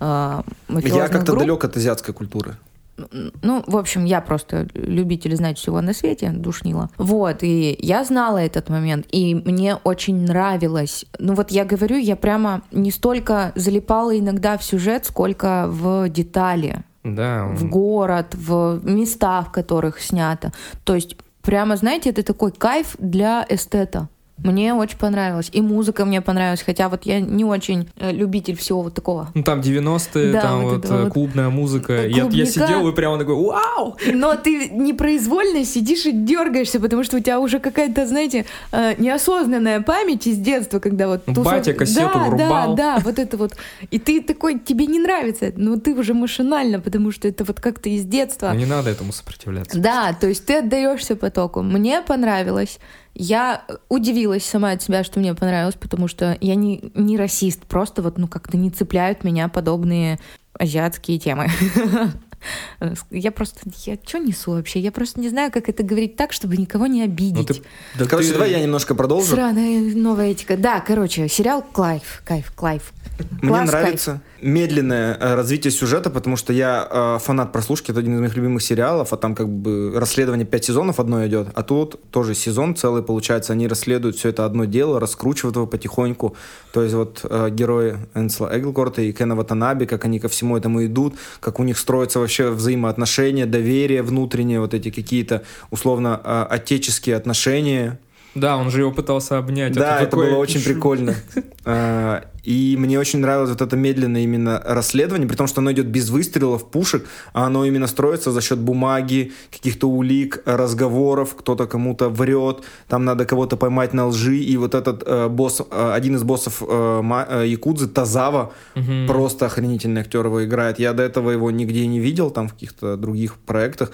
э, Я как-то групп. далек от азиатской культуры. Ну, в общем, я просто любитель знать всего на свете, душнила. Вот, и я знала этот момент, и мне очень нравилось. Ну вот я говорю, я прямо не столько залипала иногда в сюжет, сколько в детали, Да, он- в город, в места, в которых снято. То есть прямо, знаете, это такой кайф для эстета. Мне очень понравилось. И музыка мне понравилась. Хотя вот я не очень э, любитель всего вот такого. Ну там 90-е, Да, там вот вот, э, вот. клубная музыка. Я, я сидел и прямо такой, вау! Но ты непроизвольно сидишь и дергаешься, потому что у тебя уже какая-то, знаете, э, неосознанная память из детства, когда вот... Тусов- батя кассету да, врубал. Да, да, вот это вот. И ты такой, тебе не нравится но ты уже машинально, потому что это вот как-то из детства. Ну не надо этому сопротивляться. Да, то есть ты отдаешься потоку. Мне понравилось. Я удивилась сама от себя, что мне понравилось, потому что я не, не расист, просто вот ну как-то не цепляют меня подобные азиатские темы. Я просто, я что несу вообще? Я просто не знаю, как это говорить так, чтобы никого не Ну обидеть. ты, да Короче, ты- давай я немножко продолжу. Сраная новая этика. Да, короче, сериал кайф, кайф, кайф. Мне Класс, нравится медленное э, развитие сюжета, потому что я э, фанат прослушки, это один из моих любимых сериалов, а там как бы расследование 5 сезонов одно идет, а тут тоже сезон целый, получается, они расследуют все это одно дело, раскручивают его потихоньку, то есть вот э, герои Энсела Элгорта и Кена Ватанаби, как они ко всему этому идут, как у них строятся вообще взаимоотношения, доверие внутреннее, вот эти какие-то условно отеческие отношения, Да, он же его пытался обнять. Да, ты это такой, было очень прикольно. И мне очень нравилось вот это медленное именно расследование, при том, что оно идет без выстрелов, пушек, а оно именно строится за счет бумаги, каких-то улик, разговоров, кто-то кому-то врет, там надо кого-то поймать на лжи, и вот этот э, босс, э, один из боссов э, э, Якудзы, Тазава, Мгм. просто охренительный актер его играет. Я до этого его нигде не видел, там в каких-то других проектах.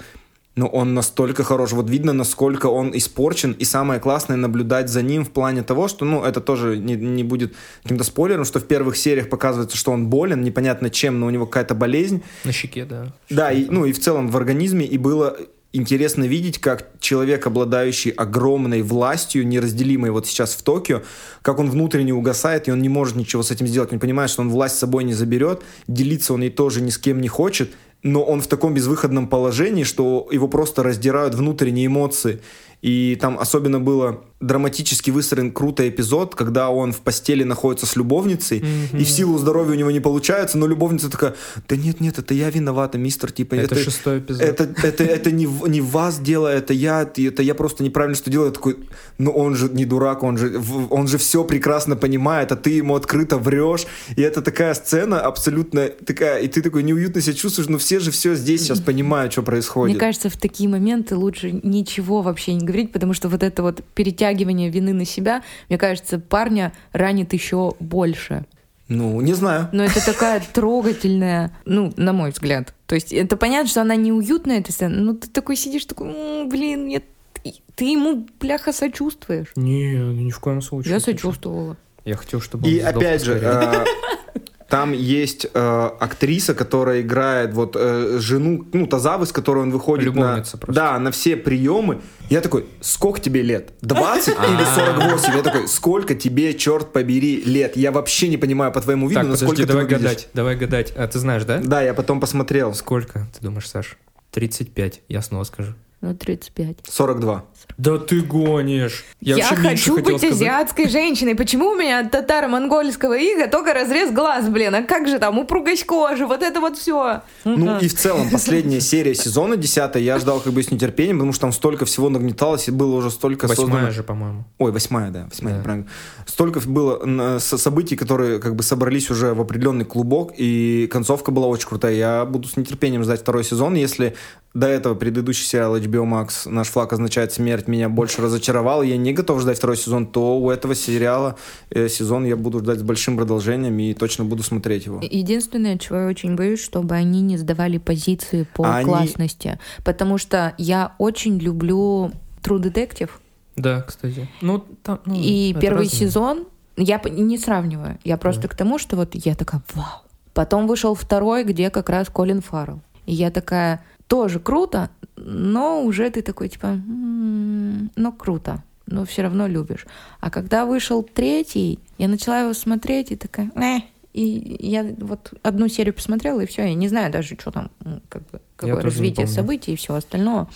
Но он настолько хорош. Вот видно, насколько он испорчен. И самое классное наблюдать за ним в плане того, что, ну, это тоже не, не будет каким-то спойлером, что в первых сериях показывается, что он болен, непонятно чем, но у него какая-то болезнь. На щеке, да. Да, и, ну и в целом в организме. И было интересно видеть, как человек, обладающий огромной властью, неразделимой вот сейчас в Токио, как он внутренне угасает, и он не может ничего с этим сделать. Он понимает, что он власть с собой не заберет, делиться он ей тоже ни с кем не хочет, но он в таком безвыходном положении, что его просто раздирают внутренние эмоции. И там особенно было драматически выстроен крутой эпизод, когда он в постели находится с любовницей, и в силу здоровья у него не получается, но любовница такая, да нет, нет, это я виновата, мистер, типа, Это, шестой эпизод. это, это, это не, не вас дело, это я, это я просто неправильно что делаю. Я такой, ну он же не дурак, он же, он же все прекрасно понимает, а ты ему открыто врешь. И это такая сцена абсолютно такая, и ты такой неуютно себя чувствуешь, но все же все здесь сейчас понимают, что происходит. Мне кажется, в такие моменты лучше ничего вообще не говорить, потому что вот это вот перетягивание вины на себя, мне кажется, парня ранит еще больше. Ну, не знаю. Но это такая трогательная, ну, на мой взгляд. То есть это понятно, что она неуютная, эта сцена, но ты такой сидишь, такой, «М, блин, нет, ты ему, бляха, сочувствуешь. Не, ни в коем случае. Я сочувствовала. Я хотел, чтобы И опять же, там есть э, актриса, которая играет вот э, жену, ну, Тазавы, с которой он выходит Любовница на, просто. да, на все приемы. Я такой, сколько тебе лет? 20 или 48? Я такой, сколько тебе, черт побери, лет? Я вообще не понимаю по твоему виду, Так, насколько подожди, ты давай выглядишь. гадать. Давай гадать. А ты знаешь, да? Да, я потом посмотрел. Сколько, ты думаешь, Саш? 35, я снова скажу. Ну, 35. 42. Да ты гонишь! Я, Я, хочу быть сказать. азиатской женщиной. Почему у меня от татаро-монгольского ига только разрез глаз, блин? А как же там упругость кожи? Вот это вот все. Ну и в целом, последняя серия сезона 10 я ждал как бы с нетерпением, потому что там столько всего нагнеталось, и было уже столько Восьмая создано... же, по-моему. Ой, восьмая, да, восьмая, Да. неправильно. Столько было событий, которые как бы собрались уже в определенный клубок, и концовка была очень крутая. Я буду с нетерпением ждать второй сезон. Если до этого предыдущий сериал HBO Max «Наш флаг означает смерть» меня больше разочаровал, и я не готов ждать второй сезон, то у этого сериала э, сезон я буду ждать с большим продолжением и точно буду смотреть его. Единственное, чего я очень боюсь, чтобы они не сдавали позиции по они- классности. Потому что я очень люблю True Detective. Да, кстати. Ну, там, ну, и первый разные. сезон, я не сравниваю. Я просто к тому, что вот я такая, вау. Потом вышел второй, где как раз Колин Фаррелл. И я такая, тоже круто, но уже ты такой, типа, «М, ну круто, но все равно любишь. А когда вышел третий, я начала его смотреть и такая, «Э». И я вот одну серию посмотрела, и все, я не знаю даже, что там, как бы, какое не развитие событий и все остальное.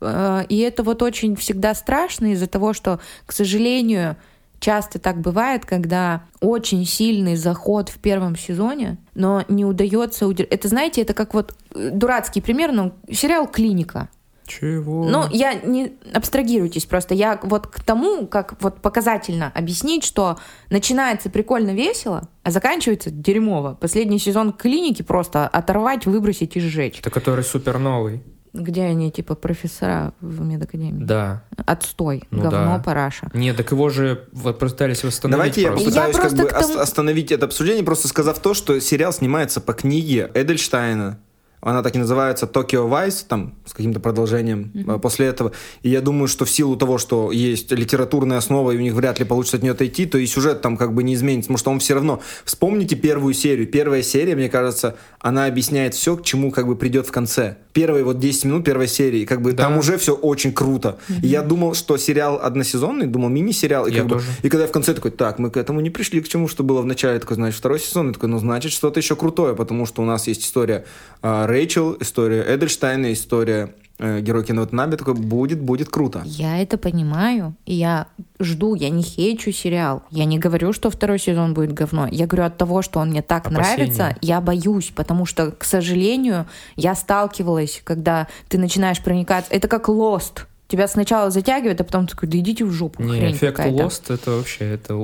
Э, И это вот очень всегда страшно из-за того, что, к сожалению, часто так бывает, когда очень сильный заход в первом сезоне, но не удается удержать. Это, знаете, это как вот э, дурацкий пример, но сериал «Клиника». Чего? Ну, я не абстрагируйтесь просто. Я вот к тому, как вот показательно объяснить, что начинается прикольно весело, а заканчивается дерьмово. Последний сезон клиники просто оторвать, выбросить и сжечь. Это который супер новый. Где они, типа, профессора в медакадемии? Да. Отстой, Ну говно, да. параша. Нет, так его же вот пытались восстановить Давайте я просто. попытаюсь Я как бы тому- ос- остановить это обсуждение, просто сказав то, что сериал снимается по книге Эдельштейна. Она так и называется «Токио Вайс», там, с каким-то продолжением э, после этого. И я думаю, что в силу того, что есть литературная основа, и у них вряд ли получится от нее отойти, то и сюжет там как бы не изменится, потому что он все равно... Вспомните первую серию. Первая серия, мне кажется, она объясняет все, к чему как бы придет в конце. Первые вот 10 минут первой серии, как бы Да. там уже все очень круто. И я думал, что сериал односезонный, думал мини-сериал, и Я как бы тоже. и когда я в конце такой, так, мы к этому не пришли, к чему, что было в начале, такой, значит, второй сезон, я такой, ну, значит, что-то еще крутое, потому что у нас есть история а, Рэйчел, история Эдельштейна, история э, героя Ватанаbe, такой, будет, будет круто. Я это понимаю, и я жду, я не хейчу сериал. Я не говорю, что второй сезон будет говно. Я говорю от того, что он мне так Опасения. нравится, я боюсь, потому что, к сожалению, я сталкивалась, когда ты начинаешь проникаться. Это как Lost. тебя сначала затягивает, а потом такой, да идите в жопу, Не, хрень эффект. Lost это вообще, это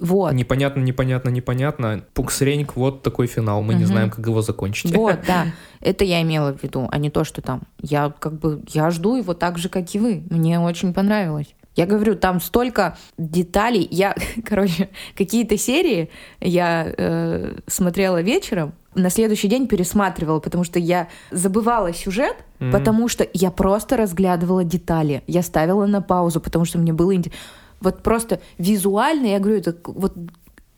Вот. непонятно, непонятно, непонятно. Пуксреньк, вот такой финал, мы не Мгм. знаем, как его закончить. Вот, да. Это я имела в виду, а не то, что там. Я как бы, я жду его так же, как и вы. Мне очень понравилось. Я говорю, там столько деталей. Я, короче, какие-то серии я э, смотрела вечером, на следующий день пересматривала, потому что я забывала сюжет, Мгм. потому что я просто разглядывала детали. Я ставила на паузу, потому что мне было интересно. Вот просто визуально, я говорю, это вот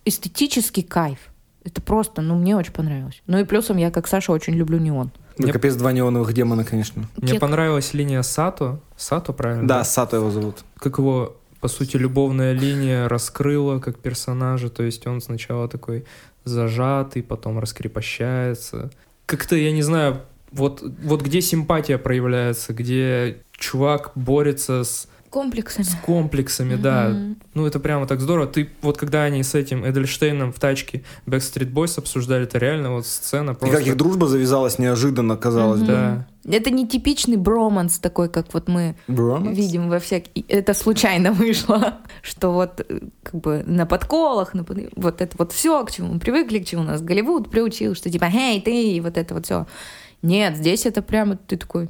эстетический кайф. Это просто, ну, мне очень понравилось. Ну и плюсом я, как Саша, очень люблю неон. Ну, Мне- капец, два неоновых демона, конечно. Мне Кек. понравилась линия Сато. Сато, правильно? Да, Сато его зовут. Как его, по сути, любовная линия раскрыла как персонажа. То есть он сначала такой зажатый, потом раскрепощается. Как-то, я не знаю, вот, вот где симпатия проявляется, где чувак борется с, Комплексами. с комплексами, да. Ну, это прямо так здорово. Ты вот когда они с этим Эдельштейном в тачке Backstreet Boys обсуждали, это реально вот сцена И просто... как их дружба завязалась неожиданно, казалось. Да. Это не типичный броманс такой, как вот мы Броманс? видим во всяких... Это случайно вышло, что вот э, как бы на подколах, на под- вот это вот все, к чему мы привыкли, к чему нас Голливуд приучил, что типа, эй, ты, и вот это вот все. Нет, здесь это прямо ты такой...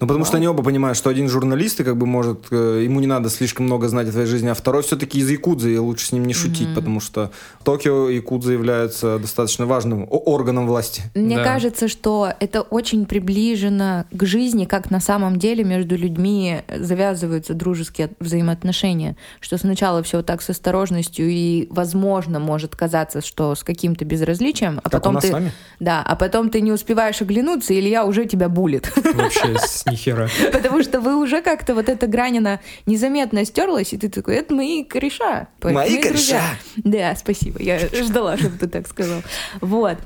Ну, потому что они оба понимают, что один журналист, и как бы может, э, ему не надо слишком много знать о твоей жизни, а второй все-таки из Якудзы, и лучше с ним не шутить, Мгм. потому что Токио и Якудза являются достаточно важным органом власти. Мне Да. кажется, что это очень приближено к жизни, как на самом деле между людьми завязываются дружеские от- взаимоотношения. Что сначала все так с осторожностью и, возможно, может казаться, что с каким-то безразличием, а Как у потом нас ты, с вами. да, а потом ты не успеваешь оглянуться, и Илья уже тебя булит, Вообще с нихера. потому что вы уже как-то вот эта грань она незаметно стерлась, и ты такой, это мои кореша, Мои друзья». кореша! Да, спасибо. Я ждала, чтобы ты так сказал. Вот.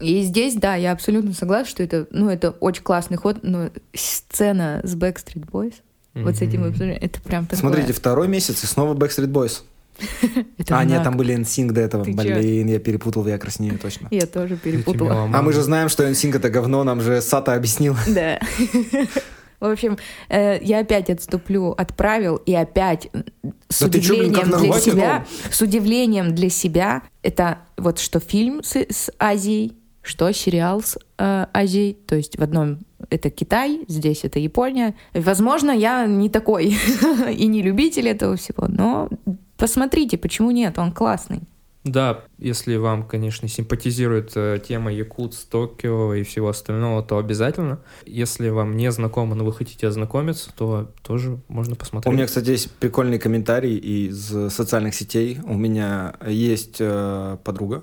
И здесь, да, я абсолютно согласна, что это, ну, это очень классный ход, но сцена с Backstreet Boys, вот с этим обсуждением, это прям такое. Смотрите, второй месяц и снова Backstreet Boys. это а, нет, там были NSYNC до этого. Ты чё? Блин, я перепутал, я краснею точно. Я тоже перепутала. А мы же знаем, что NSYNC это говно, нам же Сата объяснил. Да. В общем, э, я опять отступлю от правил и опять с Да ты чё, блин, удивлением для себя, с удивлением для себя, это вот что фильм с, с Азией, что сериал с э, Азией, то есть в одном это Китай, здесь это Япония. Возможно, я не такой и не любитель этого всего, но посмотрите, почему нет, он классный. Да, если вам, конечно, симпатизирует э, тема Якутс, Токио и всего остального, то обязательно. Если вам не знакомо, но вы хотите ознакомиться, то тоже можно У посмотреть. меня, кстати, есть прикольный комментарий из социальных сетей. У меня есть э, подруга,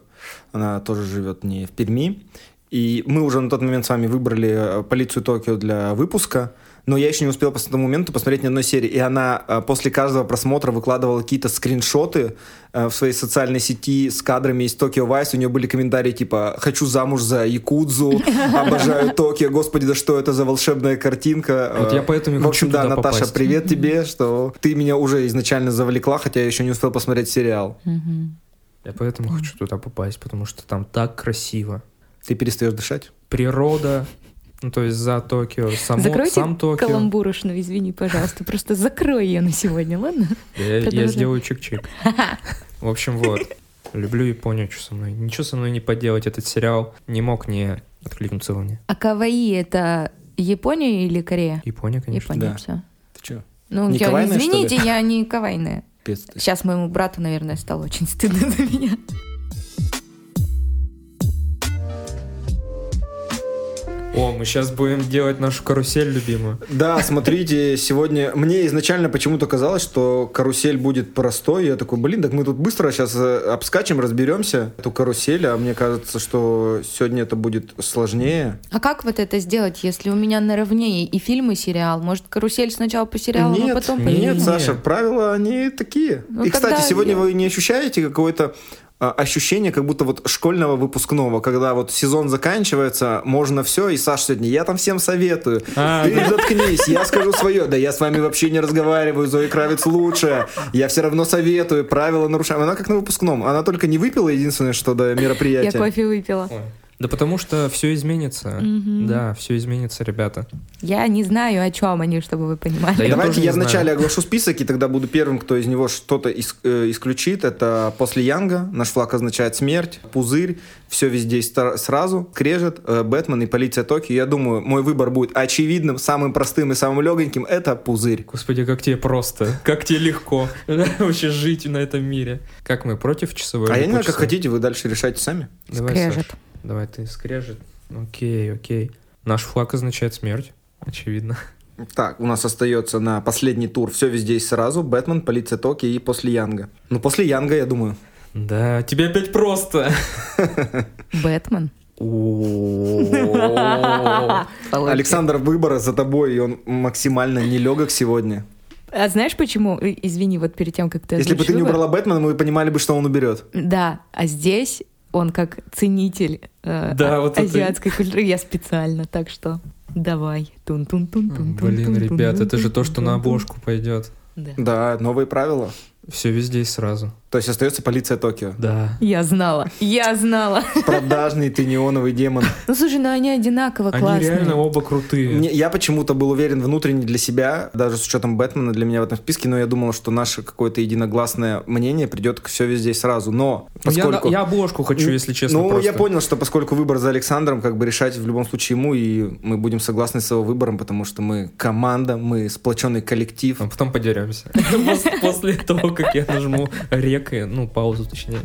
она тоже живет не в Перми. И мы уже на тот момент с вами выбрали э, полицию Токио для выпуска, но я еще не успел по тому моменту посмотреть ни одной серии. И она э, после каждого просмотра выкладывала какие-то скриншоты э, в своей социальной сети с кадрами из Токио Вайс. У нее были комментарии типа «Хочу замуж за Якудзу», «Обожаю Токио», «Господи, да что это за волшебная картинка». Вот я поэтому и В общем, да, Наташа, попасть. привет тебе, что ты меня уже изначально завлекла, хотя я еще не успел посмотреть сериал. Я поэтому хочу туда попасть, потому что там так красиво. Ты перестаешь дышать? Природа, ну то есть за Токио, само, Закройте сам Токио. Каламбурушну, извини, пожалуйста, просто закрой ее на сегодня, ладно? Я, я сделаю чик-чик. В общем, вот. Люблю Японию, что со мной. Ничего со мной не поделать. Этот сериал не мог не откликнуться во мне. А Каваи это Япония или Корея? Япония, конечно. Япония, да. все. Ты что? Ну, Не я, кавайная, что ли? извините, я не кавайная. Сейчас моему брату, наверное, стало очень стыдно за меня. О, мы сейчас будем делать нашу карусель любимую. Да, смотрите, сегодня... Мне изначально почему-то казалось, что карусель будет простой. Я такой, блин, так мы тут быстро сейчас обскачем, разберемся эту карусель, а мне кажется, что сегодня это будет сложнее. А как вот это сделать, если у меня наравне и фильм, и сериал? Может, карусель сначала по сериалу, нет, а потом по нет, фильму? Саша, правила, они такие. Ну, И, кстати, сегодня я- вы не ощущаете какое-то а, ощущение как будто вот школьного выпускного, когда вот сезон заканчивается, можно все, и Саша сегодня, я там всем советую. А, Ты заткнись, я скажу свое. Да я с вами вообще не разговариваю, Зои Кравец лучше. Я все равно советую, правила нарушаем. Она как на выпускном. Она только не выпила, единственное, что до Я мероприятия. кофе выпила. Ой, Да потому что все изменится. Мгм. Да, все изменится, ребята. Я не знаю, о чем они, чтобы вы понимали. Да я Давайте я не знаю. вначале оглашу список, и тогда буду первым, кто из него что-то ис- э, исключит. Это после Янга, наш флаг означает смерть, пузырь, все везде сразу, крежет, э, Бэтмен и полиция Токио. Я думаю, мой выбор будет очевидным, самым простым и самым легоньким. Это пузырь. Господи, как тебе просто, как тебе легко вообще жить на этом мире. Как мы, против часовой? А я не знаю, как хотите, вы дальше решайте сами. Давай, Скрежет. Саш, давай ты скрежет. Окей, окей. Наш флаг означает смерть, очевидно. Так, у нас остается на последний тур все везде и сразу. Бэтмен, полиция Токио и после Янга. Ну, после Янга, я думаю. Да, тебе опять просто. Бэтмен. Александр, выбор за тобой, и он максимально нелегок сегодня. А знаешь почему? Э, Извини, вот перед тем, как ты Если бы ты не убрала Бэтмена, мы понимали бы, что он уберет. Да, а здесь он как ценитель э, Да, а- вот это- азиатской культуры. Я специально, так что давай. тун тун тун тун Блин, ребят, это же то, что на обложку пойдет. Да. Да, новые правила. Все везде и сразу. То есть остается полиция Токио. Да. Я знала, я знала. Продажный ты неоновый демон. Ну слушай, ну они одинаково Они классные. реально оба крутые. Мне- я почему-то был уверен внутренне для себя, даже с учетом Бэтмена для меня в этом списке, но я думал, что наше какое-то единогласное мнение придет к все везде и сразу. Но Ну, я, поскольку... я обложку хочу, если честно. Ну, просто. я понял, что поскольку выбор за Александром, как бы решать в любом случае ему, и мы будем согласны с его выбором, потому что мы команда, мы сплоченный коллектив. А потом подеремся. Пос- После того, как я нажму рек, ну, паузу точнее.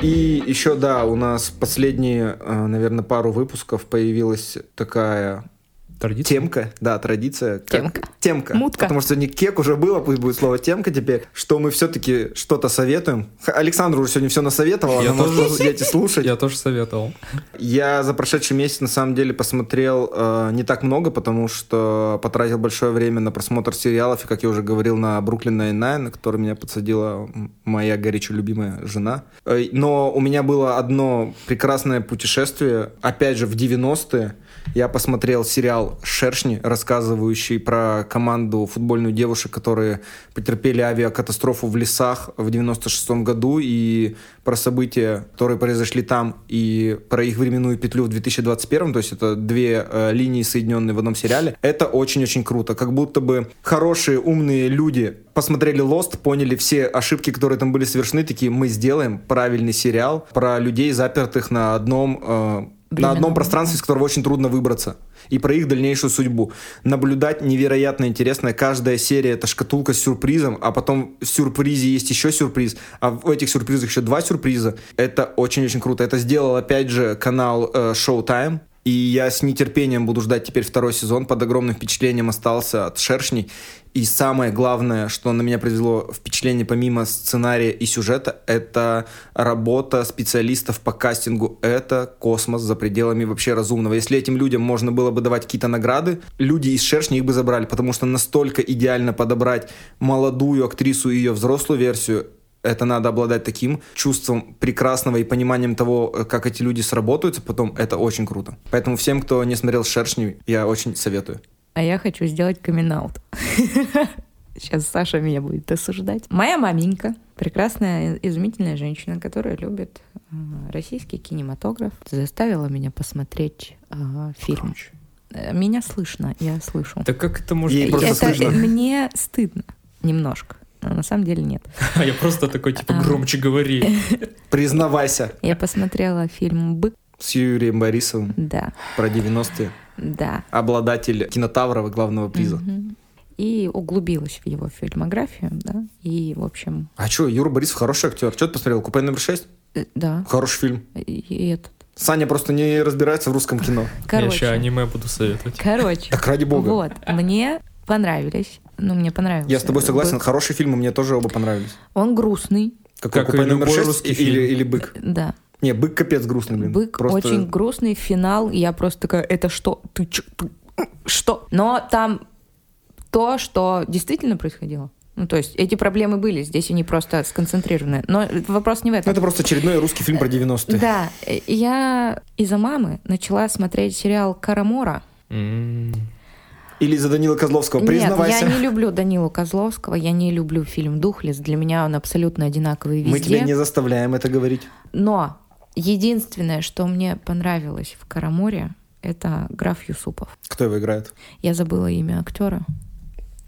И еще, да, у нас последние, э, наверное, пару выпусков появилась такая Традиция. темка, да, традиция. как- Темка. Темка. Мутка. Потому что не кек уже было, пусть будет слово темка теперь, что мы все-таки что-то советуем. Александр уже сегодня все насоветовал, Я она может тоже- сидеть и слушать. Я тоже советовал. Я за прошедший месяц на самом деле посмотрел э, не так много, потому что потратил большое время на просмотр сериалов, и, как я уже говорил, на Brooklyn Nine-Nine, на который меня подсадила моя горячо любимая жена. Э, Но у меня было одно прекрасное путешествие, опять же, в 90-е. Я посмотрел сериал «Шершни», рассказывающий про команду футбольную девушек, которые потерпели авиакатастрофу в лесах в 96 году, и про события, которые произошли там, и про их временную петлю в 2021, то есть это две э, линии, соединенные в одном сериале. Это очень-очень круто. Как будто бы хорошие, умные люди посмотрели Lost, поняли все ошибки, которые там были совершены, такие, мы сделаем правильный сериал про людей, запертых на одном э, на Временном, одном пространстве, из которого очень трудно выбраться. И про их дальнейшую судьбу. Наблюдать невероятно интересно. Каждая серия это шкатулка с сюрпризом, а потом в сюрпризе есть еще сюрприз, а в этих сюрпризах еще два сюрприза. Это очень-очень круто. Это сделал опять же канал э, Showtime. И я с нетерпением буду ждать теперь второй сезон. Под огромным впечатлением остался от «Шершней». И самое главное, что на меня произвело впечатление помимо сценария и сюжета, это работа специалистов по кастингу. Это космос за пределами вообще разумного. Если этим людям можно было бы давать какие-то награды, люди из «Шершни» их бы забрали, потому что настолько идеально подобрать молодую актрису и ее взрослую версию, это надо обладать таким чувством прекрасного и пониманием того, э, как эти люди сработаются потом, это очень круто. Поэтому всем, кто не смотрел «Шершни», я очень советую. А я хочу сделать камин Сейчас Саша меня будет осуждать. Моя маменька, прекрасная, изумительная женщина, которая любит э, российский кинематограф, заставила меня посмотреть э, фильм. Громче. Э, Меня слышно, я слышу. Да как это может Ей быть? просто Это слышно. мне стыдно немножко. Но на самом деле нет. А я просто такой, типа, А. громче говори. Признавайся. Я посмотрела фильм «Бык». С Юрием Борисовым Да, про 90-е. да. Обладатель кинотаврова главного приза. И углубилась в его фильмографию, да. И, в общем, А что, Юра Борисов хороший актер. Что ты посмотрел? Купе номер 6? э, да. Хороший фильм. И, этот. Саня просто не разбирается в русском кино. Я Короче. еще аниме буду советовать. Короче. Так ради бога. Вот, мне понравились. Ну, мне понравился. Я с тобой согласен. «Бык». Хорошие фильмы, мне тоже оба понравились. Он грустный, Какой, Как купе и номер любой 6 русский или, фильм. или бык? да. Не, бык капец грустный, блин. Бык Просто- очень грустный, финал, я просто такая, это что? Ты чё? Ты- Что? Но там то, что действительно происходило. Ну, то есть эти проблемы были, здесь они просто сконцентрированы. Но вопрос не в Ну, этом. это просто очередной русский фильм про 90-е. Да, я из-за мамы начала смотреть сериал «Карамора». М. Или за Данила Козловского? Признавайся. Нет, я не люблю Данилу Козловского, я не люблю фильм «Духлес». Для меня он абсолютно одинаковый везде. Мы тебя не заставляем это говорить. Но единственное, что мне понравилось в «Караморе», это граф Юсупов. Кто его играет? Я забыла имя актера.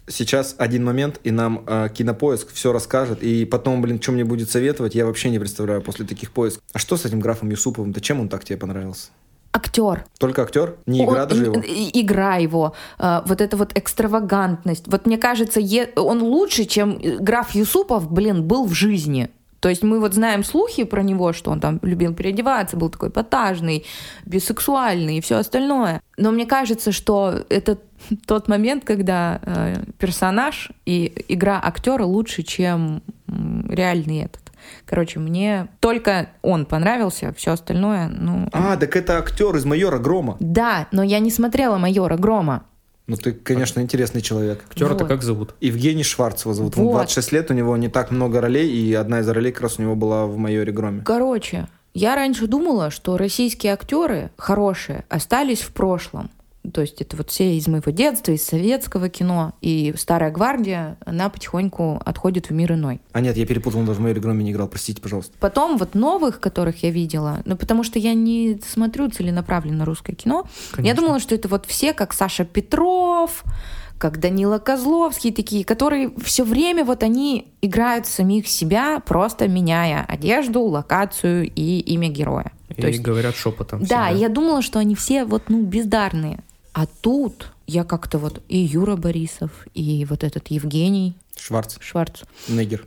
Сейчас один момент, и нам э, кинопоиск все расскажет. И потом, блин, что мне будет советовать, я вообще не представляю после таких поисков. А что с этим графом Юсуповым-то? Чем он так тебе понравился? Актер. Только актер? Не игра Он- даже его? Игра его. э, Вот эта вот экстравагантность. Вот мне кажется, е- он лучше, чем э, граф Юсупов, блин, был в жизни. То есть мы вот знаем слухи про него, что он там любил переодеваться, был такой потажный, бисексуальный и все остальное. Но мне кажется, что это тот момент, когда э, персонаж и игра актера лучше, чем реальный этот. Короче, мне только он понравился, все остальное, ну... А, так это актер из «Майора Грома». Да, но я не смотрела «Майора Грома». Ну, ты, конечно, интересный человек. Актера-то Вот. как зовут? Евгений Шварц его зовут. Ему Вот. 26 лет, у него не так много ролей, и одна из ролей как раз у него была в «Майоре Громе». Короче, я раньше думала, что российские актеры хорошие остались в прошлом. То есть это вот все из моего детства, из советского кино. И старая гвардия, она потихоньку отходит в мир иной. А нет, я перепутал, он даже в «Майоре Громе» не играл, простите, пожалуйста. Потом вот новых, которых я видела, ну потому что я не смотрю целенаправленно русское кино, я Конечно. думала, что это вот все, как Саша Петров, как Данила Козловский, такие, которые все время вот они играют самих себя, просто меняя одежду, локацию и имя героя. И То есть, говорят шепотом. да, всегда. я думала, что они все вот, ну, бездарные. А тут я как-то вот и Юра Борисов, и вот этот Евгений Шварц, Шварц, Негер.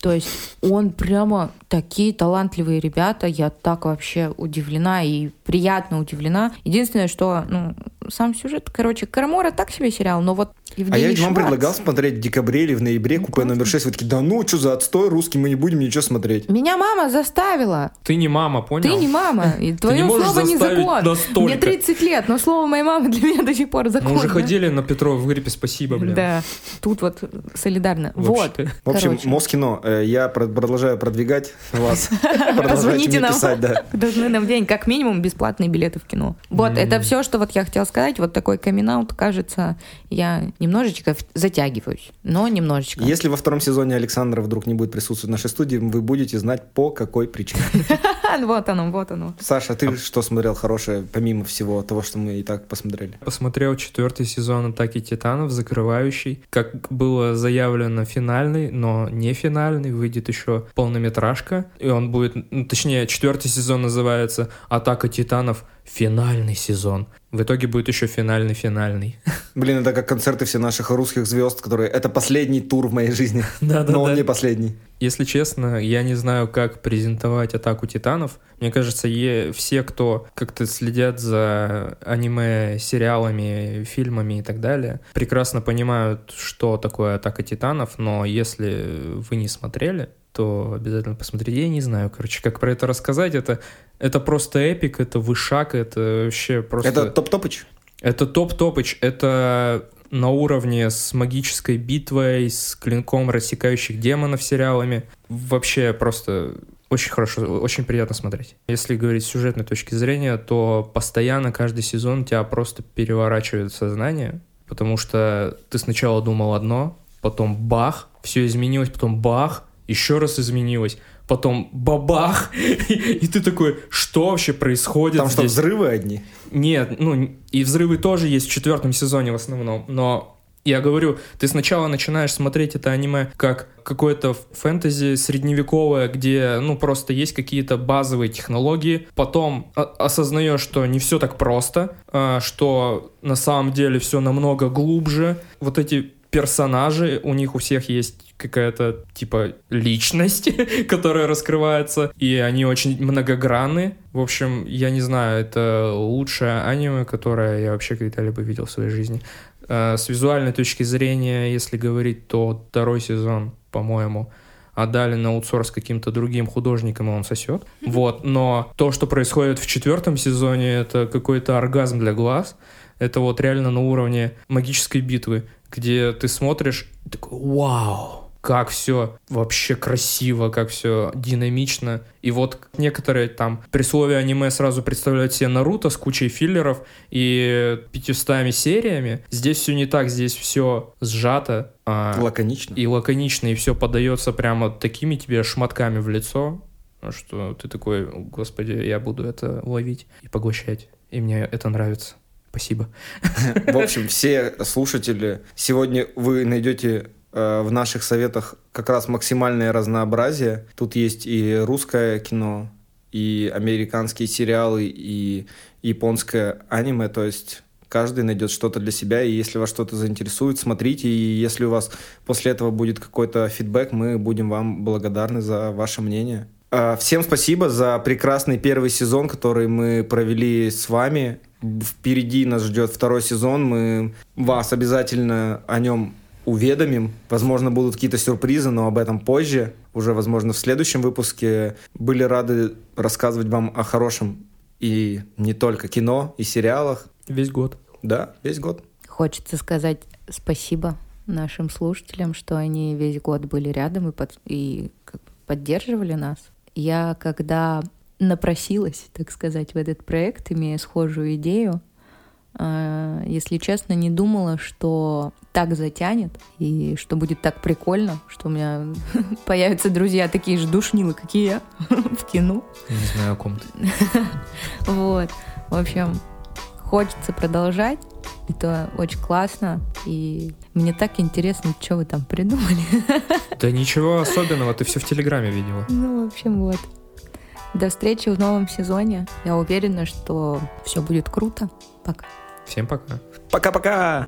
то есть он прямо такие талантливые ребята, я так вообще удивлена и приятно удивлена. Единственное, что, ну, сам сюжет, короче, Карамора так себе сериал, но вот А Евгений я ведь вам Шварц- предлагал смотреть в декабре или в ноябре купе номер 6. Вы такие, да ну, что за отстой русский, мы не будем ничего смотреть. Меня мама заставила. Ты не мама, понял? Ты не мама, и твое не слово не закон. настолько. Мне 30 лет, но слово моей мамы для меня до сих пор закон. Мы уже ходили на Петрова в гриппе, спасибо, блин. Да, тут вот солидарно. Вот. В общем. Москино, э, я про- продолжаю продвигать вас. Позвоните нам. Должны нам день как минимум бесплатные билеты в кино. Вот, это все, что вот я хотела сказать. Вот такой камин кажется, я немножечко затягиваюсь, но немножечко. Если во втором сезоне Александра вдруг не будет присутствовать в нашей студии, вы будете знать, по какой причине. Вот оно, вот оно. Саша, ты что смотрел хорошее, помимо всего того, что мы и так посмотрели? Посмотрел четвертый сезон «Атаки Титанов», закрывающий. Как было заявлено, финальный, но не финальный. Выйдет еще полнометражка. И он будет... ну, точнее, четвертый сезон называется «Атака Титанов. Финальный сезон». В итоге будет еще финальный-финальный. Блин, это как концерты все наших русских звезд, которые... Это последний тур в моей жизни. Да-да-да. Но он не последний. Если честно, я не знаю, как презентовать атаку титанов. Мне кажется, е- все, кто как-то следят за аниме, сериалами, фильмами и так далее, прекрасно понимают, что такое атака титанов, но если вы не смотрели, то обязательно посмотрите. Я не знаю, короче, как про это рассказать. Это, это просто эпик, это вышаг, это вообще просто... Это топ-топыч? Это топ-топыч, это на уровне с магической битвой, с клинком рассекающих демонов сериалами. Вообще просто очень хорошо, очень приятно смотреть. Если говорить с сюжетной точки зрения, то постоянно каждый сезон тебя просто переворачивает сознание, потому что ты сначала думал одно, потом бах, все изменилось, потом бах, еще раз изменилось, потом бабах, и ты такой, что вообще происходит Там что, здесь? взрывы одни? Нет, ну и взрывы тоже есть в четвертом сезоне в основном, но я говорю, ты сначала начинаешь смотреть это аниме как какое-то фэнтези средневековое, где, ну, просто есть какие-то базовые технологии, потом осознаешь, что не все так просто, а, что на самом деле все намного глубже. Вот эти персонажи, у них у всех есть какая-то типа личность, которая раскрывается, и они очень многогранны. В общем, я не знаю, это лучшее аниме, которое я вообще когда-либо видел в своей жизни. Э, С визуальной точки зрения, если говорить, то второй сезон, по-моему, отдали на аутсорс каким-то другим художникам, и он сосет. Вот, но то, что происходит в четвертом сезоне, это какой-то оргазм для глаз. Это вот реально на уровне магической битвы, где ты смотришь и такой «Вау!» как все вообще красиво, как все динамично. И вот некоторые там при слове аниме сразу представляют себе Наруто с кучей филлеров и 500 сериями. Здесь все не так, здесь все сжато. А, лаконично. И лаконично, и все подается прямо такими тебе шматками в лицо, что ты такой, господи, я буду это ловить и поглощать. И мне это нравится. Спасибо. В общем, все слушатели, сегодня вы найдете э, в наших советах как раз максимальное разнообразие. Тут есть и русское кино, и американские сериалы, и японское аниме, то есть каждый найдет что-то для себя, и если вас что-то заинтересует, смотрите, и если у вас после этого будет какой-то фидбэк, мы будем вам благодарны за ваше мнение. Э, всем спасибо за прекрасный первый сезон, который мы провели с вами. Впереди нас ждет второй сезон. Мы вас обязательно о нем уведомим. Возможно, будут какие-то сюрпризы, но об этом позже. Уже, возможно, в следующем выпуске. Были рады рассказывать вам о хорошем и не только кино и сериалах. Весь год. Да, весь год. Хочется сказать спасибо нашим слушателям, что они весь год были рядом и, под, и поддерживали нас. Я когда напросилась, так сказать, в этот проект, имея схожую идею. А, если честно, не думала, что так затянет и что будет так прикольно, что у меня появятся друзья такие же душнилы, какие я в кино. Я не знаю, о ком ты. Вот. В общем, хочется продолжать. Это очень классно. И мне так интересно, что вы там придумали. Да ничего особенного, ты все в Телеграме видела. Ну, в общем, вот. До встречи в новом сезоне. Я уверена, что все будет круто. Пока. Всем пока. Пока-пока.